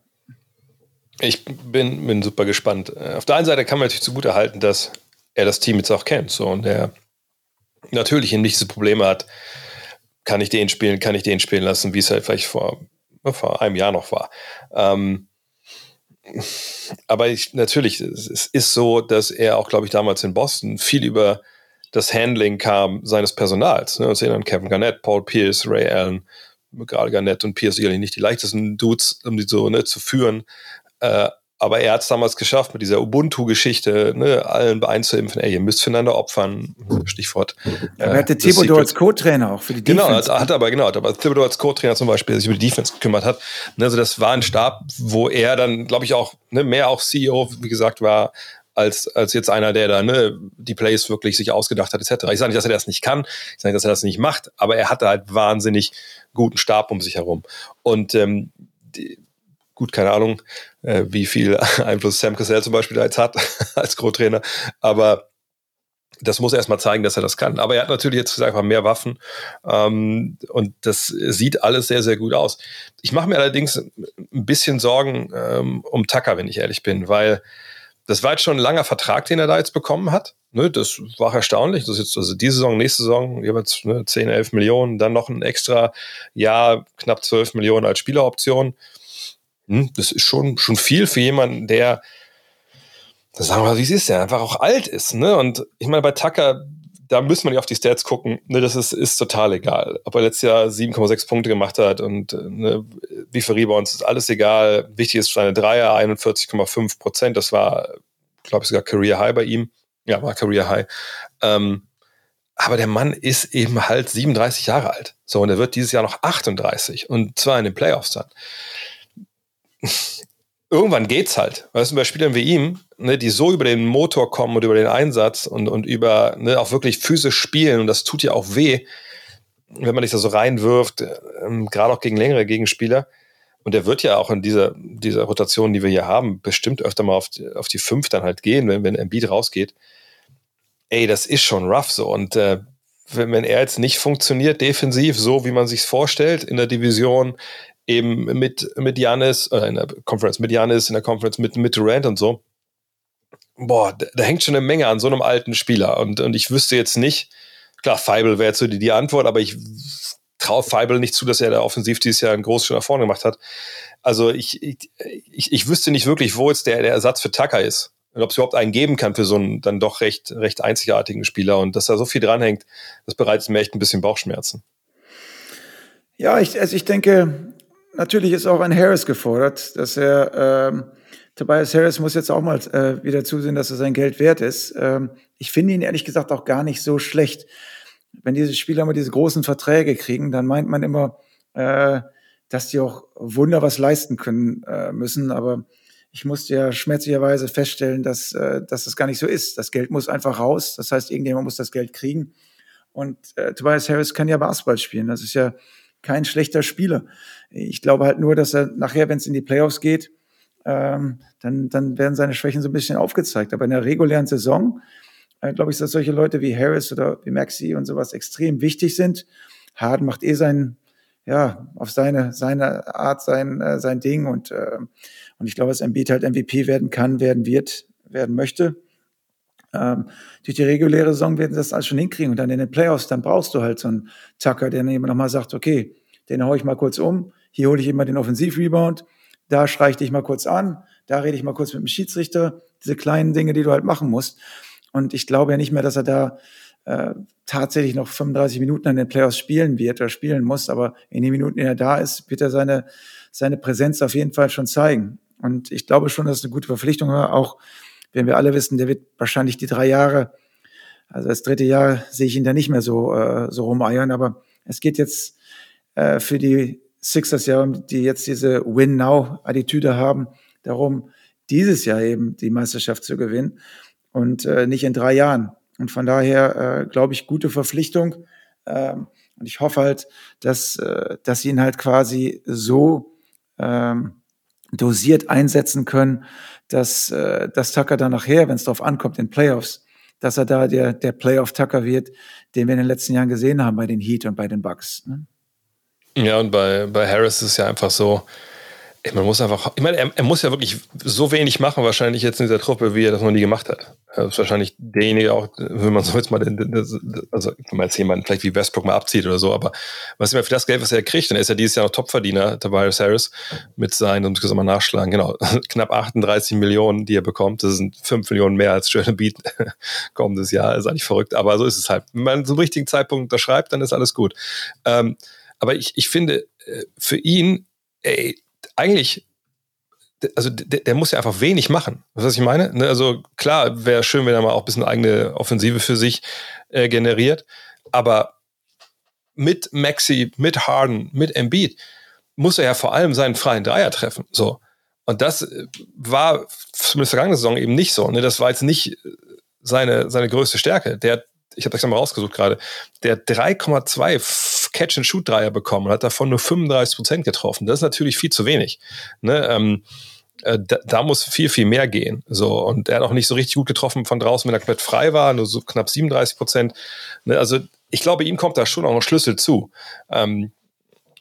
Ich bin, bin super gespannt. Äh, auf der einen Seite kann man natürlich zugute halten, dass er das Team jetzt auch kennt. So, und er natürlich nicht diese Probleme hat, kann ich den spielen, kann ich den spielen lassen, wie es halt vielleicht vor, vor einem Jahr noch war. Ähm, aber ich, natürlich, es ist so, dass er auch, glaube ich, damals in Boston viel über das Handling kam seines Personals. Ne? Wir sehen dann Kevin Garnett, Paul Pierce, Ray Allen, gerade Garnett und Pierce sicherlich nicht die leichtesten Dudes, um die so ne, zu führen. Äh, aber er hat es damals geschafft mit dieser Ubuntu-Geschichte, ne, allen einzuimpfen, ey, ihr müsst füreinander opfern, Stichwort. Ja, er hatte Thibodeau als Co-Trainer auch für die genau, Defense. Genau, hat, aber genau, hat aber Thibodeau als Co-Trainer zum Beispiel, der sich über die Defense gekümmert hat. Ne, also das war ein Stab, wo er dann, glaube ich, auch ne, mehr auch CEO, wie gesagt, war, als, als jetzt einer, der da ne, die Plays wirklich sich ausgedacht hat, etc. Ich sage nicht, dass er das nicht kann, ich sage nicht, dass er das nicht macht, aber er hatte halt wahnsinnig guten Stab um sich herum. Und ähm, die, gut, keine Ahnung, äh, wie viel <laughs> Einfluss Sam Cassell zum Beispiel da jetzt hat <laughs> als Co-Trainer, aber das muss er erstmal zeigen, dass er das kann. Aber er hat natürlich jetzt einfach mehr Waffen ähm, und das sieht alles sehr, sehr gut aus. Ich mache mir allerdings ein bisschen Sorgen ähm, um Tucker, wenn ich ehrlich bin, weil das war jetzt schon ein langer Vertrag, den er da jetzt bekommen hat. Ne, das war erstaunlich. Das ist jetzt also diese Saison, nächste Saison jeweils ne, 10, 11 Millionen, dann noch ein extra Jahr, knapp 12 Millionen als Spieleroption. Hm, das ist schon, schon viel für jemanden, der, sagen wir mal, wie es ist, der einfach auch alt ist. Ne? Und ich meine, bei Tucker, da müssen wir nicht auf die Stats gucken. Ne, das ist, ist total egal. Ob er letztes Jahr 7,6 Punkte gemacht hat und ne, wie viele Rebounds, ist alles egal. Wichtig ist seine Dreier, 41,5 Prozent. Das war, glaube ich, sogar Career High bei ihm. Ja, war Career High. Ähm, aber der Mann ist eben halt 37 Jahre alt. So, und er wird dieses Jahr noch 38 und zwar in den Playoffs dann irgendwann geht's halt. Weißt du, bei Spielern wie ihm, ne, die so über den Motor kommen und über den Einsatz und, und über ne, auch wirklich physisch spielen und das tut ja auch weh, wenn man dich da so reinwirft, ähm, gerade auch gegen längere Gegenspieler. Und der wird ja auch in dieser, dieser Rotation, die wir hier haben, bestimmt öfter mal auf die, auf die fünf dann halt gehen, wenn, wenn Embiid rausgeht. Ey, das ist schon rough so. Und äh, wenn, wenn er jetzt nicht funktioniert defensiv, so wie man sich vorstellt in der Division, eben mit, mit Janis, oder in der Conference mit Janis, in der Conference mit, mit Durant und so. Boah, da, da, hängt schon eine Menge an so einem alten Spieler. Und, und ich wüsste jetzt nicht, klar, Feibel wäre jetzt so die, die Antwort, aber ich traue Feibel nicht zu, dass er da offensiv dieses Jahr einen großen Schritt nach vorne gemacht hat. Also ich, ich, ich, ich wüsste nicht wirklich, wo jetzt der, der Ersatz für Tucker ist. Und ob es überhaupt einen geben kann für so einen dann doch recht, recht einzigartigen Spieler. Und dass da so viel dranhängt, das bereitet mir echt ein bisschen Bauchschmerzen. Ja, ich, also ich denke, natürlich ist auch ein Harris gefordert, dass er, ähm, Tobias Harris muss jetzt auch mal äh, wieder zusehen, dass er sein Geld wert ist. Ähm, ich finde ihn ehrlich gesagt auch gar nicht so schlecht. Wenn diese Spieler immer diese großen Verträge kriegen, dann meint man immer, äh, dass die auch Wunder was leisten können äh, müssen. Aber ich musste ja schmerzlicherweise feststellen, dass, äh, dass das gar nicht so ist. Das Geld muss einfach raus. Das heißt, irgendjemand muss das Geld kriegen. Und äh, Tobias Harris kann ja Basketball spielen. Das ist ja kein schlechter Spieler. Ich glaube halt nur, dass er nachher, wenn es in die Playoffs geht, ähm, dann, dann werden seine Schwächen so ein bisschen aufgezeigt. Aber in der regulären Saison, äh, glaube ich, dass solche Leute wie Harris oder wie Maxi und sowas extrem wichtig sind. Harden macht eh sein, ja, auf seine, seine Art sein, äh, sein Ding und, äh, und ich glaube, dass Embiid halt MVP werden kann, werden wird, werden möchte. Ähm, durch die reguläre Saison werden sie das alles schon hinkriegen. Und dann in den Playoffs, dann brauchst du halt so einen Tucker, der dann eben nochmal sagt, okay, den hau ich mal kurz um, hier hole ich immer den Offensivrebound, da schreie ich dich mal kurz an, da rede ich mal kurz mit dem Schiedsrichter, diese kleinen Dinge, die du halt machen musst. Und ich glaube ja nicht mehr, dass er da äh, tatsächlich noch 35 Minuten an den Playoffs spielen wird oder spielen muss, aber in den Minuten, in er da ist, wird er seine, seine Präsenz auf jeden Fall schon zeigen. Und ich glaube schon, dass es eine gute Verpflichtung war, auch wenn wir alle wissen, der wird wahrscheinlich die drei Jahre, also das dritte Jahr sehe ich ihn da nicht mehr so, äh, so rumeiern, aber es geht jetzt äh, für die Sixers ja, die jetzt diese Win-Now-Attitüde haben, darum, dieses Jahr eben die Meisterschaft zu gewinnen und äh, nicht in drei Jahren. Und von daher äh, glaube ich, gute Verpflichtung. Ähm, und ich hoffe halt, dass, äh, dass sie ihn halt quasi so ähm, dosiert einsetzen können, dass, äh, dass Tucker dann nachher, wenn es darauf ankommt, in Playoffs, dass er da der, der Playoff-Tucker wird, den wir in den letzten Jahren gesehen haben bei den Heat und bei den Bucks. Ne? Ja, und bei, bei Harris ist es ja einfach so, man muss einfach, ich meine, er, er, muss ja wirklich so wenig machen, wahrscheinlich jetzt in dieser Truppe, wie er das noch nie gemacht hat. Er ist wahrscheinlich derjenige auch, wenn man so jetzt mal, den, den, also wenn man jetzt jemanden vielleicht wie Westbrook mal abzieht oder so, aber was immer für das Geld, was er kriegt, dann ist er dieses Jahr noch Topverdiener, Tobias Harris, mit seinen, um es mal nachschlagen, genau, <laughs> knapp 38 Millionen, die er bekommt. Das sind 5 Millionen mehr als schöne <laughs> Beat kommendes Jahr. Das ist eigentlich verrückt, aber so ist es halt. Wenn man zum richtigen Zeitpunkt unterschreibt, dann ist alles gut. Ähm, aber ich, ich finde, äh, für ihn, ey, eigentlich, also der, der, muss ja einfach wenig machen. Was ich meine? Ne, also klar, wäre schön, wenn er mal auch ein bisschen eigene Offensive für sich äh, generiert. Aber mit Maxi, mit Harden, mit Embiid muss er ja vor allem seinen freien Dreier treffen. So. Und das äh, war zumindest vergangene Saison eben nicht so. Ne? Das war jetzt nicht äh, seine, seine größte Stärke. Der, ich habe das mal rausgesucht gerade, der 3,2 Catch-and-Shoot-Dreier bekommen und hat davon nur 35 Prozent getroffen. Das ist natürlich viel zu wenig. Ne? Ähm, äh, da, da, muss viel, viel mehr gehen. So, und er hat auch nicht so richtig gut getroffen von draußen, wenn er komplett frei war, nur so knapp 37 Prozent. Ne? Also ich glaube, ihm kommt da schon auch ein Schlüssel zu. Ähm,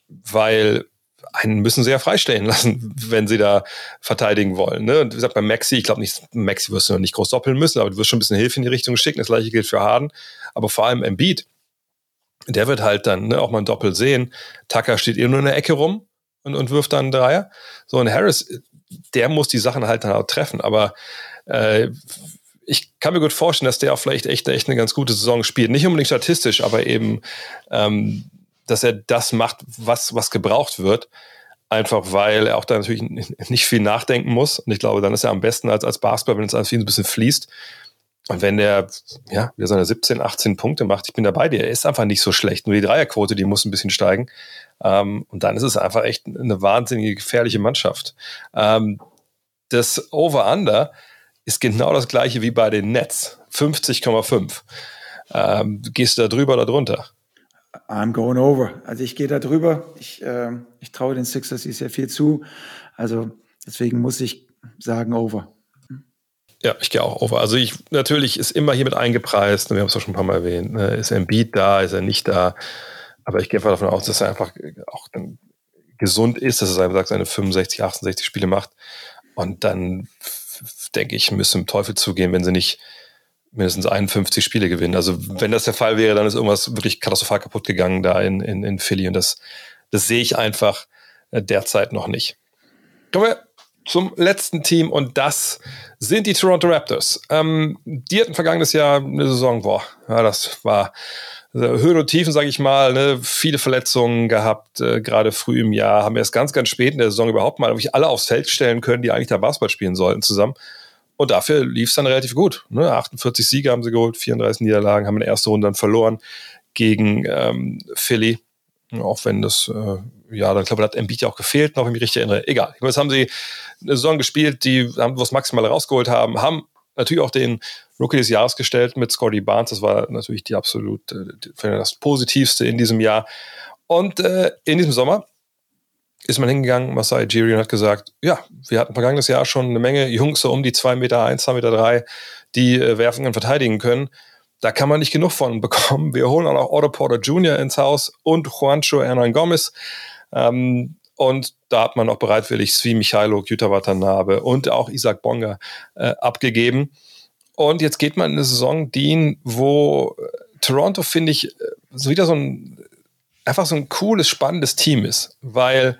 weil einen müssen sie ja freistellen <laughs> lassen, wenn sie da verteidigen wollen. Ne? Und wie gesagt, bei Maxi, ich glaube nicht, Maxi wirst du noch nicht groß doppeln müssen, aber du wirst schon ein bisschen Hilfe in die Richtung schicken. Das gleiche gilt für Harden. Aber vor allem Embiid, der wird halt dann ne, auch mal ein Doppel sehen. Tucker steht eben nur in der Ecke rum und, und wirft dann einen Dreier. So, und Harris, der muss die Sachen halt dann auch treffen. Aber äh, ich kann mir gut vorstellen, dass der auch vielleicht echt, echt eine ganz gute Saison spielt. Nicht unbedingt statistisch, aber eben, ähm, dass er das macht, was, was gebraucht wird. Einfach weil er auch da natürlich <laughs> nicht viel nachdenken muss. Und ich glaube, dann ist er am besten als, als Basketball, wenn es alles ein bisschen fließt. Und wenn der, ja, wieder seine 17, 18 Punkte macht, ich bin dabei, der ist einfach nicht so schlecht. Nur die Dreierquote, die muss ein bisschen steigen. Ähm, und dann ist es einfach echt eine wahnsinnige gefährliche Mannschaft. Ähm, das Over-Under ist genau das gleiche wie bei den Nets. 50,5. Ähm, gehst du da drüber oder drunter? I'm going over. Also ich gehe da drüber. Ich, äh, ich traue den Sixers sehr viel zu. Also deswegen muss ich sagen over. Ja, ich gehe auch over. Also ich natürlich ist immer hier mit eingepreist, wir haben es auch schon ein paar Mal erwähnt, ne? ist er im Beat da, ist er nicht da. Aber ich gehe einfach davon aus, dass er einfach auch dann gesund ist, dass er seine 65, 68 Spiele macht. Und dann denke ich, müsste im Teufel zugehen, wenn sie nicht mindestens 51 Spiele gewinnen. Also wenn das der Fall wäre, dann ist irgendwas wirklich katastrophal kaputt gegangen da in, in, in Philly und das, das sehe ich einfach äh, derzeit noch nicht. Kommen wir zum letzten Team und das sind die Toronto Raptors. Ähm, die hatten vergangenes Jahr eine Saison, boah, ja, das war also Höhen und Tiefen, sage ich mal, ne, viele Verletzungen gehabt, äh, gerade früh im Jahr, haben erst ganz, ganz spät in der Saison überhaupt mal wirklich alle aufs Feld stellen können, die eigentlich da Basketball spielen sollten zusammen. Und dafür lief es dann relativ gut. Ne? 48 Siege haben sie geholt, 34 Niederlagen, haben in der ersten Runde dann verloren gegen ähm, Philly. Auch wenn das, äh, ja, dann glaube ich, hat Embiid ja auch gefehlt, noch wenn ich mich richtig erinnere. Egal. Jetzt haben sie eine Saison gespielt, die haben was Maximale rausgeholt haben, haben natürlich auch den Rookie des Jahres gestellt mit Scotty Barnes. Das war natürlich die absolut, äh, das Positivste in diesem Jahr. Und äh, in diesem Sommer ist man hingegangen, Masai Jiri, und hat gesagt, ja, wir hatten vergangenes Jahr schon eine Menge Jungs so um die 2 Meter 1, 2 Meter 3, die äh, werfen und verteidigen können. Da kann man nicht genug von bekommen. Wir holen auch noch Otto Porter Jr. ins Haus und Juancho Hernan Gomez. Ähm, und da hat man auch bereitwillig Svi Michailo, Yuta Watanabe und auch Isaac Bonga äh, abgegeben. Und jetzt geht man in eine Saison, Dean, wo äh, Toronto, finde ich, äh, wieder so ein, einfach so ein cooles, spannendes Team ist, weil,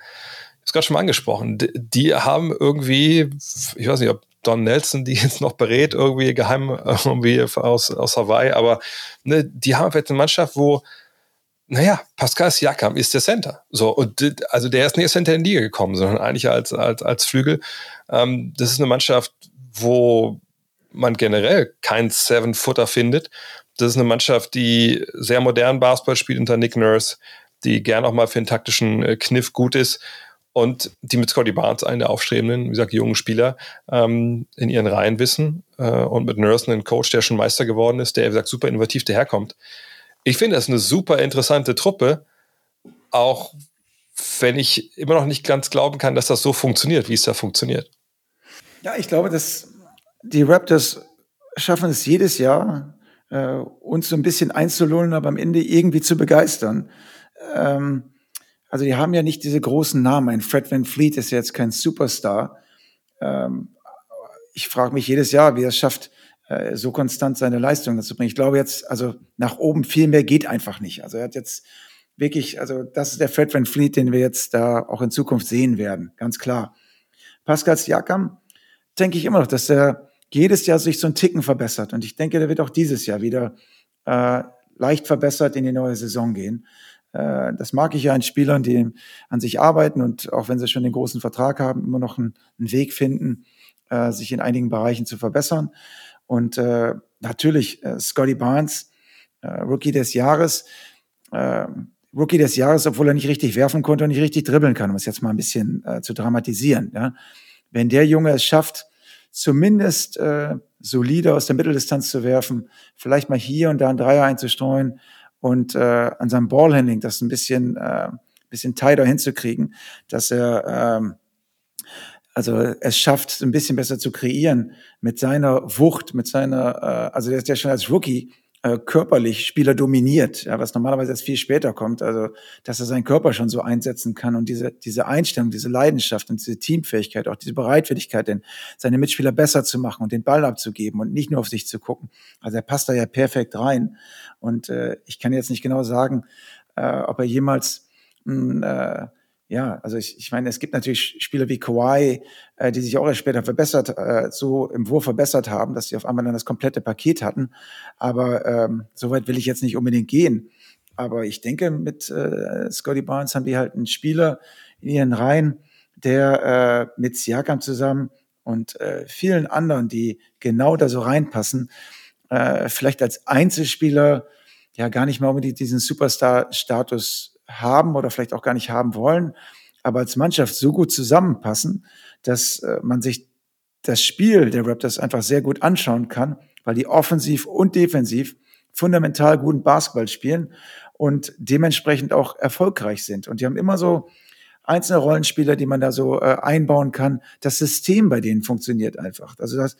ich habe gerade schon mal angesprochen, die, die, haben irgendwie, ich weiß nicht, ob Don Nelson die <laughs> jetzt noch berät, irgendwie geheim irgendwie aus, aus Hawaii, aber ne, die haben vielleicht eine Mannschaft, wo naja, Pascal Siakam ist der Center. So, und also der ist nicht als Center in die Liga gekommen, sondern eigentlich als, als, als Flügel. Ähm, das ist eine Mannschaft, wo man generell keinen Seven-Footer findet. Das ist eine Mannschaft, die sehr modern Basketball spielt unter Nick Nurse, die gern auch mal für einen taktischen äh, Kniff gut ist und die mit Scotty Barnes, einen der aufstrebenden, wie gesagt, jungen Spieler, ähm, in ihren Reihen wissen äh, und mit Nurse einen Coach, der schon Meister geworden ist, der, wie gesagt, super innovativ daherkommt ich finde das eine super interessante Truppe, auch wenn ich immer noch nicht ganz glauben kann, dass das so funktioniert, wie es da funktioniert. Ja, ich glaube, dass die Raptors schaffen es jedes Jahr, äh, uns so ein bisschen einzulullen, aber am Ende irgendwie zu begeistern. Ähm, also die haben ja nicht diese großen Namen. Ein Fred Van Fleet ist ja jetzt kein Superstar. Ähm, ich frage mich jedes Jahr, wie er es schafft, äh, so konstant seine Leistungen zu bringen. Ich glaube jetzt, also nach oben viel mehr geht einfach nicht. Also er hat jetzt wirklich, also das ist der Fred Van Fleet, den wir jetzt da auch in Zukunft sehen werden, ganz klar. Pascal Siakam, denke ich immer noch, dass er jedes Jahr sich so einen Ticken verbessert. Und ich denke, der wird auch dieses Jahr wieder äh, leicht verbessert in die neue Saison gehen. Äh, das mag ich ja an Spielern, die an sich arbeiten und auch wenn sie schon den großen Vertrag haben, immer noch einen, einen Weg finden, äh, sich in einigen Bereichen zu verbessern. Und äh, natürlich äh, Scotty Barnes, äh, Rookie des Jahres, äh, Rookie des Jahres, obwohl er nicht richtig werfen konnte und nicht richtig dribbeln kann, um es jetzt mal ein bisschen äh, zu dramatisieren. Ja? Wenn der Junge es schafft, zumindest äh, solide aus der Mitteldistanz zu werfen, vielleicht mal hier und da einen Dreier einzustreuen und äh, an seinem Ballhandling das ein bisschen, äh, bisschen tighter hinzukriegen, dass er ähm, also es schafft, ein bisschen besser zu kreieren mit seiner Wucht, mit seiner, äh, also der ist ja schon als Rookie äh, körperlich Spieler dominiert, ja, was normalerweise erst viel später kommt, also dass er seinen Körper schon so einsetzen kann und diese, diese Einstellung, diese Leidenschaft und diese Teamfähigkeit, auch diese Bereitwilligkeit, denn seine Mitspieler besser zu machen und den Ball abzugeben und nicht nur auf sich zu gucken. Also er passt da ja perfekt rein und äh, ich kann jetzt nicht genau sagen, äh, ob er jemals mh, äh, ja, also ich, ich meine, es gibt natürlich Spieler wie Kawhi, äh, die sich auch erst später verbessert, äh, so im Wurf verbessert haben, dass sie auf einmal dann das komplette Paket hatten. Aber ähm, so weit will ich jetzt nicht unbedingt gehen. Aber ich denke, mit äh, Scotty Barnes haben die halt einen Spieler in ihren Reihen, der äh, mit Siakam zusammen und äh, vielen anderen, die genau da so reinpassen, äh, vielleicht als Einzelspieler ja gar nicht mal unbedingt diesen Superstar-Status haben oder vielleicht auch gar nicht haben wollen, aber als Mannschaft so gut zusammenpassen, dass äh, man sich das Spiel der Raptors einfach sehr gut anschauen kann, weil die offensiv und defensiv fundamental guten Basketball spielen und dementsprechend auch erfolgreich sind. Und die haben immer so einzelne Rollenspieler, die man da so äh, einbauen kann. Das System bei denen funktioniert einfach. Also das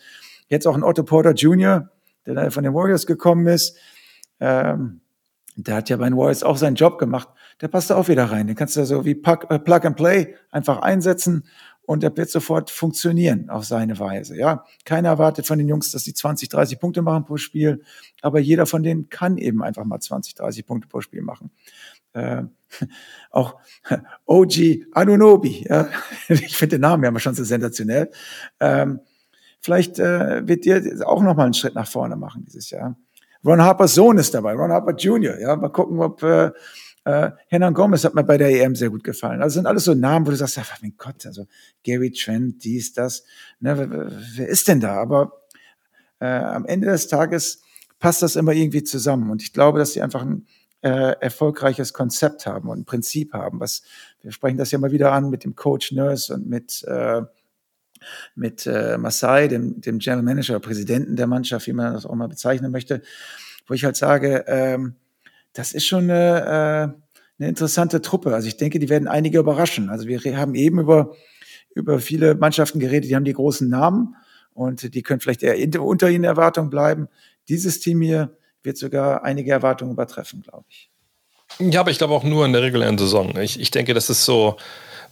jetzt auch ein Otto Porter Jr., der von den Warriors gekommen ist, ähm, der hat ja bei den Warriors auch seinen Job gemacht. Der passt da auch wieder rein. Den kannst du so wie Plug, äh, Plug and Play einfach einsetzen und der wird sofort funktionieren auf seine Weise. Ja, keiner erwartet von den Jungs, dass sie 20, 30 Punkte machen pro Spiel, aber jeder von denen kann eben einfach mal 20, 30 Punkte pro Spiel machen. Äh, <laughs> auch <laughs> OG Anunobi, ja, <laughs> ich finde den Namen ja schon so sensationell. Ähm, vielleicht äh, wird dir auch noch mal einen Schritt nach vorne machen dieses Jahr. Ron Harpers Sohn ist dabei, Ron Harper Jr. Ja, mal gucken, ob äh, äh, Hernan Gomez hat mir bei der EM sehr gut gefallen. Also sind alles so Namen, wo du sagst, ach, mein Gott, also Gary Trent, dies, das. Ne, wer, wer ist denn da? Aber äh, am Ende des Tages passt das immer irgendwie zusammen. Und ich glaube, dass sie einfach ein äh, erfolgreiches Konzept haben und ein Prinzip haben. Was wir sprechen das ja mal wieder an mit dem Coach Nurse und mit äh, mit äh, Masai, dem, dem General Manager, Präsidenten der Mannschaft, wie man das auch mal bezeichnen möchte, wo ich halt sage, ähm, das ist schon eine, äh, eine interessante Truppe. Also ich denke, die werden einige überraschen. Also wir haben eben über, über viele Mannschaften geredet, die haben die großen Namen und die können vielleicht eher unter ihren Erwartungen bleiben. Dieses Team hier wird sogar einige Erwartungen übertreffen, glaube ich. Ja, aber ich glaube auch nur in der regulären Saison. Ich, ich denke, das ist so,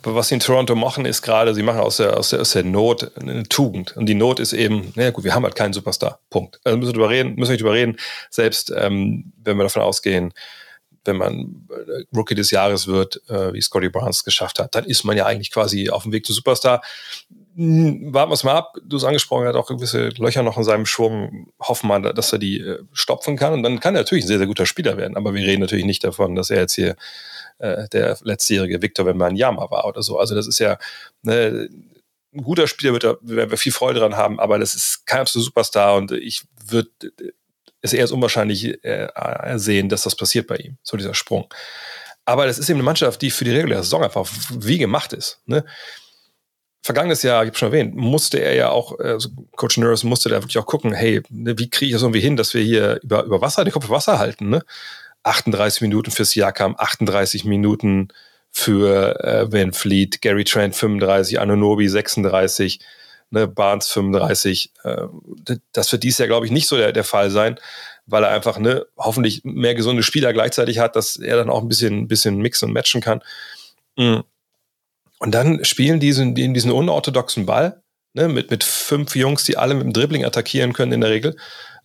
was sie in Toronto machen, ist gerade, sie machen aus der, aus, der, aus der Not eine Tugend. Und die Not ist eben, naja gut, wir haben halt keinen Superstar. Punkt. Also müssen wir drüber reden, müssen wir nicht drüber reden. Selbst ähm, wenn wir davon ausgehen, wenn man äh, Rookie des Jahres wird, äh, wie Scotty Barnes geschafft hat, dann ist man ja eigentlich quasi auf dem Weg zu Superstar. Hm, warten wir es mal ab. Du hast angesprochen, er hat auch gewisse Löcher noch in seinem Schwung. Hoffen wir, dass er die äh, stopfen kann. Und dann kann er natürlich ein sehr, sehr guter Spieler werden. Aber wir reden natürlich nicht davon, dass er jetzt hier äh, der letztjährige Victor Wembanyama war oder so. Also das ist ja ne, ein guter Spieler, wird da, werden wir viel Freude dran haben, aber das ist kein absoluter Superstar und ich würde es eher als unwahrscheinlich äh, sehen, dass das passiert bei ihm, so dieser Sprung. Aber das ist eben eine Mannschaft, die für die reguläre Saison einfach wie gemacht ist. Ne? Vergangenes Jahr, ich habe schon erwähnt, musste er ja auch, also Coach Nurse musste da wirklich auch gucken, hey, ne, wie kriege ich das irgendwie hin, dass wir hier über, über Wasser, den Kopf Wasser halten, ne? 38 Minuten für Siakam, 38 Minuten für äh, Van Fleet, Gary Trent 35, Anunobi 36, ne, Barnes 35. Äh, das wird dies Jahr, glaube ich, nicht so der, der Fall sein, weil er einfach ne, hoffentlich mehr gesunde Spieler gleichzeitig hat, dass er dann auch ein bisschen, bisschen mixen und matchen kann. Mhm. Und dann spielen die diesen, diesen unorthodoxen Ball ne, mit, mit fünf Jungs, die alle mit dem Dribbling attackieren können in der Regel.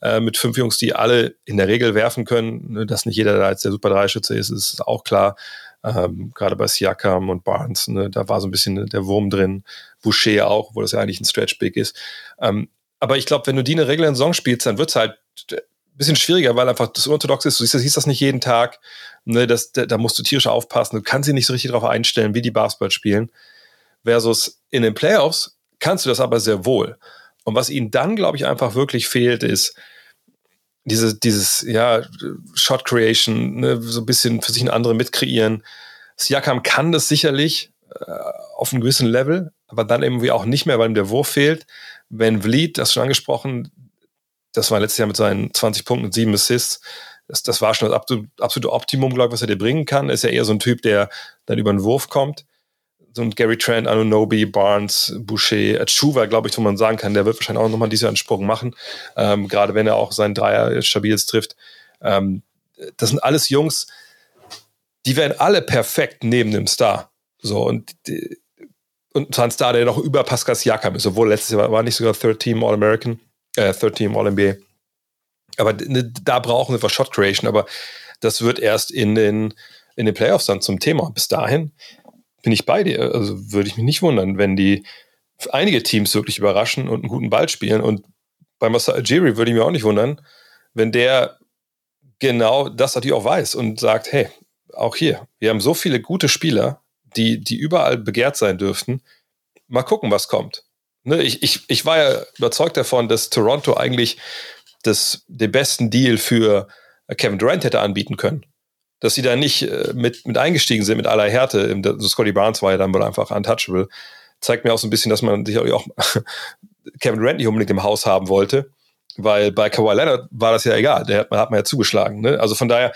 Äh, mit fünf Jungs, die alle in der Regel werfen können. Ne, dass nicht jeder da jetzt der Super Dreischütze ist, ist auch klar. Ähm, Gerade bei Siakam und Barnes, ne, da war so ein bisschen der Wurm drin. Boucher auch, wo das ja eigentlich ein Stretch Big ist. Ähm, aber ich glaube, wenn du die in der regulären Saison spielst, dann wird es halt ein bisschen schwieriger, weil einfach das unorthodox ist. Du siehst, siehst das nicht jeden Tag. Ne, das, da, da musst du tierisch aufpassen. Du kannst sie nicht so richtig darauf einstellen, wie die Basketball spielen. Versus in den Playoffs kannst du das aber sehr wohl. Und was ihnen dann, glaube ich, einfach wirklich fehlt, ist diese, dieses, ja, Shot Creation, ne, so ein bisschen für sich ein andere mitkreieren. Siakam kann das sicherlich äh, auf einem gewissen Level, aber dann irgendwie auch nicht mehr, weil ihm der Wurf fehlt. Wenn Vliet, das schon angesprochen, das war letztes Jahr mit seinen 20 Punkten und 7 Assists, das, das war schon das absolute Optimum, glaube ich, was er dir bringen kann. Ist ja eher so ein Typ, der dann über den Wurf kommt so ein Gary Trent, Anunobi, Barnes, Boucher, Achuva, glaube ich, wo man sagen kann, der wird wahrscheinlich auch nochmal diesen Ansprung machen, ähm, gerade wenn er auch seinen Dreier stabil trifft. Ähm, das sind alles Jungs, die werden alle perfekt neben dem Star. So, und, und zwar ein Star, der noch über Pascal Siakam ist, obwohl letztes Jahr war nicht sogar Third Team All-American, äh, Third Team All-NBA. Aber ne, da brauchen wir Shot Creation, aber das wird erst in den, in den Playoffs dann zum Thema. Bis dahin bin ich bei dir. Also würde ich mich nicht wundern, wenn die einige Teams wirklich überraschen und einen guten Ball spielen. Und bei Massa Algeri würde ich mir auch nicht wundern, wenn der genau das natürlich auch weiß und sagt, hey, auch hier, wir haben so viele gute Spieler, die, die überall begehrt sein dürften. Mal gucken, was kommt. Ne, ich, ich, ich war ja überzeugt davon, dass Toronto eigentlich das, den besten Deal für Kevin Durant hätte anbieten können dass sie da nicht äh, mit, mit eingestiegen sind mit aller Härte. So Scotty Barnes war ja dann wohl einfach untouchable. Zeigt mir auch so ein bisschen, dass man sicherlich auch <laughs> Kevin Durant nicht unbedingt im Haus haben wollte, weil bei Kawhi Leonard war das ja egal. Der hat, hat man ja zugeschlagen. Ne? Also von daher,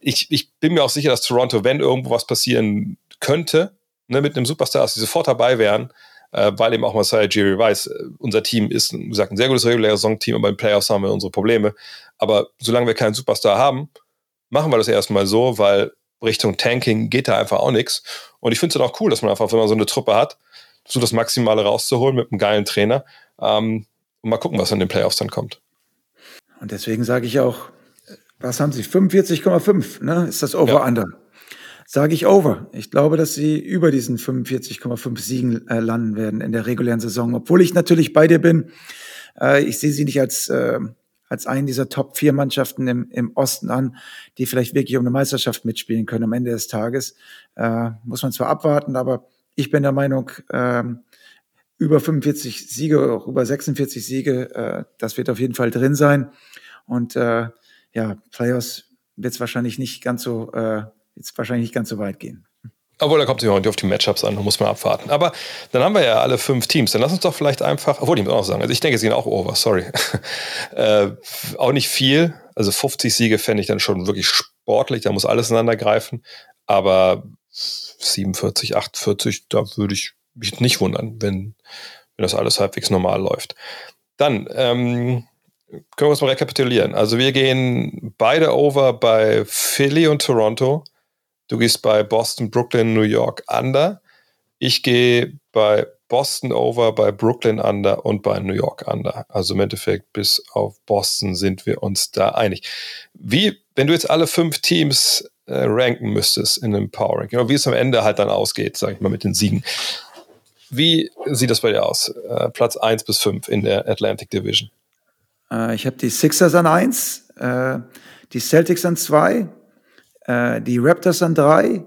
ich, ich bin mir auch sicher, dass Toronto, wenn irgendwo was passieren könnte, ne, mit einem Superstar, dass sie sofort dabei wären, äh, weil eben auch Messiah Jerry weiß, äh, unser Team ist, wie gesagt, ein sehr gutes reguläres Song-Team, aber in Playoffs haben wir unsere Probleme. Aber solange wir keinen Superstar haben, machen wir das erstmal so, weil Richtung Tanking geht da einfach auch nichts. Und ich finde es dann auch cool, dass man einfach, wenn man so eine Truppe hat, so das Maximale rauszuholen mit einem geilen Trainer. Ähm, und mal gucken, was in den Playoffs dann kommt. Und deswegen sage ich auch, was haben sie? 45,5, ne? Ist das Over-Under? Ja. Sage ich Over. Ich glaube, dass sie über diesen 45,5 Siegen äh, landen werden in der regulären Saison. Obwohl ich natürlich bei dir bin. Äh, ich sehe sie nicht als, äh, als einen dieser Top 4 Mannschaften im, im Osten an, die vielleicht wirklich um eine Meisterschaft mitspielen können am Ende des Tages. Äh, muss man zwar abwarten, aber ich bin der Meinung, äh, über 45 Siege, auch über 46 Siege, äh, das wird auf jeden Fall drin sein. Und äh, ja, Playoffs wird es wahrscheinlich nicht ganz so, äh, jetzt wahrscheinlich nicht ganz so weit gehen. Obwohl, da kommt es ja auf die Matchups an, da muss man abwarten. Aber dann haben wir ja alle fünf Teams. Dann lass uns doch vielleicht einfach, obwohl ich muss auch sagen, also ich denke, sie gehen auch over, sorry. <laughs> äh, auch nicht viel. Also 50 Siege fände ich dann schon wirklich sportlich, da muss alles ineinander greifen. Aber 47, 48, da würde ich mich nicht wundern, wenn, wenn das alles halbwegs normal läuft. Dann ähm, können wir es mal rekapitulieren. Also wir gehen beide over bei Philly und Toronto. Du gehst bei Boston, Brooklyn, New York under. Ich gehe bei Boston over, bei Brooklyn under und bei New York under. Also im Endeffekt bis auf Boston sind wir uns da einig. Wie, wenn du jetzt alle fünf Teams äh, ranken müsstest in einem Power Ranking, wie es am Ende halt dann ausgeht, sage ich mal mit den Siegen. Wie sieht das bei dir aus? Äh, Platz 1 bis 5 in der Atlantic Division. Äh, ich habe die Sixers an 1, äh, die Celtics an 2, äh, die Raptors an 3,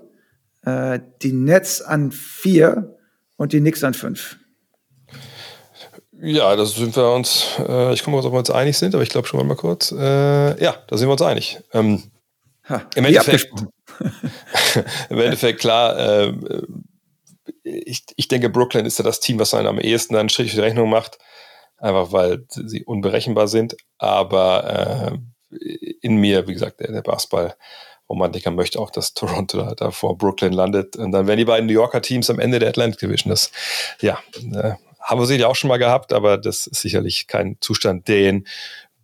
äh, die Nets an 4 und die Knicks an 5. Ja, da sind wir uns, äh, ich gucke mal, ob wir uns einig sind, aber ich glaube schon mal kurz. Äh, ja, da sind wir uns einig. Ähm, ha, im, Endeffekt, <laughs> Im Endeffekt, klar, äh, ich, ich denke, Brooklyn ist ja das Team, was dann am ehesten dann Strich für die Rechnung macht einfach weil sie unberechenbar sind. Aber äh, in mir, wie gesagt, der, der Basketball-Romantiker möchte auch, dass <laughs> Toronto da, da, vor Brooklyn landet. Und dann werden die beiden New Yorker Teams am Ende der Atlantic Division. Das, ja, äh, haben wir ja auch schon mal gehabt, aber das ist sicherlich kein Zustand, den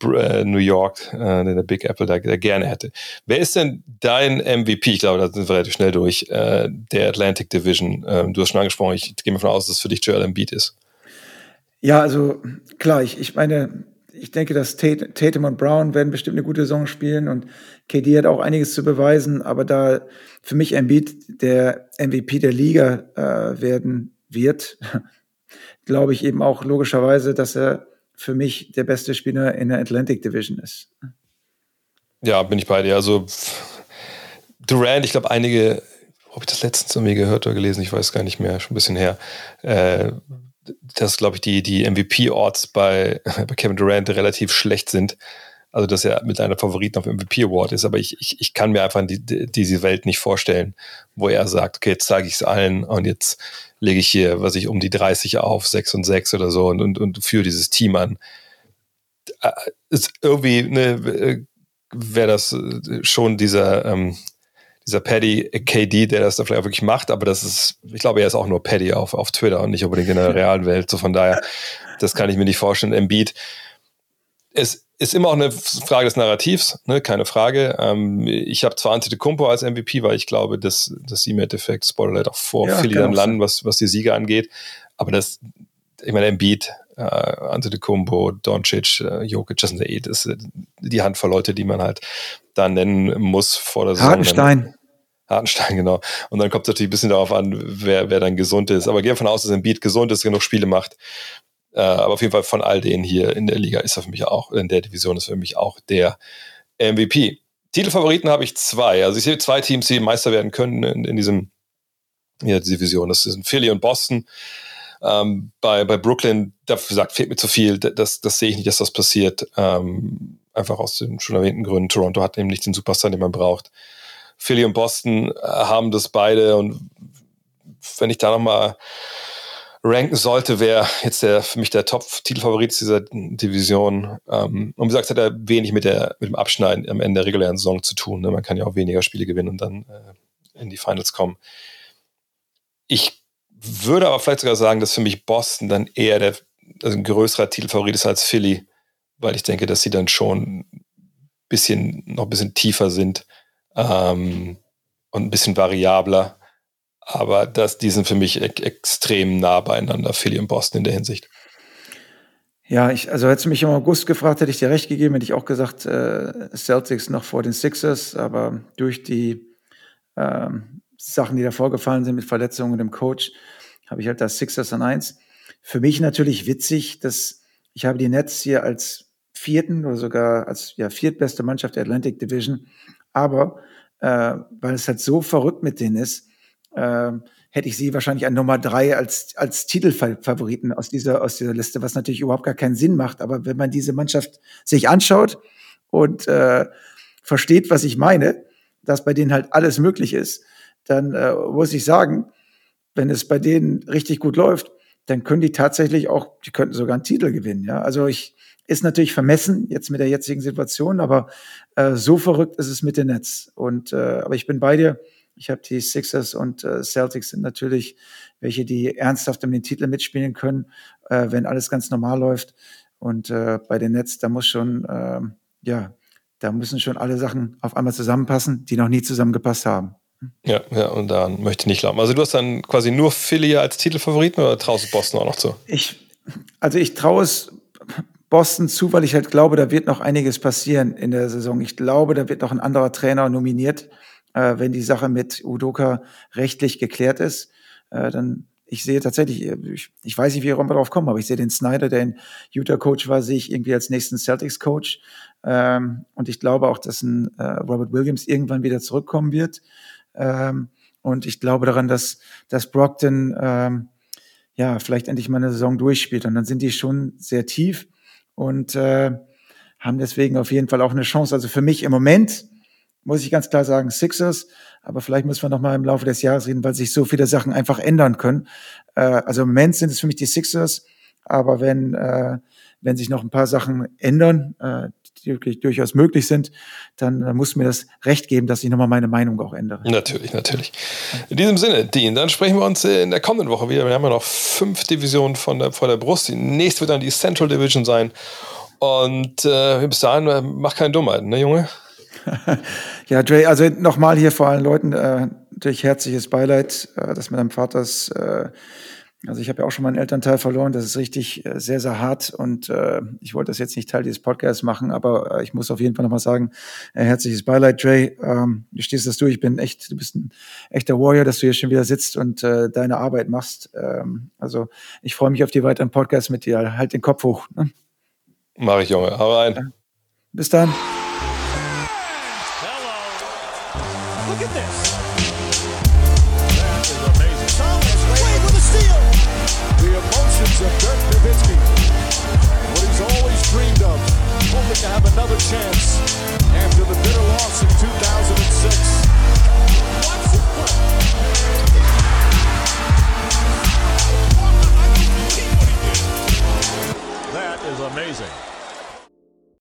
äh, New York, äh, der Big Apple da, da, gerne hätte. Wer ist denn dein MVP? Ich glaube, da sind wir relativ schnell durch, äh, der Atlantic Division. Ähm, du hast schon angesprochen, ich gehe mal davon aus, dass es für dich Joel Embiid ist. Ja, also klar, ich, ich meine, ich denke, dass Tatum und Brown werden bestimmt eine gute Saison spielen und KD hat auch einiges zu beweisen, aber da für mich Embiid der MVP der Liga äh, werden wird, <laughs> glaube ich eben auch logischerweise, dass er für mich der beste Spieler in der Atlantic Division ist. Ja, bin ich bei dir. Also Durant, ich glaube, einige, habe ich das letztens irgendwie gehört oder gelesen, ich weiß gar nicht mehr, schon ein bisschen her, äh, dass, glaube ich, die, die MVP-Orts bei, <laughs> bei Kevin Durant relativ schlecht sind. Also, dass er mit einer Favoriten auf MVP Award ist. Aber ich, ich, ich kann mir einfach die, die, diese Welt nicht vorstellen, wo er sagt, okay, jetzt zeige ich es allen und jetzt lege ich hier, was ich, um die 30 auf, 6 und 6 oder so und, und, und führe dieses Team an. Äh, ist irgendwie, ne, wäre das schon dieser, ähm, dieser Paddy KD, der das da vielleicht auch wirklich macht, aber das ist, ich glaube, er ist auch nur Paddy auf, auf Twitter und nicht unbedingt in der <laughs> realen Welt. So von daher, das kann ich mir nicht vorstellen. Embiid es ist immer auch eine Frage des Narrativs, ne? keine Frage. Ähm, ich habe zwar Antetokounmpo als MVP, weil ich glaube, dass, dass sie im Endeffekt, Spoiler auch vor ja, Philly dann landen, was, was die Siege angeht. Aber das, ich meine, Embiid, äh, Antetokounmpo, Doncic, äh, Jokic, das sind eh das, die Handvoll Leute, die man halt da nennen muss vor der Saison. Hartenstein. Hartenstein, genau. Und dann kommt es natürlich ein bisschen darauf an, wer, wer dann gesund ist. Aber gehen davon aus, dass Embiid gesund ist, genug Spiele macht. Äh, aber auf jeden Fall von all denen hier in der Liga ist er für mich auch, in der Division ist für mich auch der MVP. Titelfavoriten habe ich zwei. Also ich sehe zwei Teams, die Meister werden können in, in diesem ja, Division. Das sind Philly und Boston. Ähm, bei, bei Brooklyn, dafür gesagt, fehlt mir zu viel. Das, das sehe ich nicht, dass das passiert. Ähm, einfach aus den schon erwähnten Gründen. Toronto hat nämlich den Superstar, den man braucht. Philly und Boston äh, haben das beide und wenn ich da nochmal ranken sollte, wäre jetzt der, für mich der Top-Titelfavorit dieser Division. Ähm, und wie gesagt, es hat er wenig mit, der, mit dem Abschneiden am Ende der regulären Saison zu tun. Ne? Man kann ja auch weniger Spiele gewinnen und dann äh, in die Finals kommen. Ich würde aber vielleicht sogar sagen, dass für mich Boston dann eher der also ein größerer Titelfavorit ist als Philly, weil ich denke, dass sie dann schon bisschen, noch ein bisschen tiefer sind ähm, und ein bisschen variabler Aber das, die sind für mich e extrem nah beieinander, Philly und Boston in der Hinsicht. Ja, ich, also hättest du mich im August gefragt, hätte ich dir recht gegeben, hätte ich auch gesagt, äh, Celtics noch vor den Sixers, aber durch die ähm, Sachen, die da vorgefallen sind mit Verletzungen und dem Coach, habe ich halt das Sixers an eins. Für mich natürlich witzig, dass ich habe die Nets hier als vierten oder sogar als ja, viertbeste Mannschaft der Atlantic Division, aber äh, weil es halt so verrückt mit denen ist, äh, hätte ich sie wahrscheinlich an Nummer drei als, als Titelfavoriten aus dieser, aus dieser Liste, was natürlich überhaupt gar keinen Sinn macht. Aber wenn man diese Mannschaft sich anschaut und äh, versteht, was ich meine, dass bei denen halt alles möglich ist, dann äh, muss ich sagen, wenn es bei denen richtig gut läuft, dann können die tatsächlich auch, die könnten sogar einen Titel gewinnen. Ja, also ich ist natürlich vermessen jetzt mit der jetzigen Situation, aber äh, so verrückt ist es mit dem Netz. Und äh, aber ich bin bei dir ich habe die Sixers und äh, Celtics sind natürlich welche, die ernsthaft um den Titel mitspielen können, äh, wenn alles ganz normal läuft. Und äh, bei den Nets, da muss schon, äh, ja, da müssen schon alle Sachen auf einmal zusammenpassen, die noch nie zusammengepasst haben. Ja, ja, und daran möchte ich nicht glauben. Also du hast dann quasi nur Philly als Titelfavoriten oder traust du Boston auch noch zu? Ich, also ich traue es Boston zu, weil ich halt glaube, da wird noch einiges passieren in der Saison. Ich glaube, da wird noch ein anderer Trainer nominiert äh, wenn die Sache mit Udoka rechtlich geklärt ist, äh, dann ich sehe tatsächlich, äh, ich, ich weiß nicht, wie wir darauf kommen, aber ich sehe den Snyder, der ein Utah-Coach war, sehe ich irgendwie als nächsten Celtics-Coach. Ähm, und ich glaube auch, dass ein äh, Robert Williams irgendwann wieder zurückkommen wird. Ähm, und ich glaube daran, dass, dass Brockton ähm, ja vielleicht endlich mal eine Saison durchspielt. Und dann sind die schon sehr tief und äh, haben deswegen auf jeden Fall auch eine Chance. Also für mich im Moment muss ich ganz klar sagen, Sixers. Aber vielleicht müssen wir noch mal im Laufe des Jahres reden, weil sich so viele Sachen einfach ändern können. Äh, also im Moment sind es für mich die Sixers. Aber wenn, äh, wenn sich noch ein paar Sachen ändern, äh, wirklich durchaus möglich sind, dann muss mir das Recht geben, dass ich nochmal meine Meinung auch ändere. Natürlich, natürlich. In diesem Sinne, Dean, dann sprechen wir uns in der kommenden Woche wieder. Wir haben ja noch fünf Divisionen von der, vor der Brust. Die nächste wird dann die Central Division sein. Und äh, bis dahin, äh, mach keine Dummheiten, ne, Junge? <laughs> ja, Dre, also nochmal hier vor allen Leuten äh, natürlich herzliches Beileid, äh, dass mit deinem Vaters, äh, also ich habe ja auch schon meinen Elternteil verloren, das ist richtig äh, sehr, sehr hart und äh, ich wollte das jetzt nicht Teil dieses Podcasts machen, aber äh, ich muss auf jeden Fall nochmal sagen, äh, herzliches Beileid, Dre, ähm, du stehst das durch, ich bin echt, du bist ein echter Warrior, dass du hier schon wieder sitzt und äh, deine Arbeit machst. Ähm, also ich freue mich auf die weiteren Podcasts mit dir, halt den Kopf hoch. Ne? Mach ich, Junge, hau rein. Bis dann.